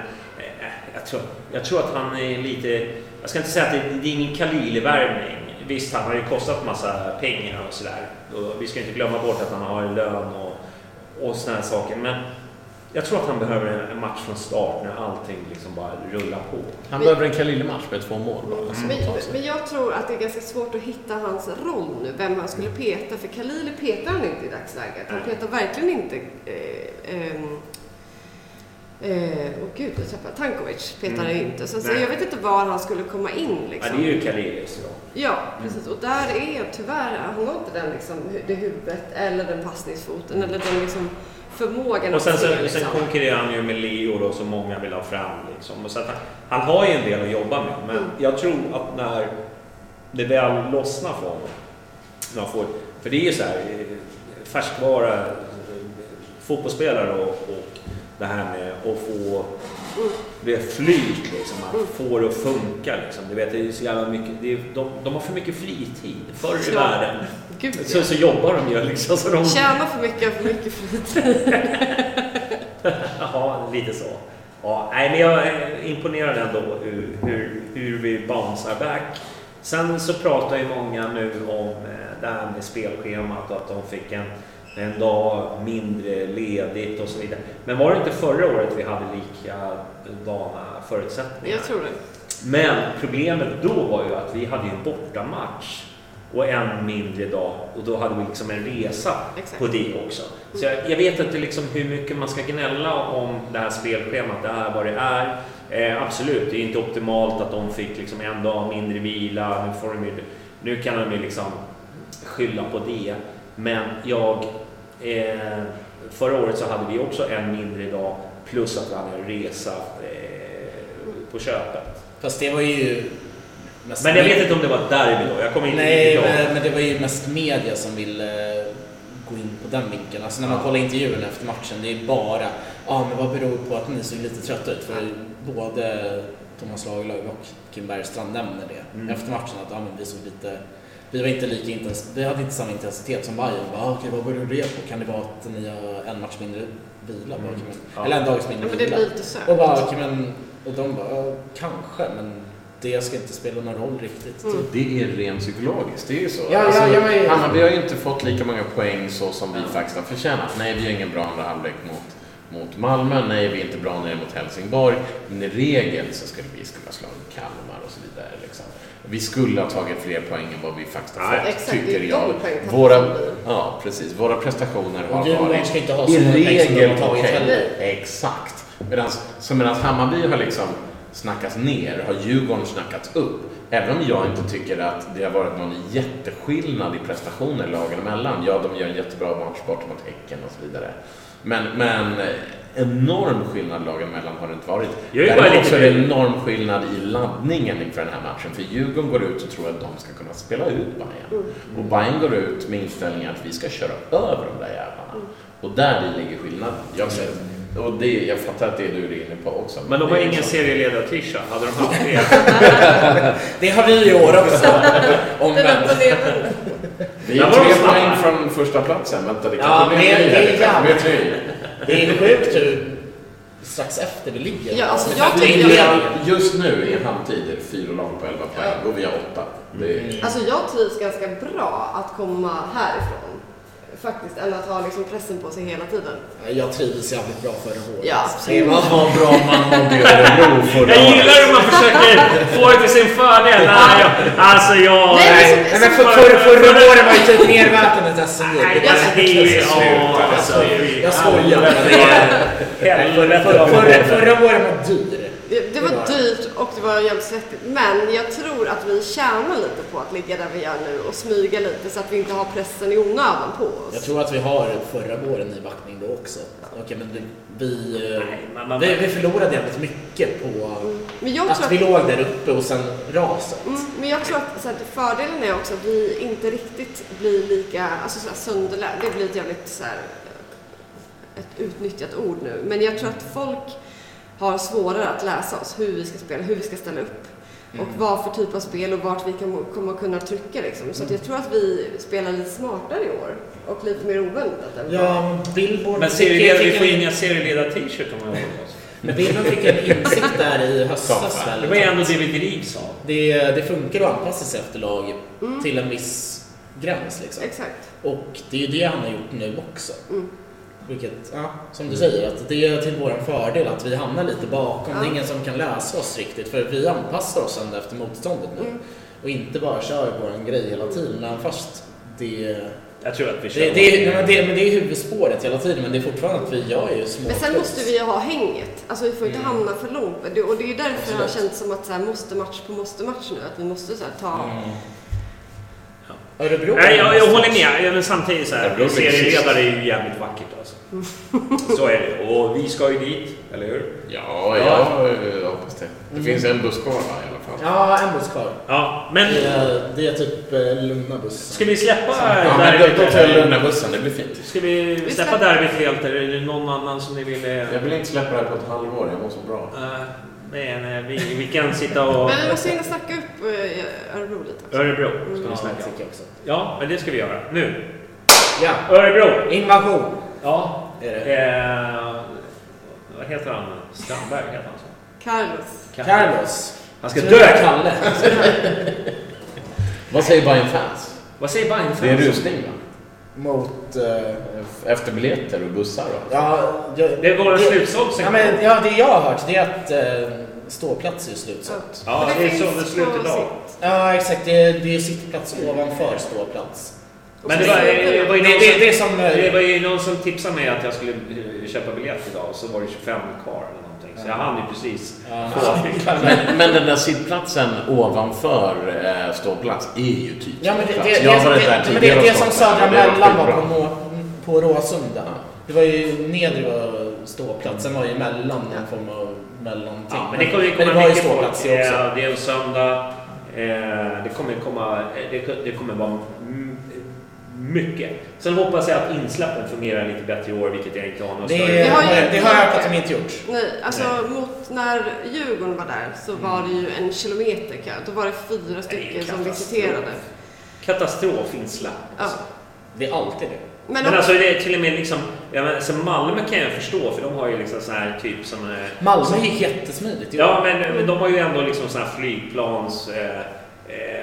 Speaker 4: jag, tror, jag tror att han är lite... Jag ska inte säga att det, det är ingen Khalili-värvning. Visst, han har ju kostat massa pengar och sådär. Vi ska inte glömma bort att han har en lön och, och sådana här saker. Men jag tror att han behöver en- match från start när allting liksom bara rullar på.
Speaker 2: Han behöver en Kalili-match med två mål bara.
Speaker 3: Men, men jag tror att det är ganska svårt att hitta hans roll nu, vem han skulle peta. För Khalili petar han inte i dagsläget. Han petar verkligen inte... Eh, ehm, eh, åh gud, jag tappade. Tankovic petar han
Speaker 4: Mm.
Speaker 3: inte. Så, så jag vet inte var han skulle komma in
Speaker 4: Ja,
Speaker 3: liksom.
Speaker 4: det är ju Kalilis då.
Speaker 3: Ja, precis. Och där är tyvärr, han har inte den liksom, det huvudet eller den passningsfoten eller den liksom förmågan
Speaker 4: Och sen,
Speaker 3: att se.
Speaker 4: sen,
Speaker 3: Liksom.
Speaker 4: sen konkurrerar han ju med Leo då, som många vill ha fram. Liksom. Och så han, han har ju en del att jobba med, men
Speaker 3: Mm.
Speaker 4: jag tror att när det väl lossnar för honom, när han får, för det är ju så här, eh, färskvara eh, fotbollsspelare och, och det här med att få det flyt, liksom, att få det att funka. Liksom. Du vet, det är så jävla mycket, är, de, de har för mycket fritid. Förr i
Speaker 3: Ja.
Speaker 4: världen
Speaker 3: Gud,
Speaker 4: så,
Speaker 3: ja.
Speaker 4: så jobbar de ju liksom. Så de,
Speaker 3: Tjänar för mycket och för mycket fritid. [LAUGHS]
Speaker 4: Ja, lite så. Ja, nej, men jag är imponerad ändå hur, hur, hur vi bouncear back. Sen så pratar ju många nu om eh, det här med spelschemat och att de fick en, en dag mindre ledigt och så vidare. Men var det inte förra året vi hade likadana förutsättningar?
Speaker 3: Jag tror det.
Speaker 4: Men problemet då var ju att vi hade ju en bortamatch och en mindre dag och då hade vi liksom en resa
Speaker 3: Exakt.
Speaker 4: på det också. Så jag, jag vet inte liksom hur mycket man ska gnälla om det här spelschemat, det är vad det är. Eh, absolut, det är inte optimalt att de fick liksom en dag mindre vila. Nu, får de nu kan de ju liksom skylla på det. Men jag... Eh, förra året så hade vi också en mindre dag plus att vi hade en resa eh, på köpet.
Speaker 1: Fast det var ju...
Speaker 4: Men jag vet inte om det var ett derby då. Jag kommer inte
Speaker 1: Nej, men, men det var ju mest media som ville eh, gå in på den vinkeln. Alltså när man kollar intervjuerna efter matchen, det är bara ja men vad beror på att ni såg lite trötta ut? För både Thomas Lagerlöf och Kim Bergstrand nämner det
Speaker 4: Mm.
Speaker 1: efter matchen att ja, men vi såg lite vi var inte lika intens, vi hade inte samma intensitet som Bayern. Bara, Okej, vad beror det på? Kan det vara att ni har en match mindre vila? Men,
Speaker 4: Ja.
Speaker 1: Eller en dags mindre
Speaker 3: Ja, men det
Speaker 1: vila?
Speaker 3: blir lite sökt.
Speaker 1: Och, bara, okej, men, och de bara, kanske, men det ska inte spela någon roll riktigt.
Speaker 3: Mm.
Speaker 2: Det är rent psykologiskt, det är ju så.
Speaker 1: Ja, ja,
Speaker 2: alltså,
Speaker 1: ja, men-
Speaker 2: Hammarby har ju inte fått lika många poäng så som vi faktiskt har förtjänat. Nej, vi har ingen bra andra halvlek mot, mot Malmö. Nej, vi är inte bra nere mot Helsingborg. Men i regel så skulle vi skulle ha slagit Kalmar och så vidare. Liksom. Vi skulle ha tagit fler poäng än vad vi faktiskt har fått,
Speaker 3: exakt, det är
Speaker 2: tycker jag. Våra, ja, precis. Våra prestationer har
Speaker 1: Djurgården
Speaker 2: varit
Speaker 1: ska inte ha så
Speaker 2: i regel okej. Exakt. Medan Hammarby har liksom snackats ner har Djurgården snackats upp. Även om jag inte tycker att det har varit någon jätteskillnad i prestationer lagen emellan. Ja, de gör en jättebra match bort mot Häcken och så vidare. Men, men eh, enorm skillnad lagen emellan har det inte varit.
Speaker 4: Jag är bara
Speaker 2: Däremot så är det
Speaker 4: nöjd.
Speaker 2: enorm skillnad i laddningen inför den här matchen. För Djurgården går ut och tror att de ska kunna spela ut Bayern. Och Bayern går ut med inställningen att vi ska köra över de där jävlarna. Och där ligger skillnaden. Jag, och det, jag fattar att det är du är inne på också.
Speaker 4: Men de har ingen
Speaker 2: så.
Speaker 4: serieledar-tisha. Hade de haft det? [LAUGHS]
Speaker 1: Det har vi i år också. [LAUGHS] Om
Speaker 3: Det väntar ner
Speaker 2: Vi är tre poäng från första platsen. Vänta, det
Speaker 1: Ja,
Speaker 2: kanske en kanske blir
Speaker 1: jävligt. Det är sjukt hur strax efter vi ligger.
Speaker 3: Ja, alltså, jag tycker-
Speaker 1: poäng.
Speaker 2: Just nu i halvtid är det fyra lag på 11 poäng och vi har åtta. Det är,
Speaker 3: Alltså jag trivs ganska bra att komma härifrån. Faktiskt, än att ha liksom pressen på sig hela tiden.
Speaker 1: Jag trivdes jävligt bra förra året.
Speaker 3: Ja.
Speaker 1: Det var
Speaker 2: vad bra man mådde i Örebro förra
Speaker 4: Jag gillar hur man försöker få det till sin fördel. Nej, jag, alltså jag...
Speaker 3: Nej, men
Speaker 1: Nej, men för, för, förra året var ju typ mer värt än ett SM-guld.
Speaker 4: Nej, alltså, det alltså,
Speaker 1: Jag skojar. förra året var dyr.
Speaker 3: Det, det var dyrt och det var jävligt svettigt. Men jag tror att vi tjänar lite på att ligga där vi gör nu och smyga lite så att vi inte har pressen i onödan på oss.
Speaker 1: Jag tror att vi har förra våren i backning då också. Okej, men vi, vi,
Speaker 4: Nej, men man-
Speaker 1: vi, vi förlorade jävligt mycket på
Speaker 3: Men jag tror
Speaker 1: att
Speaker 3: att
Speaker 1: vi låg där uppe och sen raset.
Speaker 3: Mm, men jag tror att så här, fördelen är också att vi inte riktigt blir lika, alltså så här, sönderlärda. Det blir ett jävligt så här, ett utnyttjat ord nu. Men jag tror att folk har svårare att läsa oss, hur vi ska spela, hur vi ska ställa upp. Och vad för typ av spel och vart vi kan, kommer kunna trycka liksom. Så att jag tror att vi spelar lite smartare i år. Och lite mer oväntat. än
Speaker 1: Ja, Billboard...
Speaker 4: Men serieled, vi får inga serieledar-t-shirt om jag.
Speaker 1: Men Billman fick en insikt där i höstas väl?
Speaker 4: Det var ju ändå det vi drivs av.
Speaker 1: Det, det funkar att anpassa sig efter lag till en viss gräns liksom.
Speaker 3: Exakt.
Speaker 1: Och det är ju det han har gjort nu också. Vilket, ja, som du säger, att det är till vår fördel att vi hamnar lite bakom. Det är ingen som kan läsa oss riktigt för vi anpassar oss ändå efter motståndet nu. Och inte bara kör vår grej hela tiden. Även fast det...
Speaker 4: Jag tror att vi kör
Speaker 1: det, det, är- men det, men det är huvudspåret hela tiden men det är fortfarande att vi gör ju små
Speaker 3: Men sen
Speaker 1: plus.
Speaker 3: måste vi ju ha hänget. Alltså vi får inte hamna för långt. Det- Och det är ju därför det har
Speaker 1: Absolut.
Speaker 3: känts som att så här, måste match på måste match nu. Att vi måste så här, ta...
Speaker 1: Örebro
Speaker 4: Nej, jag, jag håller med. Men samtidigt så här, serieledare är ju jävligt vackert alltså. [LAUGHS] Så är det. Och vi ska ju dit, eller hur?
Speaker 2: Ja, jag eh, hoppas det. Det finns en buss kvar va, i alla fall.
Speaker 1: Ja, en buss kvar.
Speaker 4: Ja, men
Speaker 1: Det är, det är typ eh, lugna buss.
Speaker 4: ska vi släppa
Speaker 2: Ja, men
Speaker 4: derbyt?
Speaker 2: då tar jag lugna bussen, det blir fint.
Speaker 4: Ska vi släppa
Speaker 3: släpper.
Speaker 4: derbyt helt eller är det någon annan som ni vill... eh,
Speaker 2: Jag vill inte släppa det här på ett halvår, jag mår så bra.
Speaker 4: eh, nej, nej, vi, vi kan sitta och...
Speaker 3: Men vi måste hinna snacka upp eh, Örebro lite också.
Speaker 4: Örebro
Speaker 1: Ja,
Speaker 4: ska vi snacka
Speaker 1: också.
Speaker 4: Ja, men det ska vi göra. Nu.
Speaker 1: Ja,
Speaker 4: Örebro!
Speaker 1: invasion
Speaker 4: Ja.
Speaker 1: är det.
Speaker 4: Eh, vad heter han? Strandberg heter han så?
Speaker 3: Carlos.
Speaker 1: Carlos.
Speaker 4: Han ska dö!
Speaker 1: Kalle. [LAUGHS]
Speaker 2: Vad säger Bayern fans?
Speaker 4: Vad säger Bajen
Speaker 2: Det är rusning va?
Speaker 1: Mot... eh,
Speaker 2: Efter biljetter och bussar och
Speaker 1: ja, jag,
Speaker 4: Det var en slutsåld
Speaker 1: Ja, men, ja, det jag har hört det är att eh, ståplats är slutsålt.
Speaker 4: Ja,
Speaker 3: Men
Speaker 4: det är så det slut idag.
Speaker 1: Ja, exakt. Det är, det är sittplats ovanför ståplats.
Speaker 4: Men det var, det var ju
Speaker 1: Det,
Speaker 4: någon
Speaker 1: det,
Speaker 4: som,
Speaker 1: det är som... eh,
Speaker 4: det var ju någon som tipsade mig att jag skulle köpa biljett idag och så var det 25 kvar. Så jag hann ju precis få. [LAUGHS]
Speaker 2: Men, men den där sittplatsen ovanför eh, ståplats är ju typ
Speaker 1: Ja, men det, det,
Speaker 2: Jag har varit där
Speaker 1: det, det,
Speaker 2: tidigare
Speaker 1: det,
Speaker 2: och
Speaker 1: som. Södra Mellan var på, på Råsunda. Det var ju nedre var ståplatsen var ju mellan någon form av mellanting.
Speaker 4: Ja, men det kommer ju
Speaker 1: men det
Speaker 4: komma
Speaker 1: var ju
Speaker 4: mycket folk.
Speaker 1: det också.
Speaker 4: Det är en söndag. Eh, Det kommer komma... Det, det kommer vara mycket. Sen hoppas jag att insläppen fungerar lite bättre i år, vilket jag inte har någon
Speaker 1: Det,
Speaker 4: större...
Speaker 3: Vi har
Speaker 1: det har jag hört att de inte gjort.
Speaker 3: Nej, alltså mot när Djurgården var där så var det ju en kilometer kö. Då var det fyra stycken som
Speaker 4: katastrof.
Speaker 3: visiterade.
Speaker 4: Katastrof insläpp.
Speaker 3: Ja.
Speaker 1: Det är alltid det.
Speaker 3: Men,
Speaker 4: Men alltså det är till och med liksom... Ja, men, alltså Malmö kan jag förstå för de har ju liksom så här typ som... eh,
Speaker 1: Malmö gick jättesmidigt.
Speaker 4: Ja, men, men de har ju ändå liksom såna här flygplans... Eh, eh,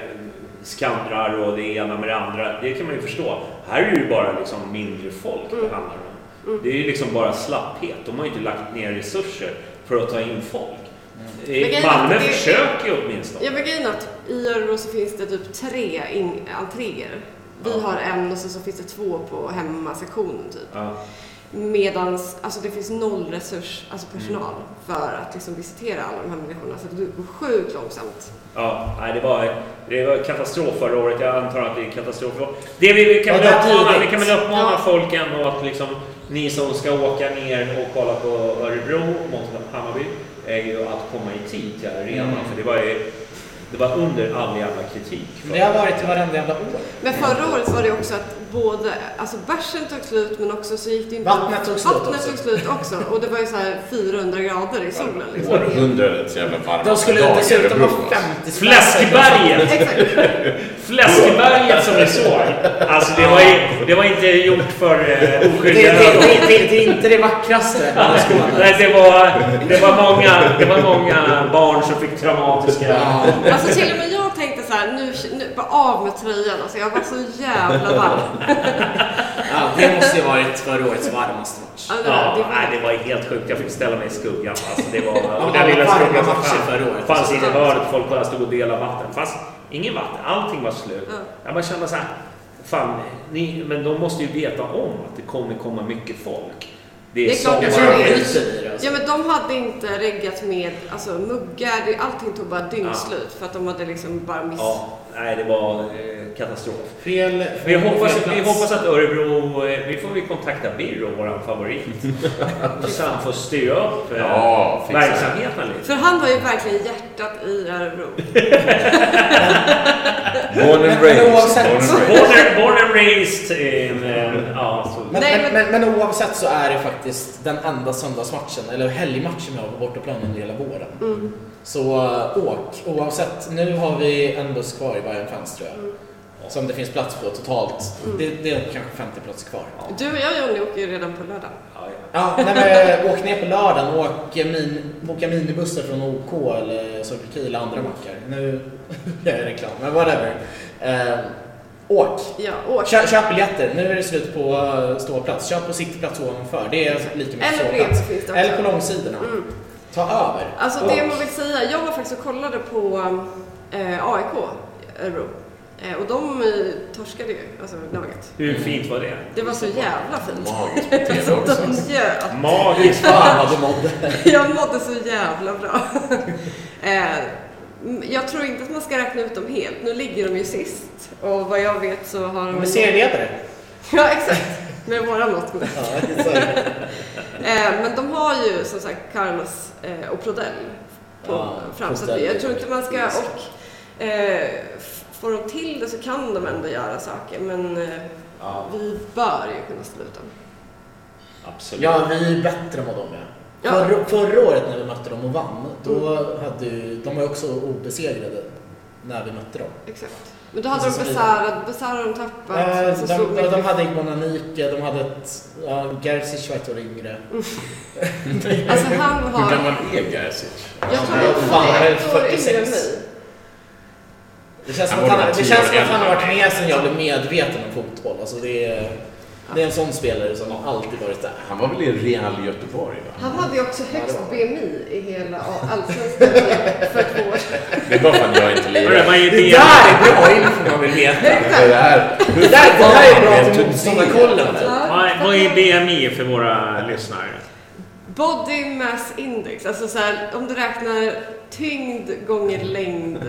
Speaker 4: skannrar och det ena med det andra. Det kan man ju förstå. Här är det ju bara liksom mindre folk det handlar om. Det är ju liksom bara slapphet. De har ju inte lagt ner resurser för att ta in folk.
Speaker 3: Är
Speaker 4: Malmö försöker ju åtminstone.
Speaker 3: jag grejen är att i Örebro så finns det typ tre in, entréer. Vi har en och så, så finns det två på hemmasektionen typ.
Speaker 4: Ja.
Speaker 3: Medans alltså det finns noll resurs, alltså personal, för att liksom visitera alla de här människorna. Så det går sjukt långsamt.
Speaker 4: Ja, nej, det var, det var katastrof förra året. Jag antar att det är katastrof. Det vi, vi kan väl uppmana, vi kan väl uppmana
Speaker 3: Ja.
Speaker 4: folk ändå att liksom, ni som ska åka ner och kolla på Örebro mot Hammarby är ju att komma i tid till arenan. För det var ju det var under all jävla kritik.
Speaker 1: Men det har varit varenda jävla år.
Speaker 3: Men förra året var det också att både, alltså bärsen tog slut men också så gick det inte...
Speaker 1: Vattnet tog slut
Speaker 3: Vattnet
Speaker 1: också.
Speaker 3: tog slut också. Och det var ju så här 400 grader i solen liksom.
Speaker 2: Århundradets jävla varma
Speaker 1: De skulle
Speaker 2: dag i
Speaker 1: dessutom ha
Speaker 2: alltså.
Speaker 1: 50
Speaker 4: Fläskberget!
Speaker 3: Exakt.
Speaker 4: Fläskberget som vi såg. Alltså det var, ju, det var inte gjort för uh,
Speaker 1: Det,
Speaker 4: oskyldiga
Speaker 1: det,
Speaker 4: ögon.
Speaker 1: det, det, det är inte det vackraste. [LAUGHS]
Speaker 4: Nej, det var, det, var många, det var många barn som fick traumatiska...
Speaker 3: Alltså till och med jag så här, nu, nu bara av med tröjan. Alltså jag var så jävla varm.
Speaker 1: Ja, det måste ju varit förra årets varmaste match.
Speaker 3: Ja, det,
Speaker 4: Ja,
Speaker 3: det var,
Speaker 4: nej, det var helt sjukt. Jag fick ställa mig i skuggan. Alltså, det var, och
Speaker 1: alla
Speaker 4: den lilla skuggan som fanns, fanns inne i hörnet. Folk bara stod och delade vatten. Fanns ingen vatten. Allting var slut.
Speaker 3: Ja.
Speaker 4: Jag bara kände så här. Fan, ni, men de måste ju veta om att det kommer komma mycket folk. Det är,
Speaker 3: Det är klart att det
Speaker 1: de
Speaker 3: är.
Speaker 1: Alltså.
Speaker 3: ja men de hade inte reggat med alltså, muggar, allting tog bara dygnslut för att de hade liksom bara miss...
Speaker 4: Ja, nej, det var eh, katastrof.
Speaker 1: Fel,
Speaker 4: Vi hoppas,
Speaker 1: fel
Speaker 4: vi hoppas att Örebro, eh, vi får vi kontakta Birro, vår favorit. [LAUGHS] så han får styra upp eh,
Speaker 2: Ja,
Speaker 4: verksamheten lite.
Speaker 3: För han var ju verkligen hjärtat i Örebro. [LAUGHS]
Speaker 2: Born and raised.
Speaker 1: oavsett-
Speaker 2: Born and raised.
Speaker 4: Born and, born and raised in... ja, så.
Speaker 1: Men,
Speaker 3: Nej,
Speaker 1: men, men, men oavsett så är det faktiskt den enda söndagsmatchen, eller helgmatchen vi har på bortaplan under hela våren. Så äh, åk, oavsett. Nu har vi en buss kvar i Bayern fans tror jag. Som det finns plats på totalt. Det, det är kanske 50 platser kvar.
Speaker 3: Du och jag Jonny åker ju redan på lördag.
Speaker 1: Ja, nej, men åk ner på lördagen och åk min, boka minibussar från OK eller K eller andra mackar. Nu [LAUGHS] gör jag reklam, men whatever. Eh, åk.
Speaker 3: Ja, åk.
Speaker 1: Kö, köp biljetter. Nu är det slut på eh, ståplats. Köp på sittplats ovanför. Det är lika mycket
Speaker 3: Eller
Speaker 1: ståplats. Eller på långsidorna. Ta över.
Speaker 3: Alltså
Speaker 1: Åk.
Speaker 3: det man vill säga, jag var faktiskt och kollade på eh, AIK Örebro. Eh, och de eh, torskade ju, alltså laget.
Speaker 4: Hur fint var det?
Speaker 3: Det var så jävla fint.
Speaker 2: Magiskt på TV
Speaker 3: Alltså,
Speaker 2: också.
Speaker 3: de gör
Speaker 4: Magiskt!
Speaker 1: Fan vad du mådde. [LAUGHS]
Speaker 3: Jag mådde så jävla bra. [LAUGHS] eh, jag tror inte att man ska räkna ut dem helt. Nu ligger de ju sist. Och vad jag vet så har de...
Speaker 1: Men serieledare. [LAUGHS]
Speaker 3: Ja, exakt. Med våra mått mätt.
Speaker 1: Är
Speaker 3: men de har ju som sagt Carlos och Prodell på
Speaker 1: Ja,
Speaker 3: fram. Så att
Speaker 1: Prodell.
Speaker 3: jag tror inte man ska... Och, eh, får de till det så kan de ändå göra saker. Men eh, vi bör ju kunna slå ut dem.
Speaker 4: Absolut.
Speaker 1: Ja, vi är bättre än vad de är.
Speaker 3: Ja.
Speaker 1: Förra, förra året när vi mötte dem och vann, då hade ju, de var ju också obesegrade när vi mötte dem.
Speaker 3: Exakt. Men då hade de Besara, Besara de tappat.
Speaker 1: Eh,
Speaker 3: så
Speaker 1: de,
Speaker 3: slog
Speaker 1: de, de hade Igbonanike, de hade ett... Ja, Gerzic var ett år yngre. [LAUGHS]
Speaker 3: Alltså han
Speaker 2: Hur
Speaker 3: har...
Speaker 2: gammal är Gerzic?
Speaker 3: Jag tror
Speaker 1: Ja,
Speaker 3: han är
Speaker 1: han är
Speaker 3: ett år yngre än
Speaker 1: 46. Det känns som att han, det känns
Speaker 2: år
Speaker 1: som att han har varit med sedan jag blev medveten om fotboll. Alltså det, är, det är en sån spelare som alltid varit där.
Speaker 2: Han var väl i Real Göteborg? Va?
Speaker 3: Han hade ju också
Speaker 1: Ja,
Speaker 3: högst
Speaker 1: var
Speaker 3: BMI i hela allsvenskan [LAUGHS] för två år sedan.
Speaker 2: Det är bara för att jag inte lirar.
Speaker 1: Det
Speaker 4: det?
Speaker 1: där är bra info man vill veta.
Speaker 2: Det här,
Speaker 1: Det där, det här är bra till
Speaker 2: du
Speaker 1: motståndarkollen.
Speaker 4: Vad är- Vad är BMI för våra lyssnare?
Speaker 3: Body mass index, alltså så här, om du räknar tyngd gånger längd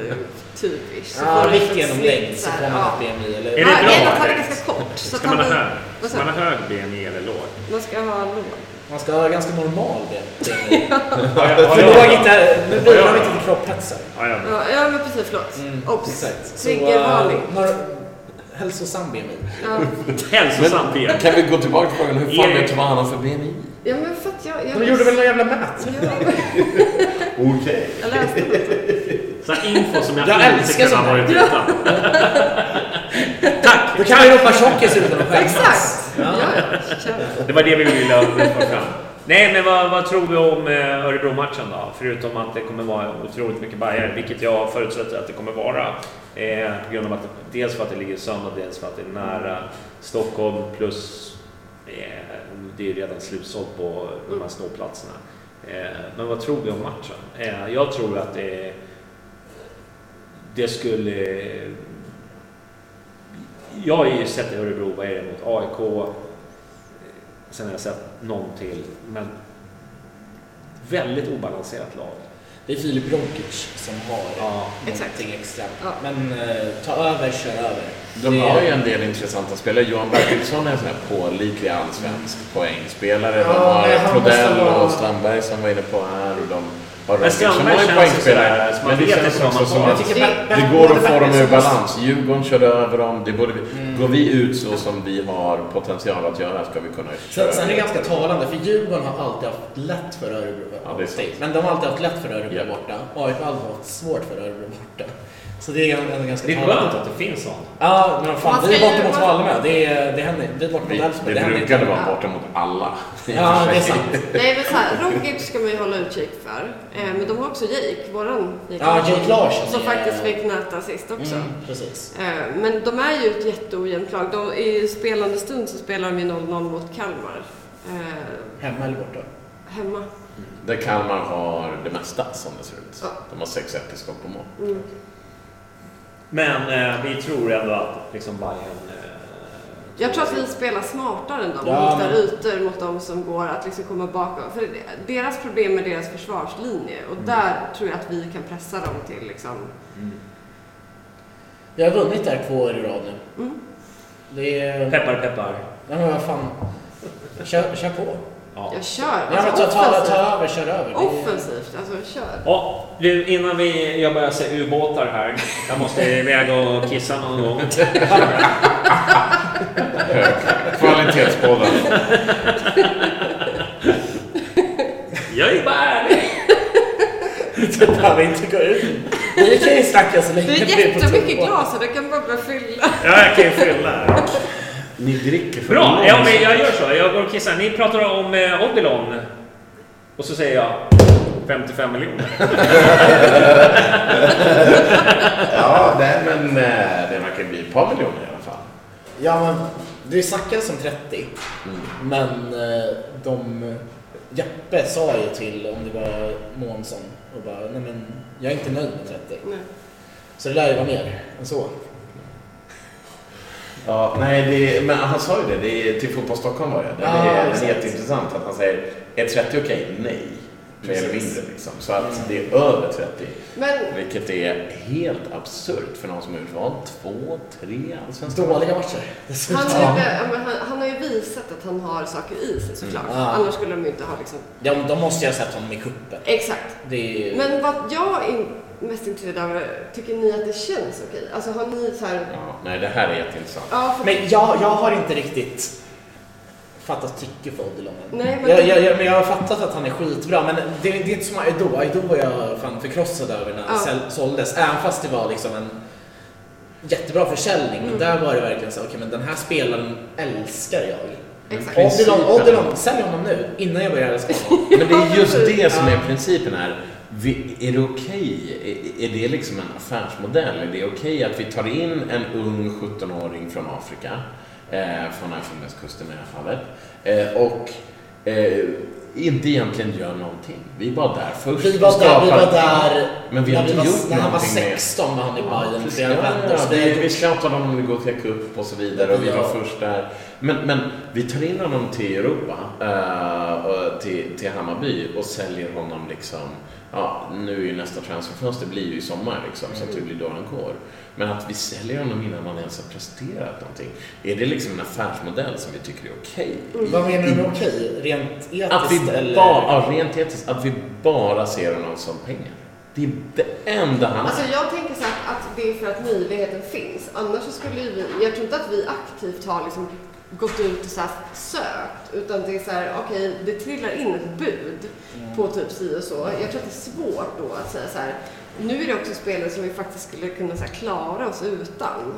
Speaker 3: typ
Speaker 1: Ja, vikt genom
Speaker 3: snitt
Speaker 1: längd så får man
Speaker 3: ja.
Speaker 1: ett BMI. Eller?
Speaker 4: Är det
Speaker 3: Ja,
Speaker 4: bra,
Speaker 3: han är ganska kort. Så
Speaker 4: Ska man ha hög,
Speaker 3: vad
Speaker 4: ska man ha hög BMI eller låg?
Speaker 3: man ska ha låg.
Speaker 1: Man ska ha ganska normal BMI.
Speaker 4: Har [LAUGHS]
Speaker 1: För låg inte, nu bidrar vi inte till kropphetsar.
Speaker 4: Ja, ja.
Speaker 3: Ja, ja men precis, förlåt.
Speaker 1: Mm,
Speaker 3: Obs! Triggervarning.
Speaker 1: eh, några- hälsosam BMI.
Speaker 3: Ja.
Speaker 4: Hälsosamt BMI.
Speaker 2: kan vi gå tillbaka till frågan, hur fan vet du vad han har för BMI?
Speaker 3: Ja, men för att jag... jag
Speaker 1: De gjorde väl någon jävla mätning?
Speaker 3: Ja, [LAUGHS]
Speaker 2: Okej.
Speaker 3: jag läste det.
Speaker 4: Så info som jag,
Speaker 1: Jag
Speaker 4: inte
Speaker 1: älskar
Speaker 4: kunde ha varit utan. Tack!
Speaker 1: Då kan man ju ropa tjockis utan att skämmas.
Speaker 3: Exakt! Ja.
Speaker 4: Det var det vi ville få fram. Nej, men vad, vad tror vi om eh, Örebro-matchen då? Förutom att det kommer vara otroligt mycket Bajare, vilket jag förutsätter att det kommer vara. Eh, på grund av att det, dels för att det ligger i söndag, dels för att det är nära Stockholm plus det är redan slutsålt på de här ståplatserna. Eh, men vad tror vi om matchen? Eh, jag tror att det, det skulle... Jag har ju sett Örebro, vad är det mot AIK? Sen har jag sett någon till. Men väldigt obalanserat lag.
Speaker 1: Det är Filip Ronkic som har
Speaker 4: Ja,
Speaker 3: exakt.
Speaker 1: någonting extra.
Speaker 3: Ja.
Speaker 1: Men eh, ta över, kör över.
Speaker 2: De
Speaker 1: Det-
Speaker 2: har ju en del intressanta spelare. Johan Bertilsson är en sån här pålitlig allsvensk poängspelare. De
Speaker 1: Ja,
Speaker 2: har
Speaker 1: han måste
Speaker 2: Prodell och Strandberg som var inne på här. Och de har
Speaker 4: Men Strandberg
Speaker 2: har
Speaker 4: känns sådär, så man
Speaker 2: Men det
Speaker 4: vet
Speaker 2: känns
Speaker 4: inte vad
Speaker 2: också
Speaker 4: man
Speaker 1: Ber-
Speaker 2: det går att få dem ur balans. Djurgården körde över dem. Det borde vi, Går vi ut så som vi har potential att göra ska vi kunna köra.
Speaker 1: Sen, sen är det ganska talande, för Djurgården har alltid haft lätt för Örebro.
Speaker 2: Ja, det är sant.
Speaker 1: Men de har alltid haft lätt för Örebro
Speaker 2: Ja.
Speaker 1: borta. AIK har alltid haft svårt för Örebro borta. Så det är ändå ganska
Speaker 4: Det är skönt att det finns sånt.
Speaker 1: Ja, men fan,
Speaker 3: Man
Speaker 1: vi är borta mot Malmö. Det, är, det händer Det är borta mot
Speaker 2: Vi,
Speaker 1: Elfsborg.
Speaker 2: det
Speaker 1: händer
Speaker 2: brukade vara borta mot alla. [LAUGHS]
Speaker 1: Ja, det är sant. [LAUGHS]
Speaker 3: Nej men såhär, Rogic ska man ju hålla utkik för. Eh, men de har också Jake, våran Jake
Speaker 1: Ja, Jake Larsson
Speaker 3: Som
Speaker 1: är-
Speaker 3: faktiskt fick nöta sist också.
Speaker 1: Mm, precis.
Speaker 3: Eh, men de är ju ett jätteojämnt lag. De, I spelande stund så spelar de ju 0-0 mot Kalmar. Eh,
Speaker 1: Hemma eller borta?
Speaker 3: hemma.
Speaker 2: Där Kalmar har det mesta som det ser ut.
Speaker 3: Ja.
Speaker 2: De har 6-1 i skott på mål.
Speaker 3: Mm.
Speaker 4: Men eh, vi tror ändå att liksom Bayern eh,
Speaker 3: Jag tror att vi spelar smartare än dem
Speaker 1: Ja,
Speaker 3: och hittar
Speaker 1: men-
Speaker 3: ytor mot dem som går att liksom komma bakom. För deras problem är deras försvarslinje och där tror jag att vi kan pressa dem till liksom...
Speaker 1: Vi har vunnit där två år i rad nu.
Speaker 3: Mm.
Speaker 1: Det är...
Speaker 4: Peppar, peppar.
Speaker 1: Ja, men vad fan. Kör, kör på.
Speaker 4: Ja.
Speaker 3: Jag kör!
Speaker 1: Ja, men
Speaker 3: Alltså,
Speaker 1: ta, ta, över, kör över. Det är-
Speaker 3: Offensivt, alltså kör.
Speaker 4: Ja, du, innan vi, jag börjar se ubåtar här. Jag måste iväg och kissa någon gång. [LAUGHS]
Speaker 2: Kvalitetspodden.
Speaker 4: Jag är bara ärlig.
Speaker 1: Det behöver inte gå ut. Vi kan ju snacka så länge
Speaker 3: Det är jättemycket glas här, du kan bara fylla.
Speaker 4: Ja, jag kan ju fylla.
Speaker 2: Ni dricker för
Speaker 4: Bra, ja, men jag gör så. Jag går och kissar. Ni pratar om eh, Odilon. Och så säger jag 55 miljoner. [LAUGHS]
Speaker 2: Ja, nej, men eh, det verkar bli ett par miljoner i alla fall.
Speaker 1: Ja, men det snackades om 30. Men eh, de... Jeppe sa ju till, om det var Månsson, och bara, nej men jag är inte nöjd med 30.
Speaker 3: Nej.
Speaker 1: Så det lär ju vara mer än så.
Speaker 2: Ja, nej, det, men han sa ju det, det är, till Fotboll Stockholm var det. Det
Speaker 1: Ja,
Speaker 2: är
Speaker 1: exakt.
Speaker 2: jätteintressant att han säger, är 30 okej? Nej. Mer eller mindre liksom. Så att det är över 30.
Speaker 3: Men
Speaker 2: Vilket är helt absurt för någon som har gjort vad? Två, tre allsvenska
Speaker 1: Dåliga matcher.
Speaker 3: han, ja, han, han har ju visat att han har saker i sig såklart.
Speaker 1: Mm. Ja.
Speaker 3: Annars skulle de ju inte ha liksom...
Speaker 1: Ja, men de måste ju ha sett honom i kuppen.
Speaker 3: Exakt.
Speaker 1: Det är.
Speaker 3: Men vad jag är mest intresserad av, tycker ni att det känns okej? Alltså har ni så här...
Speaker 2: Ja, nej, det här är jätteintressant.
Speaker 3: Ja, för...
Speaker 1: Men jag, jag har inte riktigt fattat tycke för Odilon.
Speaker 3: Nej, men-
Speaker 1: jag, jag, jag, men jag har fattat att han är skitbra, men det, det är inte som Aido. Aido var jag fan förkrossad över när
Speaker 3: Ja.
Speaker 1: han ja. såldes. Även fast det var liksom en jättebra försäljning.
Speaker 3: Mm.
Speaker 1: Men där var det verkligen så, okej men den här spelaren älskar jag.
Speaker 3: Exakt.
Speaker 1: Odilon. Odilon, sälj honom nu, innan jag börjar älska honom.
Speaker 2: Men det är just det som är principen här. Vi, är det okej? Är, är det liksom en affärsmodell? Är det okej att vi tar in en ung 17-åring från Afrika, eh, från Elfenbenskusten i det här fallet, eh, och eh, inte egentligen gör någonting? Vi bara där först.
Speaker 1: Vi var där, vi var där
Speaker 2: Men vi har
Speaker 1: när, vi
Speaker 2: inte
Speaker 1: var,
Speaker 2: gjort
Speaker 1: när han var
Speaker 2: någonting med-
Speaker 1: 16 var han i Bayern
Speaker 2: ja, ja,
Speaker 1: det
Speaker 2: vi, vi scoutade honom i Gothia Cup och så vidare och vi var
Speaker 1: Ja.
Speaker 2: först där. Men, men vi tar in honom till Europa, och till, till Hammarby och säljer honom liksom, ja nu är ju nästa transferfönster blir ju i sommar liksom så att det blir då han går. Men att vi säljer honom innan han ens har presterat någonting. Är det liksom en affärsmodell som vi tycker är okej?
Speaker 1: Vad menar du med okej? Rent etiskt
Speaker 2: Att vi
Speaker 1: eller?
Speaker 2: bara, ja, rent etiskt, att vi bara ser honom som pengar. Det är det enda han
Speaker 3: Alltså jag tänker så här att det är för att möjligheten finns. Annars så skulle vi, jag tror inte att vi aktivt har liksom gått ut och så sökt. Utan det är så här, okej, det trillar in ett bud på typ si och så. Jag tror att det är svårt då att säga så här. Nu är det också spelare som vi faktiskt skulle kunna så här, klara oss utan.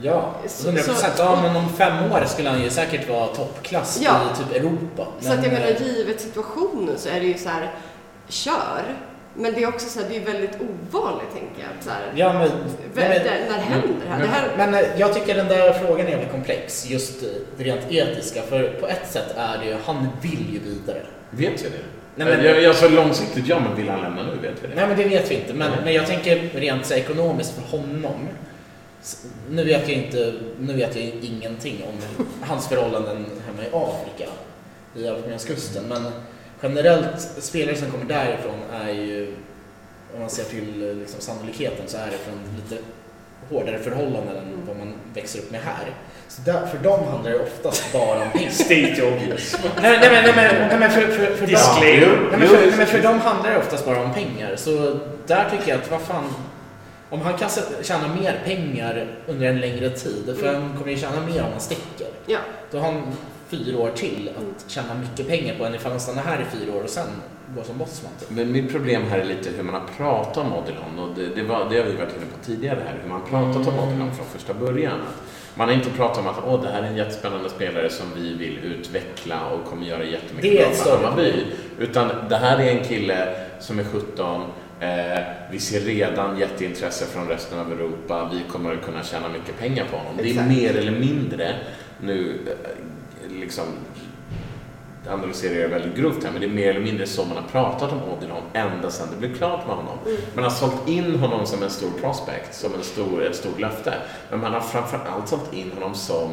Speaker 1: Ja,
Speaker 3: Så-
Speaker 1: 100 procent. Ja, men om fem år skulle han ju säkert vara toppklass
Speaker 3: Ja.
Speaker 1: i typ Europa.
Speaker 3: Så att jag
Speaker 1: Men,
Speaker 3: menar,
Speaker 1: eh,
Speaker 3: givet situationen så är det ju så här, kör. Men det är också så här, det är väldigt ovanligt tänker jag. att Så här,
Speaker 1: Ja, men, men,
Speaker 3: när händer det här? Det här
Speaker 1: men eh, jag tycker den där frågan är jävligt komplex, just eh, det rent etiska. För på ett sätt är det ju, han vill ju vidare.
Speaker 2: Vet jag det?
Speaker 1: Nej, men-
Speaker 2: jag, jag sa långsiktigt ja, men vill han lämna nu? Vet vi det?
Speaker 1: Nej men det vet vi inte. Men, men jag tänker rent så här ekonomiskt för honom. Nu vet jag inte, nu vet jag ingenting om hans förhållanden hemma i Afrika, i Elfenbenskusten. Men generellt, spelare som kommer därifrån är ju, om man ser till liksom, sannolikheten, så är det från lite hårdare förhållanden än vad man växer upp med här. Så där, för dem handlar det oftast bara om pengar.
Speaker 4: State obvious.
Speaker 1: Nej, nej, men, nej, men, nej, men för, för, för, dem, nej, men för, nej, men för dem handlar det oftast bara om pengar. Så där tycker jag att, vad fan, om han kan tjäna mer pengar under en längre tid, för han kommer ju tjäna mer om han sticker.
Speaker 3: Ja.
Speaker 1: Då har han fyra år till att tjäna mycket pengar på än ifall han stannar här i fyra år och sen går som bossman.
Speaker 2: Men mitt problem här är lite hur man har pratat om Odilon och det, det, var, det har vi varit inne på tidigare här, hur man pratat om Odilon från första början. Man har inte pratat om att Åh, det här är en jättespännande spelare som vi vill utveckla och kommer göra jättemycket
Speaker 1: Det är
Speaker 2: bra
Speaker 1: större
Speaker 2: Hammarby. Utan det här är en kille som är 17, eh, vi ser redan jätteintresse från resten av Europa, vi kommer att kunna tjäna mycket pengar på honom. Det är
Speaker 3: Exakt.
Speaker 2: mer eller mindre nu, eh, liksom analyserar jag väldigt grovt här, men det är mer eller mindre så man har pratat om Odilon ända sedan det blev klart med honom. Man har sålt in honom som en stor prospect, som en stor, ett stort löfte. Men man har framför allt sålt in honom som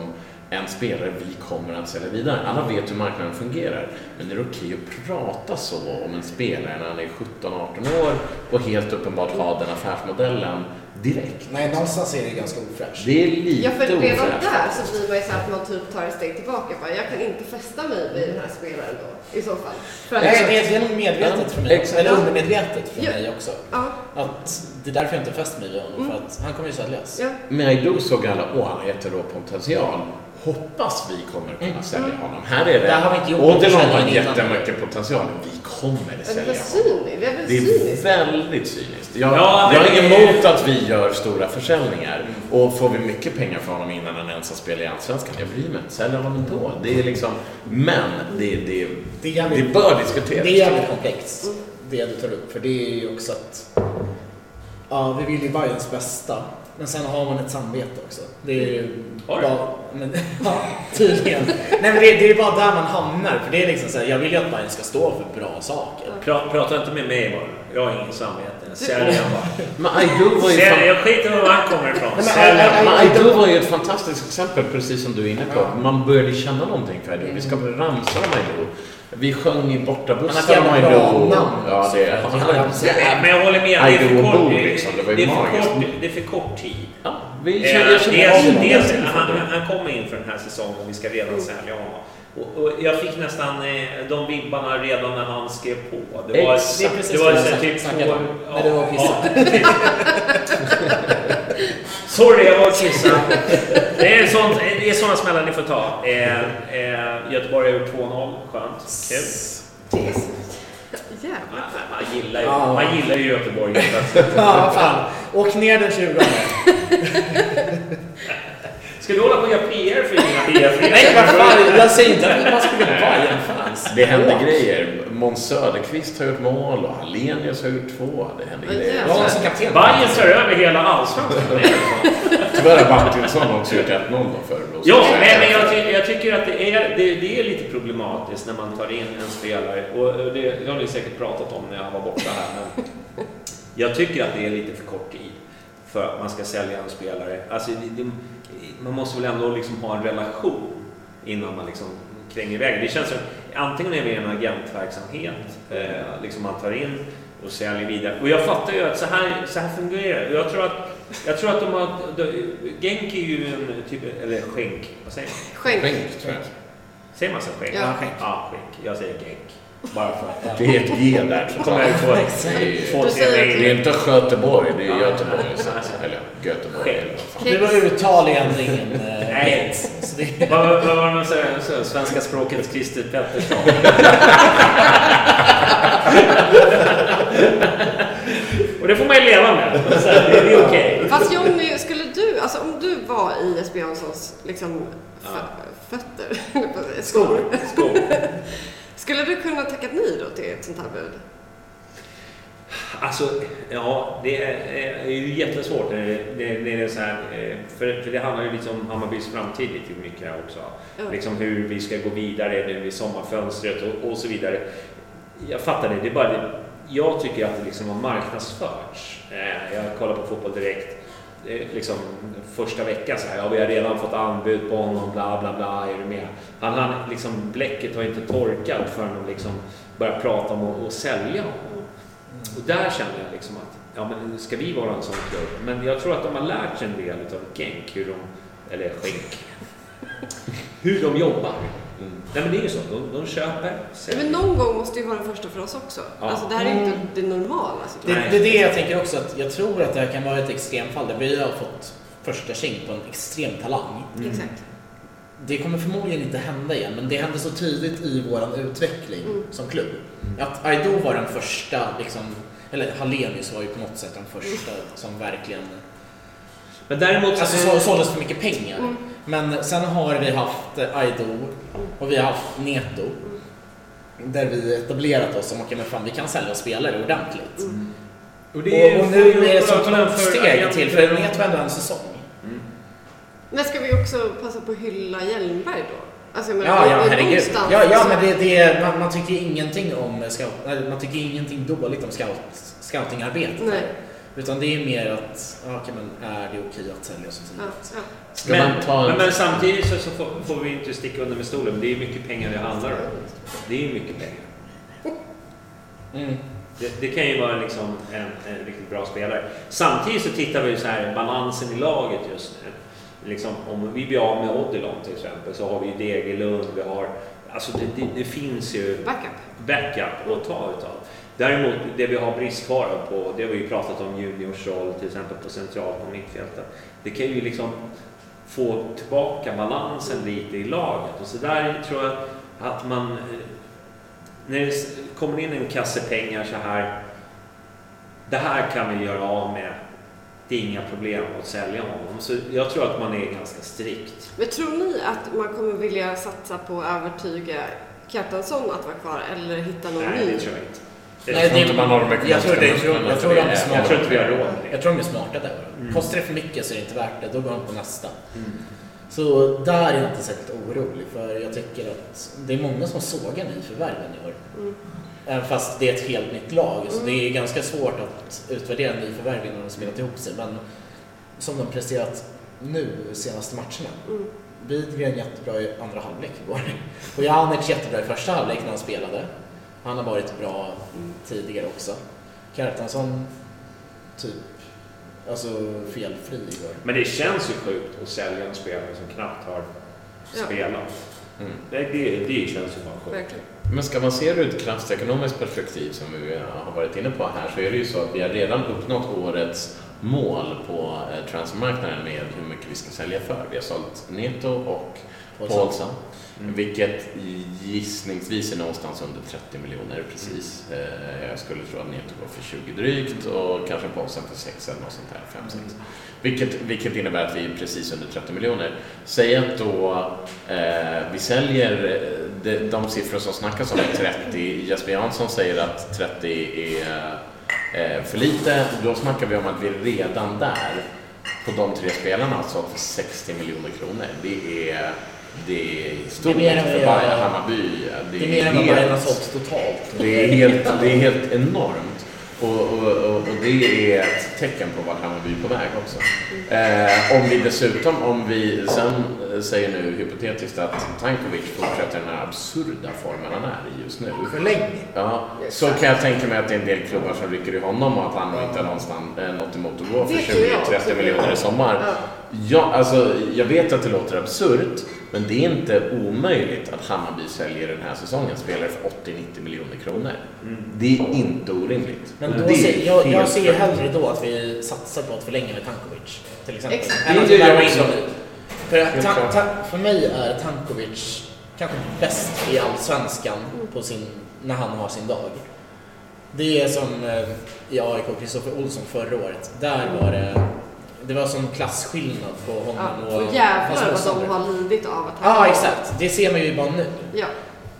Speaker 2: en spelare vi kommer att sälja vidare. Alla vet hur marknaden fungerar. Men är det okej att prata så om en spelare när han är 17-18 år och helt uppenbart ha den affärsmodellen
Speaker 4: direkt.
Speaker 1: Nej, någonstans är det ganska ofräscht.
Speaker 4: Det är lite
Speaker 3: Ja, för redan
Speaker 4: ofräscht.
Speaker 3: där så blir man ju så att man typ tar ett steg tillbaka. Bara, jag kan inte fästa mig vid den här spelaren då, i så fall. För att,
Speaker 1: Nej, det, är- det är nog medvetet för mig, också, eller
Speaker 3: Ja.
Speaker 1: undermedvetet för
Speaker 3: Ja.
Speaker 1: mig också.
Speaker 3: Ja.
Speaker 1: Att det är därför jag inte fäst mig vid honom, för att han kommer ju säljas.
Speaker 3: Ja.
Speaker 2: Med Aido såg alla, åh han har jätterå potential. Hoppas vi kommer kunna sälja honom. Här är det,
Speaker 1: Där har vi inte gjort
Speaker 2: har jättemycket potential. Vi kommer
Speaker 3: är det
Speaker 2: sälja honom.
Speaker 3: Det är
Speaker 2: Det är väldigt cyniskt. Jag,
Speaker 11: Ja,
Speaker 2: jag
Speaker 11: det-
Speaker 2: emot att vi gör stora försäljningar. Och får vi mycket pengar för honom innan han ens har spelat i Allsvenskan, jag bryr mig inte. Sälj honom ändå. Det är liksom, men det, det,
Speaker 1: Det är
Speaker 2: det, bör diskuteras.
Speaker 1: Det är jävligt komplext, det du tar upp. För det är ju också att ja, vi vill ju Bayerns bästa. Men sen har man ett samvete också. Det är ju
Speaker 4: Har du?
Speaker 1: Men, [LAUGHS] ja, tydligen. Nej men det, det är bara där man hamnar. För det är liksom så här, jag vill ju att Bayern ska stå för bra saker.
Speaker 4: Pra, prata inte med mig bara. Jag har ingen samvete. Sälj han bara.
Speaker 2: Men Aido var ju
Speaker 4: Sälj, jag skiter i var han kommer ifrån. Sälj han
Speaker 2: Men. Aido var ju ett fantastiskt exempel, precis som du är inne på. Man började känna någonting för Aido. Vi ska börja ramsa om Aido. Vi sjöng i
Speaker 1: Han
Speaker 2: bortabussar
Speaker 1: har
Speaker 2: om
Speaker 1: ett jävla bra
Speaker 2: Aido.
Speaker 1: namn
Speaker 2: Ja, det
Speaker 1: Han har
Speaker 4: Nej, Men jag håller med. Det är
Speaker 2: Aido och Bo, liksom. Det var ju
Speaker 4: det, är för
Speaker 2: magiskt.
Speaker 4: kort, det är för kort tid.
Speaker 2: Ja, vi
Speaker 4: Eh, dels,
Speaker 2: det.
Speaker 4: dels, han, han kommer inför den här säsongen och vi ska redan sälja honom. Och, och jag fick nästan eh, de vibbarna redan när han skrev på. Det var,
Speaker 2: Exakt.
Speaker 1: Det
Speaker 4: det var
Speaker 1: det
Speaker 4: så typ två...
Speaker 1: om när du var
Speaker 4: precis. [LAUGHS] Sorry, jag var och kissade. Det är, sånt, det är såna smällar ni får ta. Eh, eh, Göteborg har gjort 2-0. Skönt. Kul.
Speaker 3: Jävlar.
Speaker 4: Man, man, gillar ju,
Speaker 1: Ja.
Speaker 4: man gillar ju Göteborg. [LAUGHS]
Speaker 1: Ja, fan. Åk ner den 20 [LAUGHS]
Speaker 4: Ska du hålla på och göra PR för dina [LAUGHS] PR?
Speaker 1: Nej, vad fan. [LAUGHS] Jag säger inte att man ska bli Bayern-fans.
Speaker 2: Det händer grejer. Måns Söderqvist har gjort mål och Hallenius har gjort två. Det händer
Speaker 3: Ja,
Speaker 2: grejer.
Speaker 1: Jag honom som kapten.
Speaker 4: Bayern tar över hela allsvenskan. Det är så.
Speaker 2: Tyvärr har Martinsson också gjort 1-0 då för.
Speaker 4: Ja, men jag, ty jag tycker att det är, det, det är lite problematiskt när man tar in en spelare. Och det, det har ni säkert pratat om när jag var borta här. Men jag tycker att det är lite för kort tid för att man ska sälja en spelare. Alltså, det, det, man måste väl ändå liksom ha en relation innan man liksom kränger iväg. Det känns som antingen är det en agentverksamhet, eh, liksom man tar in och säljer vidare. Och jag fattar ju att så här, så här fungerar det. Jag tror att, jag tror att de har... De, Genk är ju en typ... Eller skänk. Vad säger man?
Speaker 3: Skänk.
Speaker 2: Skänk, tror jag.
Speaker 4: Säger man så? Skänk?
Speaker 3: Ja.
Speaker 1: skänk.
Speaker 4: Ja, skänk. Jag säger genk. Bara för att...
Speaker 2: Det är ett G där.
Speaker 4: Då kommer jag få, få se.
Speaker 2: Det är inte Sköteborg, det är Göteborg. Eller Göteborg.
Speaker 1: Det var uttal egentligen ingen eh, hets. Så
Speaker 4: Vad var det man säger? Så, Svenska språkets Christer Pettersson. [LAUGHS] Och det får man ju leva med. Så Det är okej.
Speaker 3: Fast Jonny, skulle du, alltså om du var i Jesper Janssons liksom, fö- fötter, skor,
Speaker 4: Skål. [LAUGHS]
Speaker 3: skulle du kunna tackat nej då till ett sånt här bud?
Speaker 4: Alltså, ja, det är, är ju jättesvårt när det, när det är så här. eh, För, för det handlar ju lite om Hammarbys framtid lite mycket också.
Speaker 3: Ja.
Speaker 4: Liksom hur vi ska gå vidare nu i sommarfönstret och, och så vidare. Jag fattar det, det är bara det. Jag tycker att det liksom har marknadsförts. Eh, Jag kollar på Fotboll Direkt. Liksom första veckan så här, ja vi har redan fått anbud på honom, bla bla bla, är du med? Han, han, liksom, bläcket har inte torkat förrän de liksom börjar prata om att, att sälja honom. Och där känner jag liksom att, ja men ska vi vara en sån klubb? Men jag tror att de har lärt sig en del av Genk, hur de, eller Genk, hur de jobbar. Nej men det är ju så, de, de köper, säljer.
Speaker 3: Men någon gång måste ju vara den första för oss också.
Speaker 4: Ja.
Speaker 3: Alltså det här är ju inte det normala. Alltså,
Speaker 1: det, det är det jag tänker också, att jag tror att det här kan vara ett extremfall där vi har fått första tjing på en extrem talang.
Speaker 3: Exakt.
Speaker 1: Det kommer förmodligen inte hända igen, men det hände så tidigt i vår utveckling som klubb. Att Aido var den första, liksom, eller Hallenius var ju på något sätt den första som verkligen
Speaker 4: Men däremot...
Speaker 1: alltså, så, såldes för mycket pengar. Men sen har vi haft Aido och vi har haft Neto. Där vi etablerat oss som, okej men fan vi kan sälja spelare ordentligt.
Speaker 4: och
Speaker 1: Och, och nu är det så ett steg till, för Neto är ändå en säsong.
Speaker 3: Men ska vi också passa på att hylla Hjelmberg då? Alltså menar,
Speaker 1: Ja, ja,
Speaker 3: det är
Speaker 1: herregud. Ja, ja
Speaker 3: så-
Speaker 1: men det, det man, man tycker ingenting om scout, man tycker ingenting dåligt om scout, scoutingarbetet. Utan det är mer att, ja, okej, men är det okej att sälja
Speaker 3: Ja,
Speaker 1: tidigt?
Speaker 3: ja.
Speaker 2: Ska
Speaker 4: Men,
Speaker 2: man ta en...
Speaker 4: men, men samtidigt så, så får, får vi inte sticka under med stolen. Det är mycket pengar det handlar om. Det är mycket pengar.
Speaker 1: Mm.
Speaker 4: Det, det kan ju vara liksom en, en riktigt bra spelare. Samtidigt så tittar vi så här balansen i laget just nu. Liksom, om vi blir av med Odilon till exempel så har vi ju Degerlund, vi har... Alltså det, det, det finns ju
Speaker 3: Backup.
Speaker 4: backup att ta utav. Däremot, det vi har bristvara på, det har vi ju pratat om juniors roll till exempel på central på mittfältet. Det kan ju liksom få tillbaka balansen lite i laget och så där tror jag att man... eh, När det kommer in en kasse pengar så här. Det här kan vi göra av med. Det är inga problem att sälja honom. Så jag tror att man är ganska strikt.
Speaker 3: Men tror ni att man kommer vilja satsa på att övertyga Kjartansson att vara kvar eller hitta någon
Speaker 4: Nej,
Speaker 3: ny?
Speaker 4: det tror jag inte.
Speaker 1: Nej,
Speaker 2: Jag tror
Speaker 1: det-
Speaker 2: inte man har de
Speaker 1: tror
Speaker 2: ekonomiska
Speaker 1: jag tror- jag tror de är.
Speaker 4: Jag tror inte vi har råd.
Speaker 1: Jag tror de är smarta där.
Speaker 4: Mm.
Speaker 1: Kostar det för mycket så är det inte värt det, då går de på nästa. Så där är jag inte särskilt orolig för jag tycker att det är många som sågar nyförvärven i år.
Speaker 3: Mm.
Speaker 1: Även fast det är ett helt nytt lag så det är ganska svårt att utvärdera nyförvärv innan de spelat ihop sig. Men som de presterat nu senaste matcherna.
Speaker 3: Mm.
Speaker 1: Bidgren jättebra i andra halvlek igår. [LAUGHS] Och Janic jättebra i första halvlek när han spelade. Han har varit bra tidigare också. Kjartansson, typ, alltså felfri igår.
Speaker 4: Men det känns ju sjukt att sälja en spelare som knappt har
Speaker 3: Ja.
Speaker 4: spelat.
Speaker 2: Mm.
Speaker 4: Det, det, det känns ju bara sjukt.
Speaker 3: Verkligen.
Speaker 2: Men ska man se det ur ett krasst ekonomiskt perspektiv som vi har varit inne på här så är det ju så att vi har redan uppnått årets mål på eh, transfermarknaden med hur mycket vi ska sälja för. Vi har sålt Neto och
Speaker 1: Paulsson.
Speaker 4: Mm.
Speaker 2: Vilket gissningsvis är någonstans under 30 miljoner precis. Eh, Jag skulle tro att Neto går för 20 drygt och kanske Paulsen för 6 eller något sånt här, 5-6. Vilket, vilket innebär att vi är precis under 30 miljoner. Säg att då eh, vi säljer eh, de, de siffror som snackas om är 30. Jesper Jansson säger att 30 är eh, för lite. Då snackar vi om att vi redan där på de tre spelarna har sålt för 60 miljoner kronor. Det är, det är stort
Speaker 1: Det är mer
Speaker 2: för Bayern Hammarby.
Speaker 1: Det är mer än vad
Speaker 2: helt-
Speaker 1: Bayern har sålt totalt.
Speaker 2: det är helt, det är helt enormt. Och, och, och, och det är ett tecken på vart Hammarby är på väg också. Eh, om vi dessutom, om vi sen säger nu hypotetiskt att Tankovic fortsätter den här absurda formen han är i just nu.
Speaker 1: Förlängning.
Speaker 2: Ja, så kan jag tänka mig att det är en del klubbar som rycker i honom och att han inte har någonstans, eh, något emot att gå för
Speaker 3: Det tror jag
Speaker 2: 20-30
Speaker 3: också.
Speaker 2: miljoner i sommar.
Speaker 3: Ja.
Speaker 2: Ja, alltså, jag vet att det låter absurt, men det är inte omöjligt att Hammarby säljer den här säsongen spelare för 80-90 miljoner kronor. Det är inte orimligt.
Speaker 1: Men då
Speaker 2: det
Speaker 1: ser, jag, jag ser hellre då att vi satsar på att förlänga med Tankovic. Till exempel.
Speaker 3: Exakt.
Speaker 1: Än
Speaker 2: Det
Speaker 1: att vi
Speaker 2: jag
Speaker 1: värvar in. För, ta, ta, för mig är Tankovic kanske bäst i Allsvenskan på sin, när han har sin dag. Det är som eh, i AIK, Kristoffer Olsson förra året. Där var det, det var sån klasskillnad på honom
Speaker 3: Ja,
Speaker 1: och
Speaker 3: och jävlar vad de har lidit av att han
Speaker 1: Ja, exakt. Det ser man ju bara nu.
Speaker 3: Ja.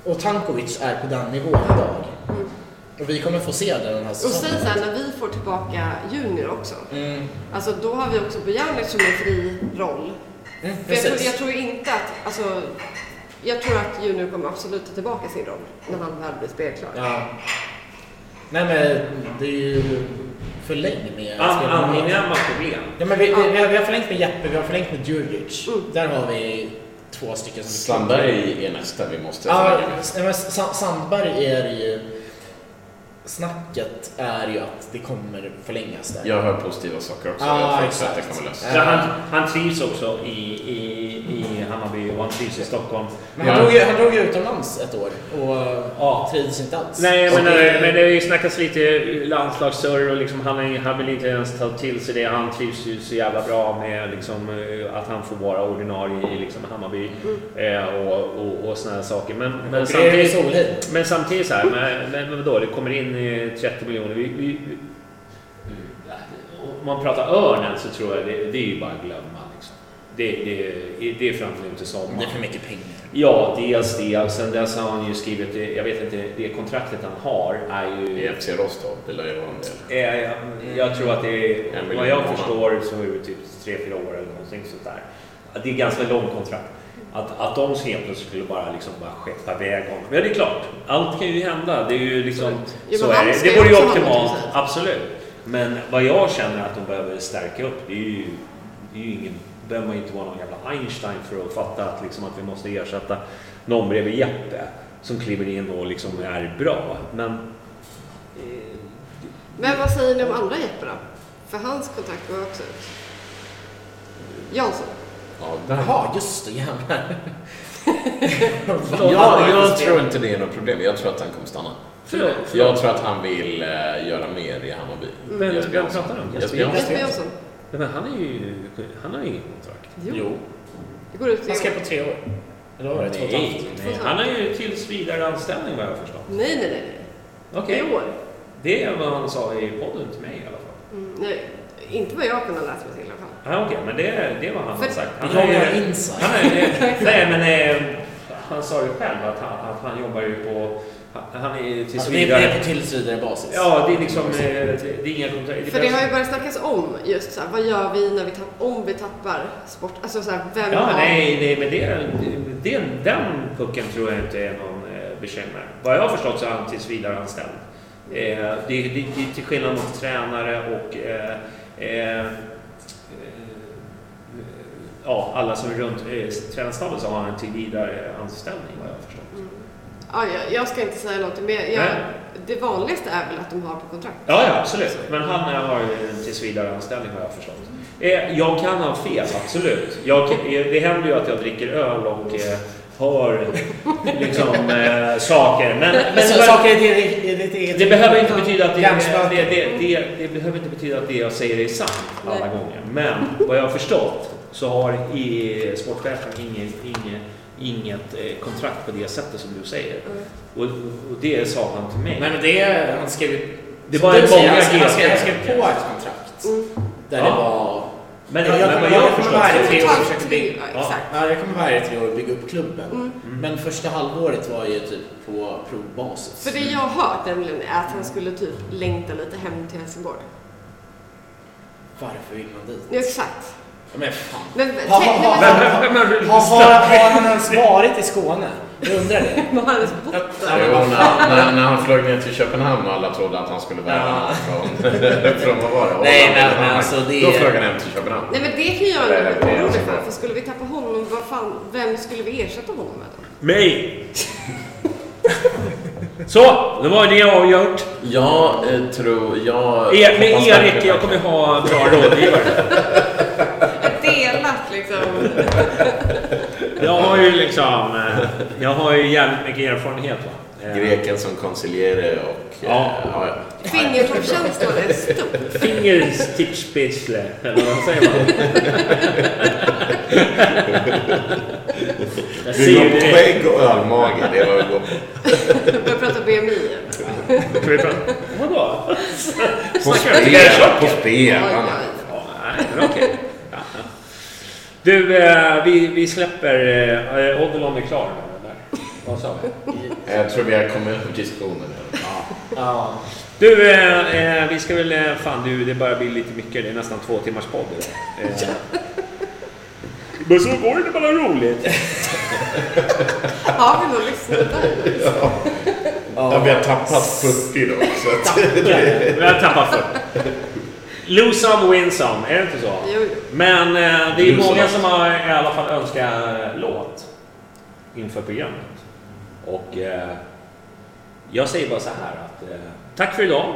Speaker 1: Och Tankovic är på den nivån idag.
Speaker 3: Mm.
Speaker 1: Och vi kommer få se det den här
Speaker 3: Och säg
Speaker 1: säsongen.
Speaker 3: sen när vi får tillbaka Junior också.
Speaker 1: Mm.
Speaker 3: Alltså då har vi också Bojanic som en fri roll.
Speaker 1: Mm,
Speaker 3: För jag, tror, jag tror inte att, alltså, jag tror att Junior kommer absolut ta tillbaka sin roll när han väl blir spelklar.
Speaker 1: Ja. Nej men det är ju förläng med
Speaker 4: An-. Angenäma problem.
Speaker 1: Ja men vi, vi, vi, har, vi har förlängt med Jeppe, vi har förlängt med Djurdjic.
Speaker 3: Mm.
Speaker 1: Där har vi två stycken som
Speaker 2: Sandberg är nästa vi måste
Speaker 1: Ja,
Speaker 2: förlänga med.
Speaker 1: Sandberg är ju... Snacket är ju att det kommer förlängas där.
Speaker 2: Jag hör positiva saker också.
Speaker 1: Ja,
Speaker 2: jag tror att det kommer lösa sig.
Speaker 4: Han, han trivs också i, i, i Hammarby och han trivs i Stockholm.
Speaker 1: Men han,
Speaker 2: Ja.
Speaker 1: drog ju, han drog ju utomlands ett år och
Speaker 4: Ja.
Speaker 1: trivdes inte alls.
Speaker 4: Nej, men,
Speaker 1: det-
Speaker 4: men det snackats lite landslagssurr och liksom han, han vill inte ens ta till sig det. Han trivs ju så jävla bra med liksom, eh, att han får vara ordinarie i liksom, Hammarby eh, och, och, och såna här saker. Men, men, samtidigt, men samtidigt så här, men, men, men vadå, det kommer in eh, 30 miljoner. Vi, vi, vi, om man pratar Örnen så tror jag det, det är ju bara glömma. Liksom. Det, det, det är fram till nu till sommaren.
Speaker 1: Det är för mycket pengar.
Speaker 4: Ja, dels det. Och sen dess har han ju skrivit, jag vet inte, det kontraktet han har är
Speaker 2: I
Speaker 4: ju...
Speaker 2: FC Rostov, det lär ju vara en del.
Speaker 4: Eh, jag, jag tror att det är, vad jag förstår så är det typ 3-4 år eller någonting sånt där. Det är ganska långt kontrakt. Att, att de helt plötsligt skulle bara, liksom bara skeppa iväg honom. Ja, det är klart. Allt kan ju hända. Det är ju liksom...
Speaker 3: Jo,
Speaker 4: så
Speaker 3: men
Speaker 4: är det. Det vore ju optimalt. Absolut. Men vad jag känner att de behöver stärka upp, det är ju, det är ju ingen, behöver man inte vara någon jävla Einstein för att fatta att, liksom, att vi måste ersätta någon bredvid Jeppe som kliver in och liksom är bra. Men eh,
Speaker 3: Men vad säger ni om andra Jeppe då? För hans kontrakt går också ut. Jansson.
Speaker 1: Jaha, just det. Jävlar.
Speaker 2: Jag, jag tror inte det är något problem. Jag tror att han kommer stanna.
Speaker 4: Förlåt,
Speaker 2: Jag tror att han vill eh, göra mer i Hammarby.
Speaker 4: Men vem pratar om?
Speaker 2: Jesper Jansson.
Speaker 4: Men han är ju... Han har ju inget kontrakt.
Speaker 3: Jo. Det går ut
Speaker 1: Han
Speaker 3: år.
Speaker 1: på tre år. Eller var det? Två och ett
Speaker 4: Nej,
Speaker 1: halvt?
Speaker 4: han har ju tills vidare anställning vad jag har förstått.
Speaker 3: Nej, nej, nej. nej. I år.
Speaker 4: Det är vad han sa i podden till mig i alla fall.
Speaker 3: Mm, nej, inte vad jag kunnat läsa mig
Speaker 4: Ja, Okej, men det, det vad han har
Speaker 3: För-
Speaker 4: sagt.
Speaker 1: Vi
Speaker 4: Han är-
Speaker 1: inside.
Speaker 4: Han är, nej, men eh, han sa ju själv att han, att han jobbar ju på... Han, är tills
Speaker 1: Alltså, det är-
Speaker 4: vidare...
Speaker 1: det är på tills vidare basis.
Speaker 4: Ja, det är liksom... eh, Det, det är inga kontrakt.
Speaker 3: För det har ju börjat snackas om just så här, vad gör vi när vi om vi tappar sport? Alltså så här, vem
Speaker 4: Ja,
Speaker 3: har...
Speaker 4: nej, nej, men det, det, den pucken tror jag inte är någon eh, bekymmer. Vad jag har förstått så är han tills vidare anställd. Eh, det, det, det är till skillnad mot tränare och eh, eh, ja, alla som är runt eh, tränarstaben så har han en till vidare anställning vad jag har förstått.
Speaker 3: Ja, jag, jag ska inte säga någonting, jag,
Speaker 4: Nej.
Speaker 3: det vanligaste är väl att de har på kontrakt.
Speaker 4: Ja, ja, absolut. Men han har ju en tills vidare anställning har jag förstått. Eh, jag kan ha fel, absolut. Jag, eh, det händer ju att jag dricker öl och eh, hör [LAUGHS] liksom, eh, saker. Men, men,
Speaker 1: så, saker är det, är det, det,
Speaker 4: det behöver inte betyda att det, det, det, det, det behöver inte betyda att det jag säger är sant alla
Speaker 3: Nej.
Speaker 4: gånger. Men vad jag har förstått så har i, sportchefen inget, inget, inget eh, kontrakt på det sättet som du säger. Och, och det sa han till mig.
Speaker 1: Nej men det, han skrev.
Speaker 4: Det var en
Speaker 1: säger,
Speaker 4: många
Speaker 1: han skrev- han skrev, han
Speaker 4: GP.
Speaker 1: skrev på ett kontrakt. Där
Speaker 4: Ja.
Speaker 1: det var...
Speaker 4: Men,
Speaker 1: Ja, jag
Speaker 4: men jag
Speaker 1: jag kommer vara här i tre år och försöka bygga...
Speaker 3: ja, exakt.
Speaker 1: Ja, jag kommer vara här i tre år och bygga upp klubben.
Speaker 3: Mm.
Speaker 1: Men första halvåret var ju typ på provbasis.
Speaker 3: För det jag har hört nämligen är att han skulle typ längta lite hem till Helsingborg.
Speaker 1: Varför vill man dit?
Speaker 3: Ja, exakt.
Speaker 1: Men fan.
Speaker 3: Men,
Speaker 1: Har, har, har, har, har, har, har han ens varit i Skåne? Jag undrar det.
Speaker 3: Men han har bott där.
Speaker 2: Jo, när, när, han flög ner till Köpenhamn och alla trodde att han skulle värva
Speaker 1: Ja.
Speaker 2: från, från vad var det?
Speaker 1: Nej, men- men alltså, det
Speaker 2: Då flög han hem till Köpenhamn.
Speaker 3: Nej men det kan jag bli
Speaker 2: är
Speaker 3: orolig för.
Speaker 2: bra.
Speaker 3: För skulle vi tappa honom, vad fan, vem skulle vi ersätta honom med då?
Speaker 4: Mig! Så, då var det avgjort.
Speaker 2: Jag eh, tror... Jag
Speaker 4: E med Erik, jag kommer ha bra rådgivare. Jag har ju liksom... eh, Jag har ju jävligt mycket erfarenhet va. Eh,
Speaker 2: Greken som consigliere och... eh,
Speaker 4: Ja.
Speaker 2: ja, ja.
Speaker 3: Fingertoppskänslan är stor.
Speaker 4: Fingerstippspitzle, eller vad säger man? Jag ser
Speaker 2: går
Speaker 4: ju
Speaker 2: på
Speaker 4: det.
Speaker 2: skägg och ölmage, det var vi går på.
Speaker 3: Börjar prata BMI
Speaker 4: prata? Vadå?
Speaker 2: På spel, på
Speaker 4: men okej. Du, eh, vi, vi släpper... Eh, Odilon är klar med det där. Vad sa vi? [LAUGHS]
Speaker 2: Jag tror vi har kommit över diskussionen.
Speaker 1: Ja.
Speaker 4: Du, eh, eh, vi ska väl... eh, Fan du, det börjar bli lite mycket. Det är nästan två timmars podd idag. Eh, men så går det bara roligt. [LAUGHS]
Speaker 3: Har vi någon lyssnare där?
Speaker 2: Ja, vi har tappat 40 då. Så att,
Speaker 4: Vi har tappat för. Lose some, win some. Är det inte så?
Speaker 3: Jo, jo.
Speaker 4: Men eh, det är
Speaker 2: Lose
Speaker 4: många
Speaker 2: some.
Speaker 4: som har i alla fall önskat låt inför programmet. Och eh, jag säger bara så här att eh, tack för idag.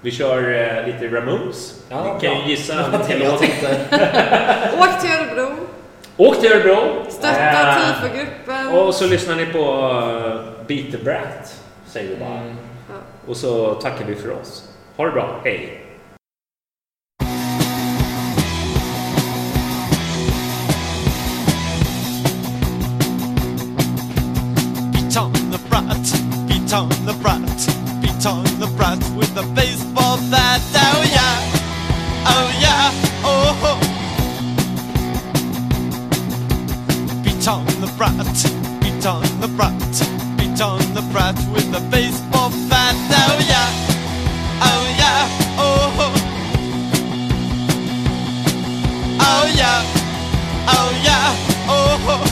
Speaker 4: Vi kör eh, lite Ramones.
Speaker 1: Ja,
Speaker 4: Ni kan ju gissa [LAUGHS] vilken låt. [LAUGHS]
Speaker 3: Åk till Örebro.
Speaker 4: Åk till Örebro.
Speaker 3: Stötta
Speaker 4: Eh,
Speaker 3: TIFO-gruppen.
Speaker 4: Och så lyssnar ni på uh, Beat the Brat. Säger vi bara.
Speaker 1: Mm.
Speaker 4: Och så tackar vi för oss. Ha det bra. Hej.
Speaker 12: Beat on the brat, beat on the brat with a baseball bat. Oh yeah, oh yeah, oh. ho. Beat on the brat, beat on the brat, beat on the brat with a baseball bat. Oh yeah, oh yeah, oh. ho. Oh yeah, oh yeah, oh. What